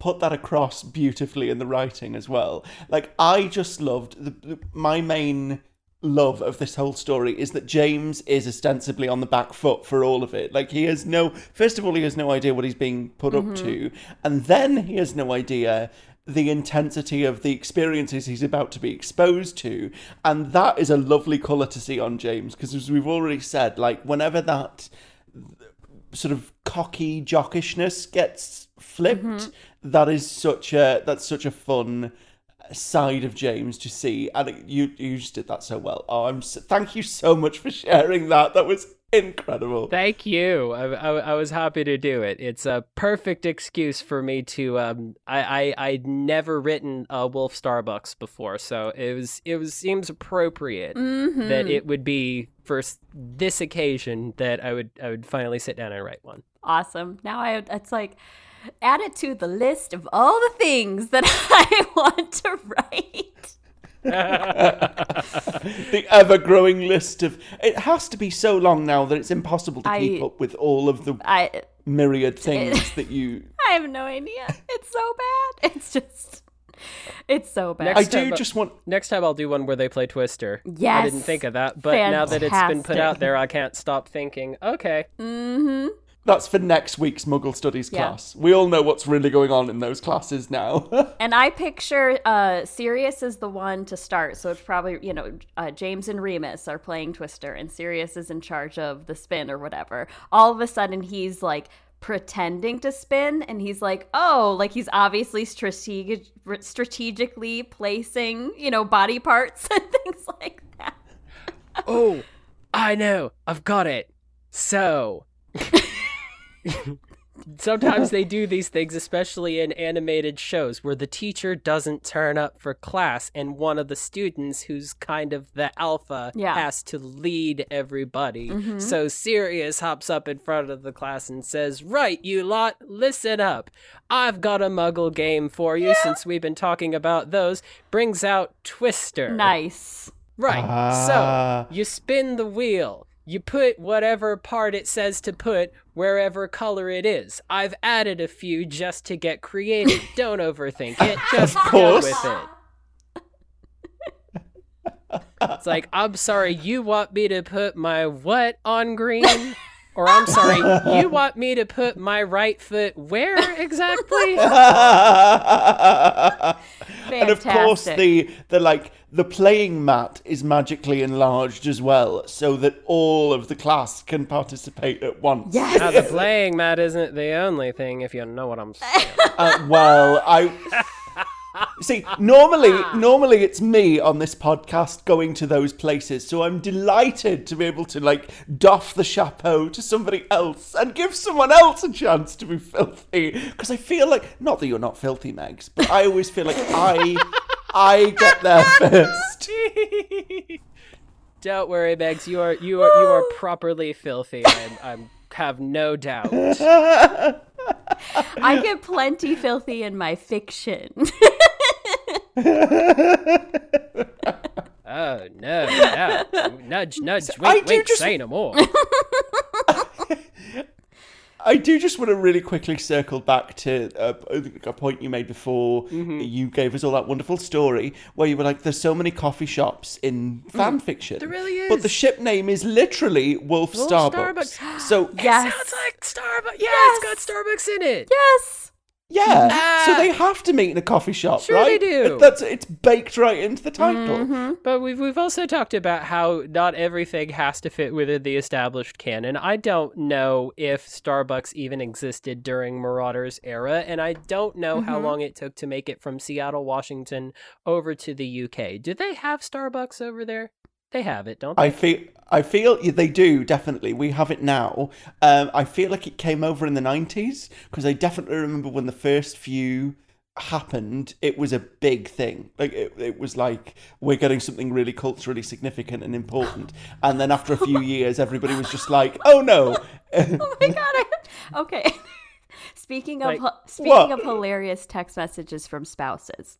Speaker 1: put that across beautifully in the writing as well. Like I just loved the, the, my main love of this whole story is that James is ostensibly on the back foot for all of it. Like he has no first of all he has no idea what he's being put up mm-hmm. to, and then he has no idea the intensity of the experiences he's about to be exposed to and that is a lovely color to see on James because as we've already said like whenever that sort of cocky jockishness gets flipped mm-hmm. that is such a that's such a fun side of James to see and you you just did that so well oh I'm so, thank you so much for sharing that that was incredible
Speaker 3: Thank you. I, I, I was happy to do it. It's a perfect excuse for me to. Um, I, I I'd never written a Wolf Starbucks before, so it was it was seems appropriate
Speaker 2: Mm-hmm.
Speaker 3: that it would be for this occasion that I would I would finally sit down and write one.
Speaker 2: awesome. Now I it's like add it to the list of all the things that I want to write.
Speaker 1: the ever growing list of. It has to be so long now that it's impossible to keep up with all of the
Speaker 2: I
Speaker 1: myriad things that you.
Speaker 2: I have no idea. It's so bad. It's just it's so bad.
Speaker 1: I do just want.
Speaker 3: Next time I'll do one where they play Twister.
Speaker 2: Yes.
Speaker 3: I didn't think of that, but now that it's been put out there, I can't stop thinking. Okay.
Speaker 2: mm-hmm.
Speaker 1: That's for next week's Muggle Studies
Speaker 2: Yeah.
Speaker 1: class. We all know what's really going on in those classes now.
Speaker 2: And I picture uh Sirius is the one to start. So it's probably, you know, uh, James and Remus are playing Twister and Sirius is in charge of the spin or whatever. All of a sudden he's like pretending to spin and he's like, "Oh, like he's obviously strategic strategically placing, you know, body parts and things like that."
Speaker 3: Oh, I know. I've got it. So. Sometimes they do these things, especially in animated shows, where the teacher doesn't turn up for class and one of the students, who's kind of the alpha,
Speaker 2: Yeah.
Speaker 3: has to lead everybody. So Sirius hops up in front of the class and says, Right, you lot, listen up. I've got a muggle game for you since we've been talking about those. Brings out Twister.
Speaker 2: Nice.
Speaker 3: Right.
Speaker 1: Ah.
Speaker 3: So you spin the wheel. You put whatever part it says to put wherever color it is. I've added a few just to get creative. Don't overthink it. Just go with it. It's like, I'm sorry, you want me to put my what on green? Or I'm sorry, you want me to put my right foot where exactly?
Speaker 1: and of course the the like the playing mat is magically enlarged as well so that all of the class can participate at once
Speaker 2: Yes.
Speaker 3: Now, the playing mat isn't the only thing, if you know what I'm saying.
Speaker 1: Uh, well i see normally normally it's me on this podcast going to those places so i'm delighted to be able to like doff the chapeau to somebody else and give someone else a chance to be filthy because i feel like not that you're not filthy megs but i always feel like i i get there first
Speaker 3: Don't worry, Megs. You are you are you are properly filthy. I'm I'm have no doubt.
Speaker 2: I get plenty filthy in my fiction.
Speaker 3: Oh no! no. Nudge, nudge.
Speaker 1: I
Speaker 3: Wink,
Speaker 1: do
Speaker 3: wink.
Speaker 1: just-
Speaker 3: Say no more.
Speaker 1: I do just want to really quickly circle back to uh, a point you made before you gave us all that wonderful story where you were like, "There's so many coffee shops in fan fiction."
Speaker 3: There really is."
Speaker 1: But the ship name is literally Wolf,
Speaker 3: Wolf
Speaker 1: Starbucks.
Speaker 3: Starbucks.
Speaker 1: So
Speaker 2: Yes.
Speaker 3: Sounds like Starbucks. Yeah,
Speaker 2: Yes.
Speaker 3: it's got Starbucks in it.
Speaker 2: yes.
Speaker 1: Yeah, so
Speaker 3: Ah.
Speaker 1: they have to meet in a coffee shop,
Speaker 3: Sure
Speaker 1: right?
Speaker 3: they do.
Speaker 1: That's it's baked right into the title.
Speaker 3: But we've we've also talked about how not everything has to fit within the established canon. I don't know if Starbucks even existed during Marauders era, and I don't know how long it took to make it from Seattle, Washington, over to the UK. Do they have Starbucks over there? They have it, don't they?
Speaker 1: I feel I feel they do definitely. We have it now. Um, I feel like it came over in the nineties because I definitely remember when the first few happened. It was a big thing. Like it, it was like we're getting something really culturally significant and important. And then after a few years, everybody was just like, "Oh no."
Speaker 2: Oh my god. Okay. Speaking of
Speaker 3: Like-
Speaker 2: speaking
Speaker 1: What?
Speaker 2: of hilarious text messages from spouses.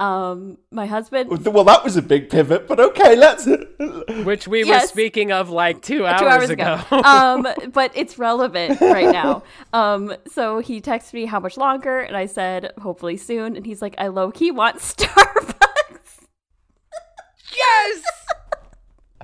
Speaker 2: Um my husband
Speaker 1: well, that was a big pivot, but okay, let's.
Speaker 3: Which we were speaking of like two hours,
Speaker 2: two hours
Speaker 3: ago.
Speaker 2: ago. um, but it's relevant right now. Um, so he texted me how much longer, and I said hopefully soon. And he's like, I low key want Starbucks.
Speaker 3: yes!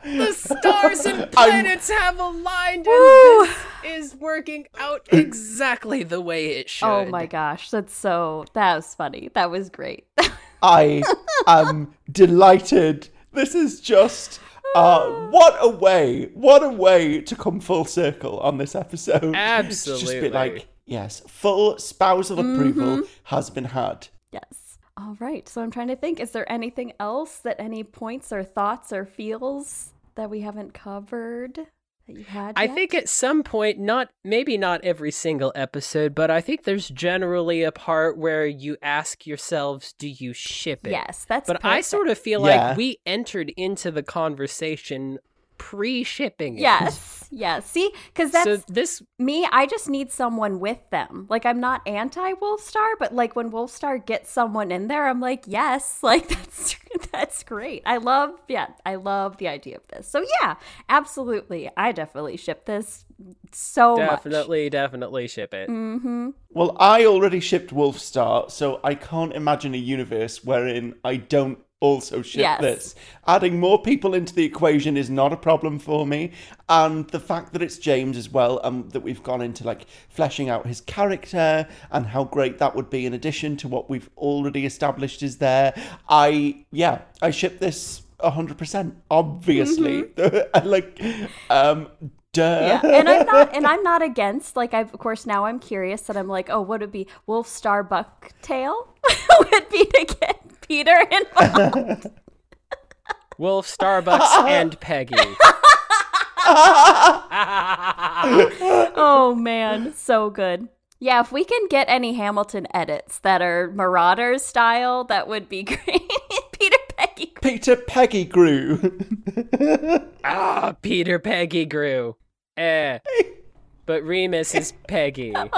Speaker 3: The stars and planets have aligned, and
Speaker 2: Woo!
Speaker 3: this is working out exactly the way it should.
Speaker 2: Oh my gosh, that's so that was funny. That was great.
Speaker 1: I am delighted. This is just uh, what a way, what a way to come full circle on this episode. To just be like, yes, full spousal approval has been had.
Speaker 2: yes. All right. So I'm trying to think. Is there anything else that any points or thoughts or feels that we haven't covered that you had?
Speaker 3: I
Speaker 2: yet?
Speaker 3: think at some point, not maybe not every single episode, but I think there's generally a part where you ask yourselves, "Do you ship it?"
Speaker 2: yes, that's.
Speaker 3: But I sort of feel
Speaker 1: Yeah.
Speaker 3: like we entered into the conversation pre-shipping it.
Speaker 2: Yes, yes. See, because that's
Speaker 3: so this
Speaker 2: me. I just need someone with them. Like I'm not anti Wolfstar, but like when Wolfstar gets someone in there, I'm like, yes, like that's That's great. I love, yeah, I love the idea of this. So yeah, absolutely. I definitely ship this so much.
Speaker 3: Definitely, definitely ship it. Mm-hmm.
Speaker 1: Well, I already shipped Wolfstar, so I can't imagine a universe wherein I don't also ship
Speaker 2: Yes.
Speaker 1: this. Adding more people into the equation is not a problem for me, and the fact that it's James as well, and that we've gone into like fleshing out his character and how great that would be in addition to what we've already established is there. I yeah, I ship this hundred percent. Obviously, like um. Duh.
Speaker 2: Yeah, and I'm not, and I'm not against. Like, I've, of course, now I'm curious that I'm like, oh, what would it be Wolf Star Buck Bucktail? would be to get Peter involved.
Speaker 3: Wolf, Starbucks, and Peggy.
Speaker 2: oh man, so good. Yeah, if we can get any Hamilton edits that are Marauders style, that would be great. Peter Peggy.
Speaker 1: Peter Peggy grew.
Speaker 3: ah, Peter Peggy grew. Eh. But Remus is Peggy.
Speaker 2: Oh,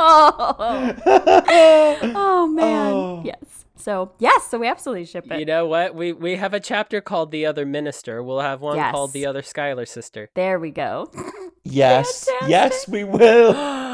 Speaker 2: oh man.
Speaker 1: Oh.
Speaker 2: Yes. So yes, so we absolutely ship it.
Speaker 3: You know what? We we have a chapter called The Other Minister. We'll have one
Speaker 2: Yes.
Speaker 3: called The Other Schuyler Sister.
Speaker 2: there we go.
Speaker 1: Yes,
Speaker 2: Fantastic.
Speaker 1: yes, we will.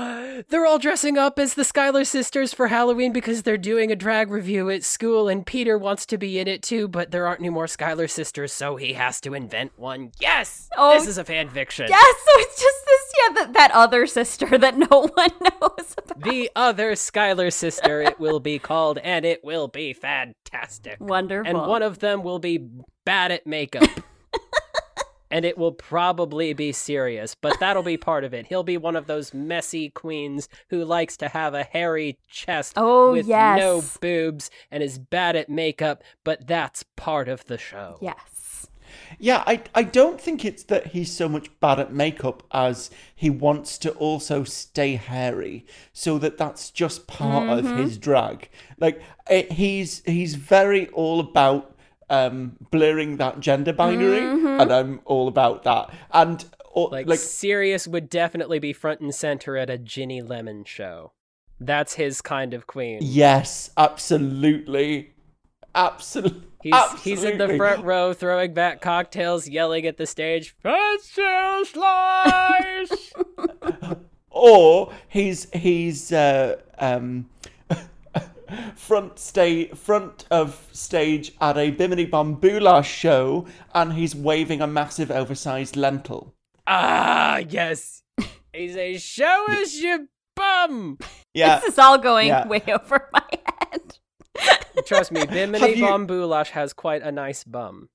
Speaker 3: They're all dressing up as the Schuyler sisters for Halloween because they're doing a drag revue at school, and Peter wants to be in it too, but there aren't any more Schuyler sisters, so he has to invent one. Yes!
Speaker 2: Oh,
Speaker 3: this is a fan fiction.
Speaker 2: Yes, so it's just this, yeah, that, that other sister that no one knows about.
Speaker 3: The other Schuyler sister, it will be called, and it will be fantastic.
Speaker 2: Wonderful.
Speaker 3: And one of them will be bad at makeup. and it will probably be Sirius, but that'll be part of it. He'll be one of those messy queens who likes to have a hairy chest
Speaker 2: Oh,
Speaker 3: with
Speaker 2: yes.
Speaker 3: no boobs and is bad at makeup, but that's part of the show.
Speaker 2: Yes.
Speaker 1: Yeah, I, I don't think it's that he's so much bad at makeup as he wants to also stay hairy, so that that's just part
Speaker 2: Mm-hmm.
Speaker 1: of his drag. Like eh, he's he's very all about um blurring that gender binary,
Speaker 2: Mm-hmm.
Speaker 1: and I'm all about that. And or,
Speaker 3: Like,
Speaker 1: like
Speaker 3: Sirius would definitely be front and center at a Ginny Lemon show. That's his kind of queen.
Speaker 1: yes, absolutely, absolutely.
Speaker 3: He's he's in the front row throwing back cocktails, yelling at the stage, Fancy slice!
Speaker 1: or he's he's uh, um, front stage front of stage at a Bimini Bon Boulash show, and he's waving a massive oversized lentil.
Speaker 3: ah, yes. He's a show us your bum.
Speaker 1: Yeah,
Speaker 2: This is all going
Speaker 1: Yeah.
Speaker 2: way over my head.
Speaker 3: Trust me, Bimini
Speaker 1: Have you-
Speaker 3: Bon Boulash has quite a nice bum.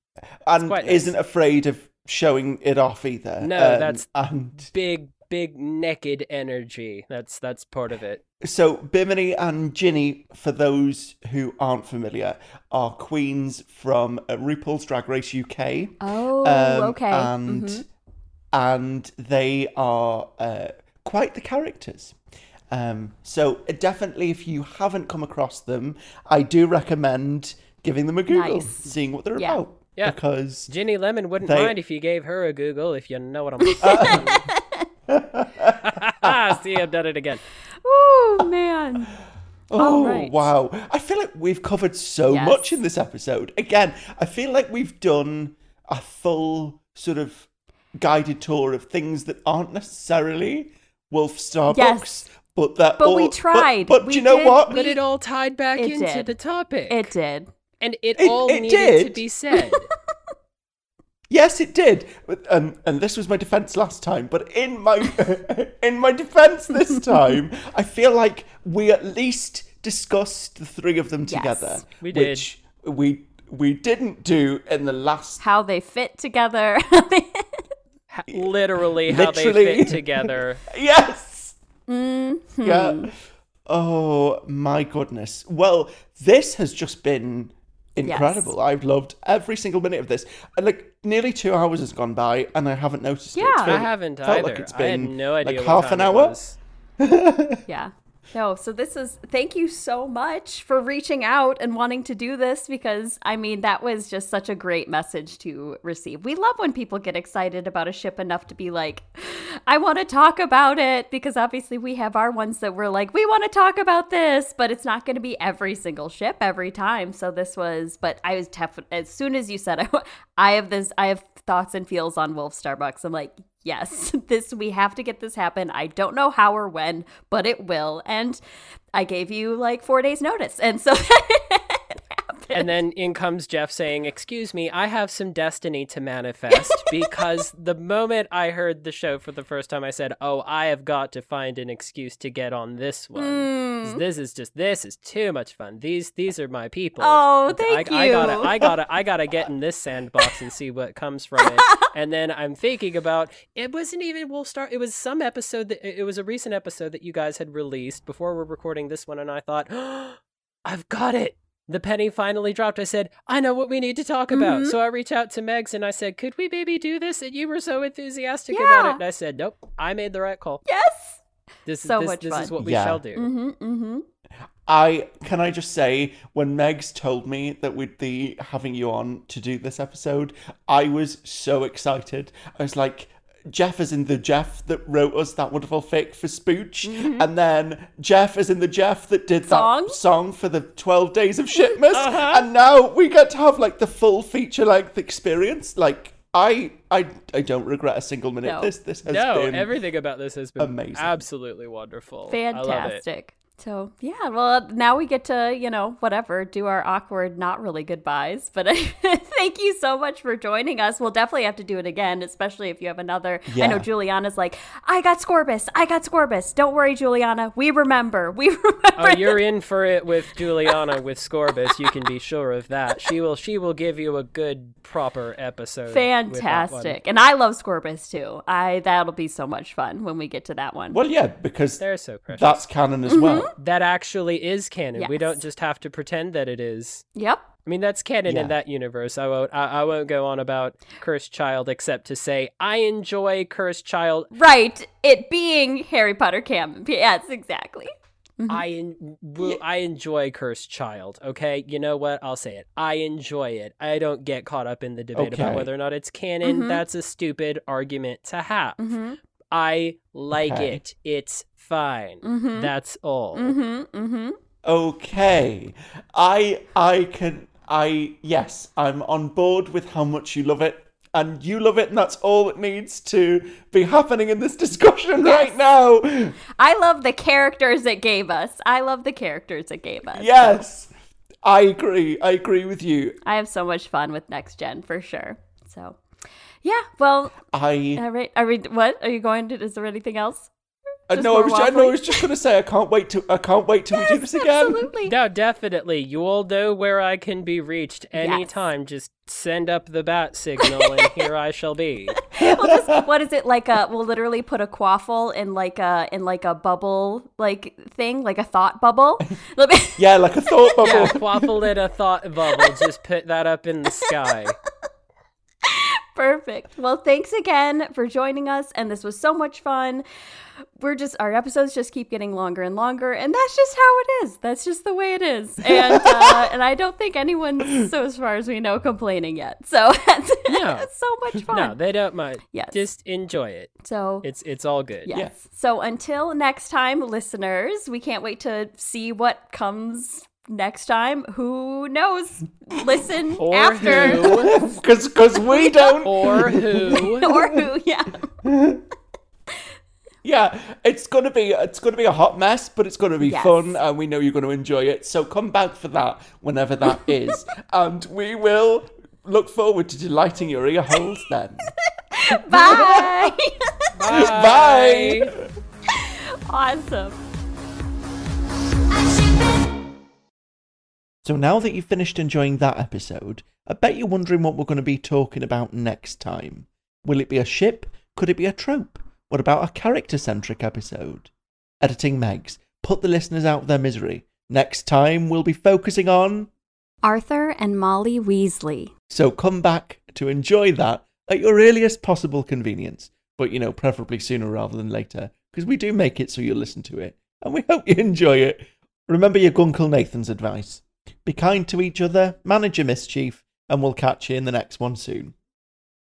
Speaker 1: and
Speaker 3: quite nice.
Speaker 1: isn't afraid of showing it off either.
Speaker 3: No,
Speaker 1: Um,
Speaker 3: that's-
Speaker 1: and
Speaker 3: Big, big naked energy. That's that's part of it.
Speaker 1: So Bimini and Ginny, for those who aren't familiar, are queens from uh, RuPaul's Drag Race UK.
Speaker 2: Oh,
Speaker 1: Um,
Speaker 2: okay.
Speaker 1: And
Speaker 2: Mhm.
Speaker 1: and they are uh, quite the characters. Um, so definitely, if you haven't come across them, I do recommend giving them a Google,
Speaker 2: Nice.
Speaker 1: seeing what they're
Speaker 2: Yeah.
Speaker 1: about.
Speaker 3: Yeah.
Speaker 1: Because
Speaker 3: Ginny Lemon wouldn't
Speaker 1: They-
Speaker 3: mind if you gave her a Google, if you know what I'm saying. Ah, see, I've done it again.
Speaker 2: Oh man.
Speaker 1: Oh
Speaker 2: right.
Speaker 1: wow! I feel like we've covered so
Speaker 2: Yes.
Speaker 1: much in this episode. Again, I feel like we've done a full sort of guided tour of things that aren't necessarily Wolf Star
Speaker 2: Yes.
Speaker 1: but that.
Speaker 2: But
Speaker 1: all-
Speaker 2: we tried.
Speaker 1: But,
Speaker 2: We
Speaker 1: you know
Speaker 2: did-
Speaker 1: what?
Speaker 2: we-
Speaker 3: But it all tied back
Speaker 2: It
Speaker 3: into
Speaker 2: did.
Speaker 3: the topic.
Speaker 2: It did.
Speaker 3: and it,
Speaker 1: It-
Speaker 3: all
Speaker 1: it
Speaker 3: needed to be said.
Speaker 1: Yes, it did. But- And and this was my defense last time. But in my in my defense this time, I feel like we at least discussed the three of them together,
Speaker 2: Yes.
Speaker 1: together,
Speaker 3: We did.
Speaker 1: which we we didn't do in the last
Speaker 2: How they fit together.
Speaker 3: Literally how they fit together.
Speaker 1: Yes.
Speaker 2: Mm-hmm.
Speaker 1: Yeah. Oh my goodness. Well, this has just been incredible. I've loved every single minute of this. And like nearly two hours has gone by, and I haven't noticed.
Speaker 2: Yeah.
Speaker 1: It's
Speaker 2: I
Speaker 3: I haven't
Speaker 1: felt
Speaker 3: either.
Speaker 1: Like it's
Speaker 3: I had
Speaker 1: been
Speaker 3: no idea
Speaker 1: like
Speaker 3: what
Speaker 1: half
Speaker 3: time
Speaker 1: an hour.
Speaker 2: yeah. No, so this is thank you so much for reaching out and wanting to do this because I mean that was just such a great message to receive. We love when people get excited about a ship enough to be like, I want to talk about it because obviously we have our ones that we're like, we want to talk about this, but it's not going to be every single ship every time. So this was, but I was as soon as you said I have this, I have thoughts and feels on Wolf Starbucks. I'm like, yes, this we have to get this happen. I don't know how or when, but it will. And I gave you like four days notice, and so.
Speaker 3: And then in comes Jeff saying, Excuse me, I have some destiny to manifest. because the moment I heard the show for the first time, I said, Oh, I have got to find an excuse to get on this one. Hmm. 'Cause This is just, this is too much fun. These these are my people.
Speaker 2: Oh, thank
Speaker 3: I, I gotta. I gotta, I gotta get in this sandbox and see what comes from it. and then I'm thinking about, it wasn't even, we'll start, it was some episode that, it was a recent episode that you guys had released before we're recording this one. And I thought, I've got it. The penny finally dropped. I said, I know what we need to talk about.
Speaker 2: Mhm.
Speaker 3: So I reached out to Megs and I said, Could we maybe do this? And you were so enthusiastic
Speaker 2: Yeah.
Speaker 3: about it. And I said, Nope, I made the right call.
Speaker 2: yes.
Speaker 3: This,
Speaker 2: So
Speaker 3: this,
Speaker 2: much
Speaker 3: this
Speaker 2: fun.
Speaker 3: is what we
Speaker 1: Yeah.
Speaker 3: shall do.
Speaker 2: Mm-hmm. Mm-hmm.
Speaker 1: I can I just say when Megs told me that we'd be having you on to do this episode, I was so excited. I was like, Jeff is in the Jeff that wrote us that wonderful fic for Spooch, mm-hmm. and then Jeff is in the Jeff that did
Speaker 2: Song?
Speaker 1: that song for the Twelve Days of Shipmas, uh-huh. and now we get to have like the full feature length experience. Like I, I, I don't regret a single minute.
Speaker 2: No.
Speaker 1: This, this has
Speaker 3: No,
Speaker 1: been
Speaker 3: everything about this has been
Speaker 1: amazing.
Speaker 3: absolutely wonderful. I love it.
Speaker 2: Fantastic. So yeah, well now we get to you know whatever do our awkward not really goodbyes. But thank you so much for joining us. We'll definitely have to do it again, especially if you have another. I know Juliana's like, I got Scorbus, I got Scorbus. Don't worry, Juliana, we remember, we remember.
Speaker 3: Oh, you're in for it with Juliana with Scorbus. You can be sure of that. She will. She will give you a good, proper episode. with that one.
Speaker 2: Fantastic, and I love Scorbus too. I that'll be so much fun when we get to that one.
Speaker 1: well, yeah, because
Speaker 3: They're so precious.
Speaker 1: that's canon as well. Mm-hmm.
Speaker 3: That actually is canon. We don't just have to pretend that it is.
Speaker 2: Yep.
Speaker 3: I mean, that's canon
Speaker 1: Yeah.
Speaker 3: in that universe. I won't. I, I won't go on about Cursed Child except to say I enjoy Cursed Child.
Speaker 2: Right. It being Harry Potter canon. Yes, exactly.
Speaker 3: I en- will, I enjoy Cursed Child. Okay, you know what? I'll say it. I enjoy it. I don't get caught up in the debate about whether or not it's canon. That's a stupid argument to have.
Speaker 2: Mm-hmm.
Speaker 3: I like
Speaker 1: Okay.
Speaker 3: it. It's fine.
Speaker 2: Mhm.
Speaker 3: That's all.
Speaker 2: Mm-hmm. Mm-hmm.
Speaker 1: Okay. I I can I yes, I'm on board with how much you love it. And you love it, and that's all that needs to be happening in this discussion right now.
Speaker 2: I love the characters it gave us. I love the characters it gave us.
Speaker 1: Yes. I agree. I agree with you.
Speaker 2: I have so much fun with next gen for sure. So, yeah. Well,
Speaker 1: I
Speaker 2: all right. Are we? What are you going to? Is there anything else?
Speaker 1: Uh,
Speaker 2: just
Speaker 1: no, I was, I, no, I was just gonna say I can't wait to I can't wait till we do this again.
Speaker 2: Absolutely.
Speaker 3: No, definitely. You all know where I can be reached anytime. Just send up the bat signal, and here I shall be.
Speaker 2: we'll just, what is it like? A we'll literally put a quaffle in like a in like a bubble like thing, like a thought bubble.
Speaker 1: Yeah, like a thought bubble.
Speaker 3: Yeah, quaffle in a thought bubble. Just put that up in the sky.
Speaker 2: Perfect. Well, thanks again for joining us, and this was so much fun. We're just our episodes just keep getting longer and longer, and that's just how it is. That's just the way it is, and uh, and I don't think anyone's so as far as we know complaining yet. So it's,
Speaker 3: No.
Speaker 2: so much fun.
Speaker 3: No, they don't mind.
Speaker 2: Yes.
Speaker 3: Just enjoy it.
Speaker 2: so
Speaker 3: It's it's all good.
Speaker 2: Yes. So until next time, listeners, we can't wait to see what comes next time. Who knows? Listen
Speaker 3: Or
Speaker 2: after.
Speaker 1: Because because we don't.
Speaker 3: Or who?
Speaker 2: or who, yeah.
Speaker 1: Yeah, it's gonna be it's gonna be a hot mess, but it's gonna be
Speaker 2: Yes.
Speaker 1: fun, and we know you're gonna enjoy it. So come back for that whenever that is, and we will look forward to delighting your ear holes then.
Speaker 2: Bye.
Speaker 1: Bye.
Speaker 2: awesome.
Speaker 1: So now that you've finished enjoying that episode, I bet you're wondering what we're going to be talking about next time. Will it be a ship? Could it be a trope? What about a character centric episode? Editing Megs, put the listeners out of their misery. Next time we'll be focusing on.
Speaker 2: Arthur and Molly Weasley.
Speaker 1: So come back to enjoy that at your earliest possible convenience. But you know, preferably sooner rather than later, because we do make it so you'll listen to it and we hope you enjoy it. Remember your Gunkle Nathan's advice be kind to each other, manage your mischief, and we'll catch you in the next one soon.